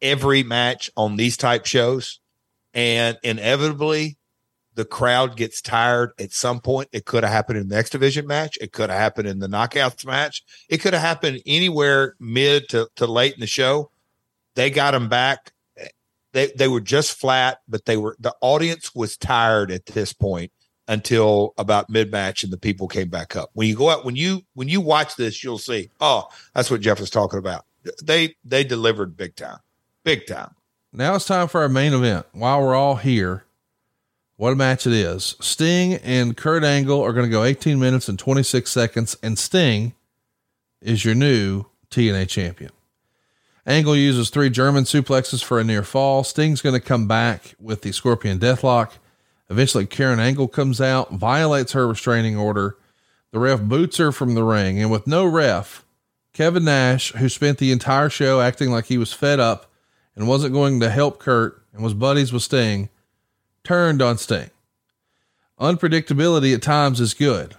every match on these type shows. And inevitably, the crowd gets tired at some point. It could have happened in the X Division match. It could have happened in the knockouts match. It could have happened anywhere mid to, to late in the show. They got them back. They they were just flat, but they were the audience was tired at this point until about mid match and the people came back up. When you go out, when you when you watch this, you'll see. Oh, that's what Jeff was talking about. They they delivered big time, big time. Now it's time for our main event. While we're all here, what a match it is! Sting and Kurt Angle are going to go 18 minutes and 26 seconds, and Sting is your new TNA champion. Angle uses three German suplexes for a near fall. Sting's going to come back with the Scorpion Deathlock. Eventually, Karen Angle comes out, violates her restraining order. The ref boots her from the ring, and with no ref, Kevin Nash, who spent the entire show acting like he was fed up and wasn't going to help Kurt and was buddies with Sting, turned on Sting. Unpredictability at times is good.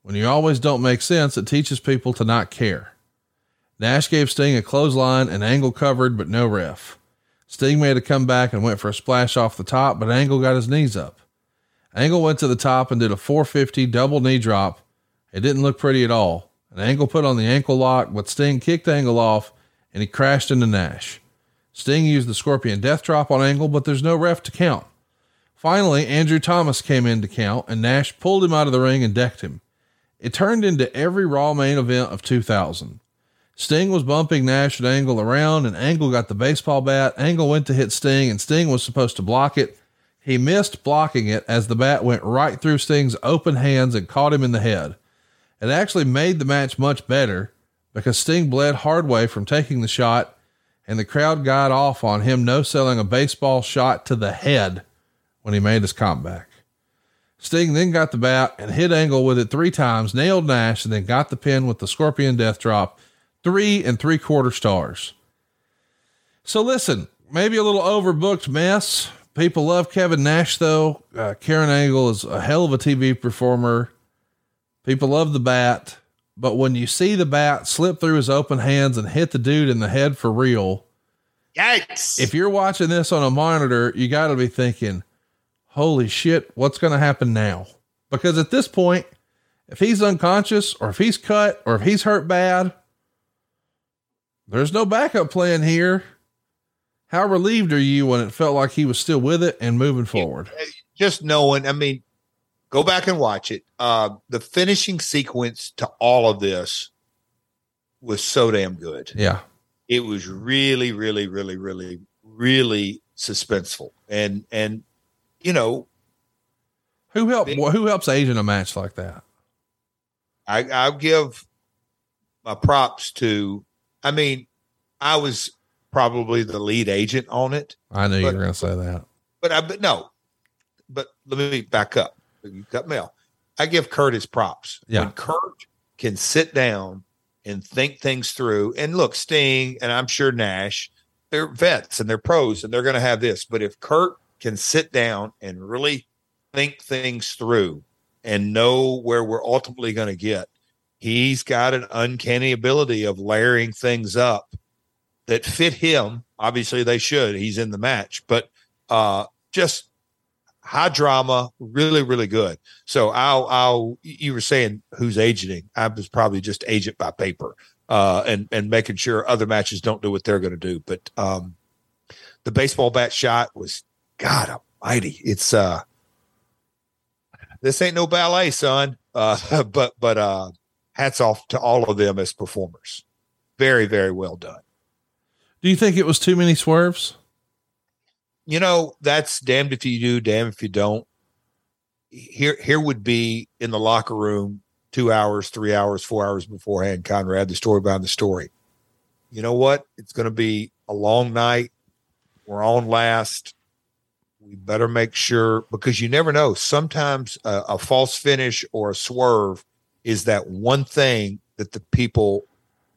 When you always don't make sense, it teaches people to not care. Nash gave Sting a clothesline and Angle covered, but no ref. Sting made a comeback and went for a splash off the top, but Angle got his knees up. Angle went to the top and did a 450 double knee drop. It didn't look pretty at all. An Angle put on the ankle lock, but Sting kicked Angle off and he crashed into Nash. Sting used the Scorpion death drop on Angle, but there's no ref to count. Finally, Andrew Thomas came in to count and Nash pulled him out of the ring and decked him. It turned into every Raw main event of 2000. Sting was bumping Nash and Angle around, and Angle got the baseball bat. Angle went to hit Sting, and Sting was supposed to block it. He missed blocking it as the bat went right through Sting's open hands and caught him in the head. It actually made the match much better because Sting bled hard way from taking the shot, and the crowd got off on him no selling a baseball shot to the head when he made his comeback. Sting then got the bat and hit Angle with it three times, nailed Nash, and then got the pin with the Scorpion Death Drop three and three quarter stars. So listen, maybe a little overbooked mess. People love Kevin Nash though. Uh, Karen Angle is a hell of a TV performer. People love the bat, but when you see the bat slip through his open hands and hit the dude in the head for real, yikes! If you're watching this on a monitor, you got to be thinking, "Holy shit, what's going to happen now?" Because at this point, if he's unconscious or if he's cut or if he's hurt bad, there's no backup plan here. How relieved are you when it felt like he was still with it and moving forward? Just knowing, I mean, go back and watch it. Uh, the finishing sequence to all of this was so damn good. Yeah. It was really, really, really, really, really suspenseful. And, and, you know, who helped, who helps age in a match like that? I, I'll give my props to I mean, I was probably the lead agent on it. I knew but, you were going to say that. But I, but no, but let me back up. You cut me off. I give Kurt his props. Yeah. When Kurt can sit down and think things through, and look, Sting, and I'm sure Nash, they're vets and they're pros and they're going to have this. But if Kurt can sit down and really think things through and know where we're ultimately going to get, he's got an uncanny ability of layering things up that fit him. Obviously, they should. He's in the match, but uh, just high drama, really, really good. So I'll, I'll. You were saying who's agenting? I was probably just agent by paper, uh, and and making sure other matches don't do what they're going to do. But um, the baseball bat shot was God Almighty. It's uh, this ain't no ballet, son. Uh, [laughs] but but uh, hats off to all of them as performers. Very, very well done. Do you think it was too many swerves? You know, that's damned if you do, damn if you don't. Here, here would be in the locker room two hours, three hours, four hours beforehand. Conrad, the story behind the story. You know what? It's going to be a long night. We're on last. We better make sure because you never know. Sometimes a, a false finish or a swerve is that one thing that the people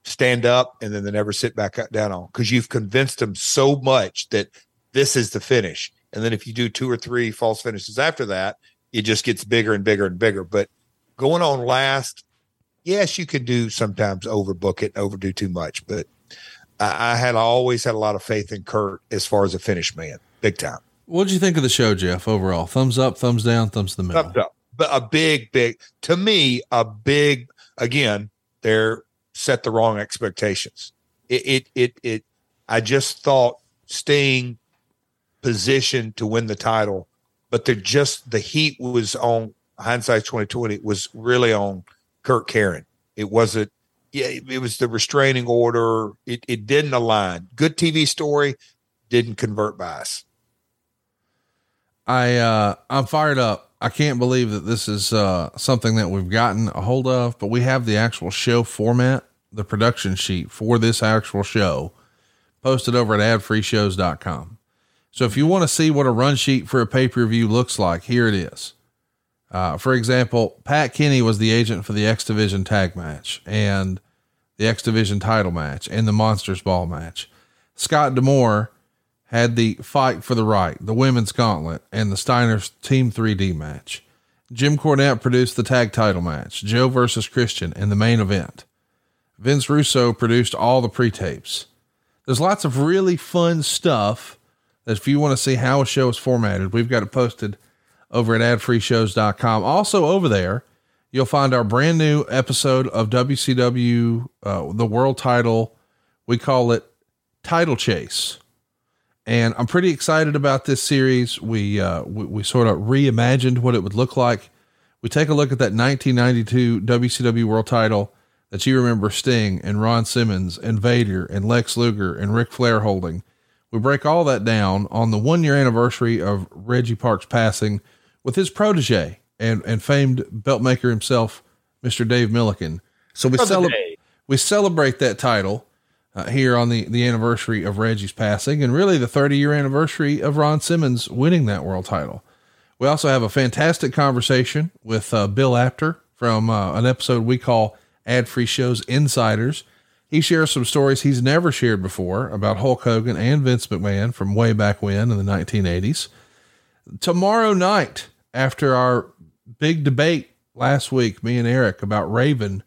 stand up and then they never sit back down on because you've convinced them so much that this is the finish. And then if you do two or three false finishes after that, it just gets bigger and bigger and bigger. But going on last, yes, you can do sometimes overbook it, overdo too much. But I, I had always had a lot of faith in Kurt as far as a finish man, big time. What did you think of the show, Jeff? Overall, thumbs up, thumbs down, thumbs the middle. Thumbs up but a big, big to me, a big again, they're set the wrong expectations. It it it, it I just thought staying positioned to win the title, but they're just the heat was on hindsight 2020 was really on Kirk Karen. It wasn't, yeah, it was the restraining order. It, it didn't align. Good TV story didn't convert by us. I, uh, I'm fired up. I can't believe that this is, uh, something that we've gotten a hold of, but we have the actual show format, the production sheet for this actual show posted over at adfreeshows.com. So if you want to see what a run sheet for a pay per view looks like, here it is. Uh, for example, Pat Kenney was the agent for the X Division tag match and the X Division title match and the Monsters Ball match. Scott D'Amore had the fight for the right, the women's gauntlet, and the Steiners Team 3D match. Jim Cornette produced the tag title match, Joe versus Christian, and the main event. Vince Russo produced all the pre tapes. There's lots of really fun stuff that if you want to see how a show is formatted, we've got it posted over at adfreeshows.com. Also over there, you'll find our brand new episode of WCW, uh, the world title. We call it Title Chase. And I'm pretty excited about this series. We, uh, we, we sort of reimagined what it would look like. We take a look at that 1992 WCW world title that you remember Sting and Ron Simmons and Vader and Lex Luger and Ric Flair holding. We break all that down on the one year anniversary of Reggie Parks passing with his protege and, and famed belt maker himself, Mr. Dave Millican. So we celebrate, we celebrate that title uh, here on the, the anniversary of Reggie's passing and really the 30 year anniversary of Ron Simmons winning that world title. We also have a fantastic conversation with uh, Bill Apter from uh, an episode we call Ad Free Shows Insiders. He shares some stories he's never shared before about Hulk Hogan and Vince McMahon from way back when in the 1980s. Tomorrow night, after our big debate last week, me and Eric about Raven,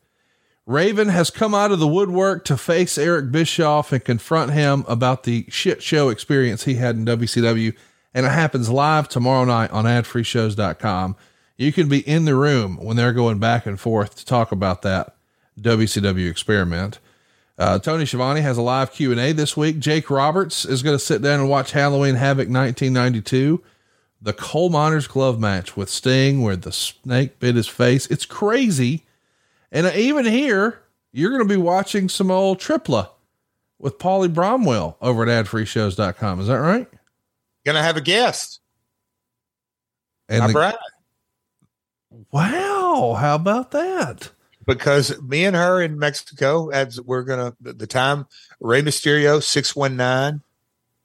Raven has come out of the woodwork to face Eric Bischoff and confront him about the shit show experience he had in WCW. And it happens live tomorrow night on adfreeshows.com. You can be in the room when they're going back and forth to talk about that WCW experiment. Uh, Tony Schiavone has a live Q and A this week. Jake Roberts is going to sit down and watch Halloween Havoc 1992 the coal miner's glove match with Sting where the snake bit his face. It's crazy. And even here, you're going to be watching some old Tripla with Polly Bromwell over at adfreeshows.com. Is that right? Gonna have a guest. And the, Wow. How about that? Because me and her in Mexico, as we're gonna the time Rey Mysterio 619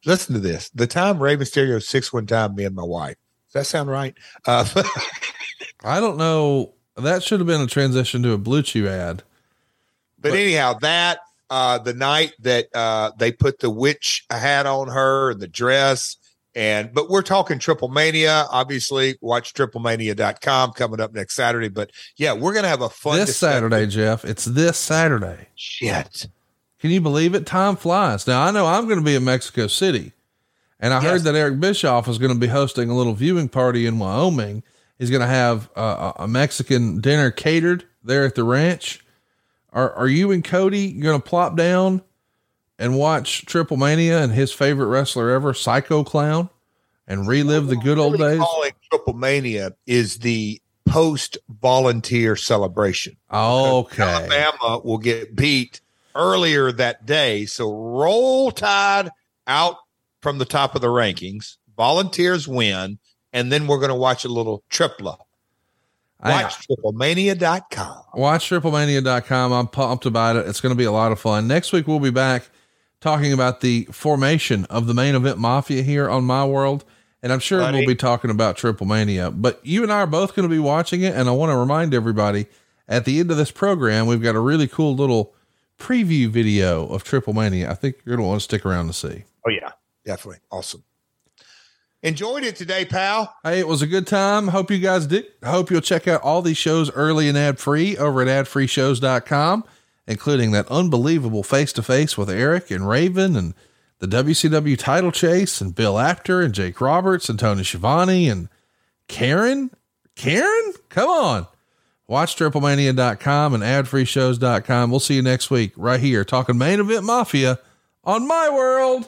listen to this. The time Rey Mysterio six one time me and my wife. Does that sound right? Uh, [laughs] I don't know. That should have been a transition to a BlueChew ad. But, but anyhow, that uh, the night that uh, they put the witch hat on her and the dress, and but we're talking Triple Mania. Obviously, watch triplemania.com coming up next Saturday. But yeah, we're gonna have a fun this Saturday, Jeff. It's this Saturday. Shit. Can you believe it? Time flies. Now I know I'm going to be in Mexico City, and I yes. heard that Eric Bischoff is going to be hosting a little viewing party in Wyoming. He's going to have uh, a Mexican dinner catered there at the ranch. Are Are you and Cody going to plop down and watch Triple Mania and his favorite wrestler ever, Psycho Clown, and relive the good old days? Calling Triple Mania is the post volunteer celebration. Okay, Alabama will get beat earlier that day. So roll tide out from the top of the rankings. Volunteers win. And then we're going to watch a little tripla. Watch triplemania.com. Watch triplemania.com. I'm pumped about it. It's going to be a lot of fun. Next week, we'll be back talking about the formation of the main event mafia here on my world. And I'm sure Buddy. we'll be talking about Triple Mania, but you and I are both going to be watching it. And I want to remind everybody at the end of this program, we've got a really cool little preview video of Triple Mania. I think you're going to want to stick around to see. Oh, yeah, definitely. Awesome. Enjoyed it today, pal. Hey, it was a good time. Hope you guys did. Hope you'll check out all these shows early and ad free over at adfreeshows.com, including that unbelievable face to face with Eric and Raven and the WCW title chase and Bill Apter and Jake Roberts and Tony Schiavone and Karen. Karen, come on. Watch triplemania.com and adfreeshows.com. We'll see you next week right here talking main event mafia on my world.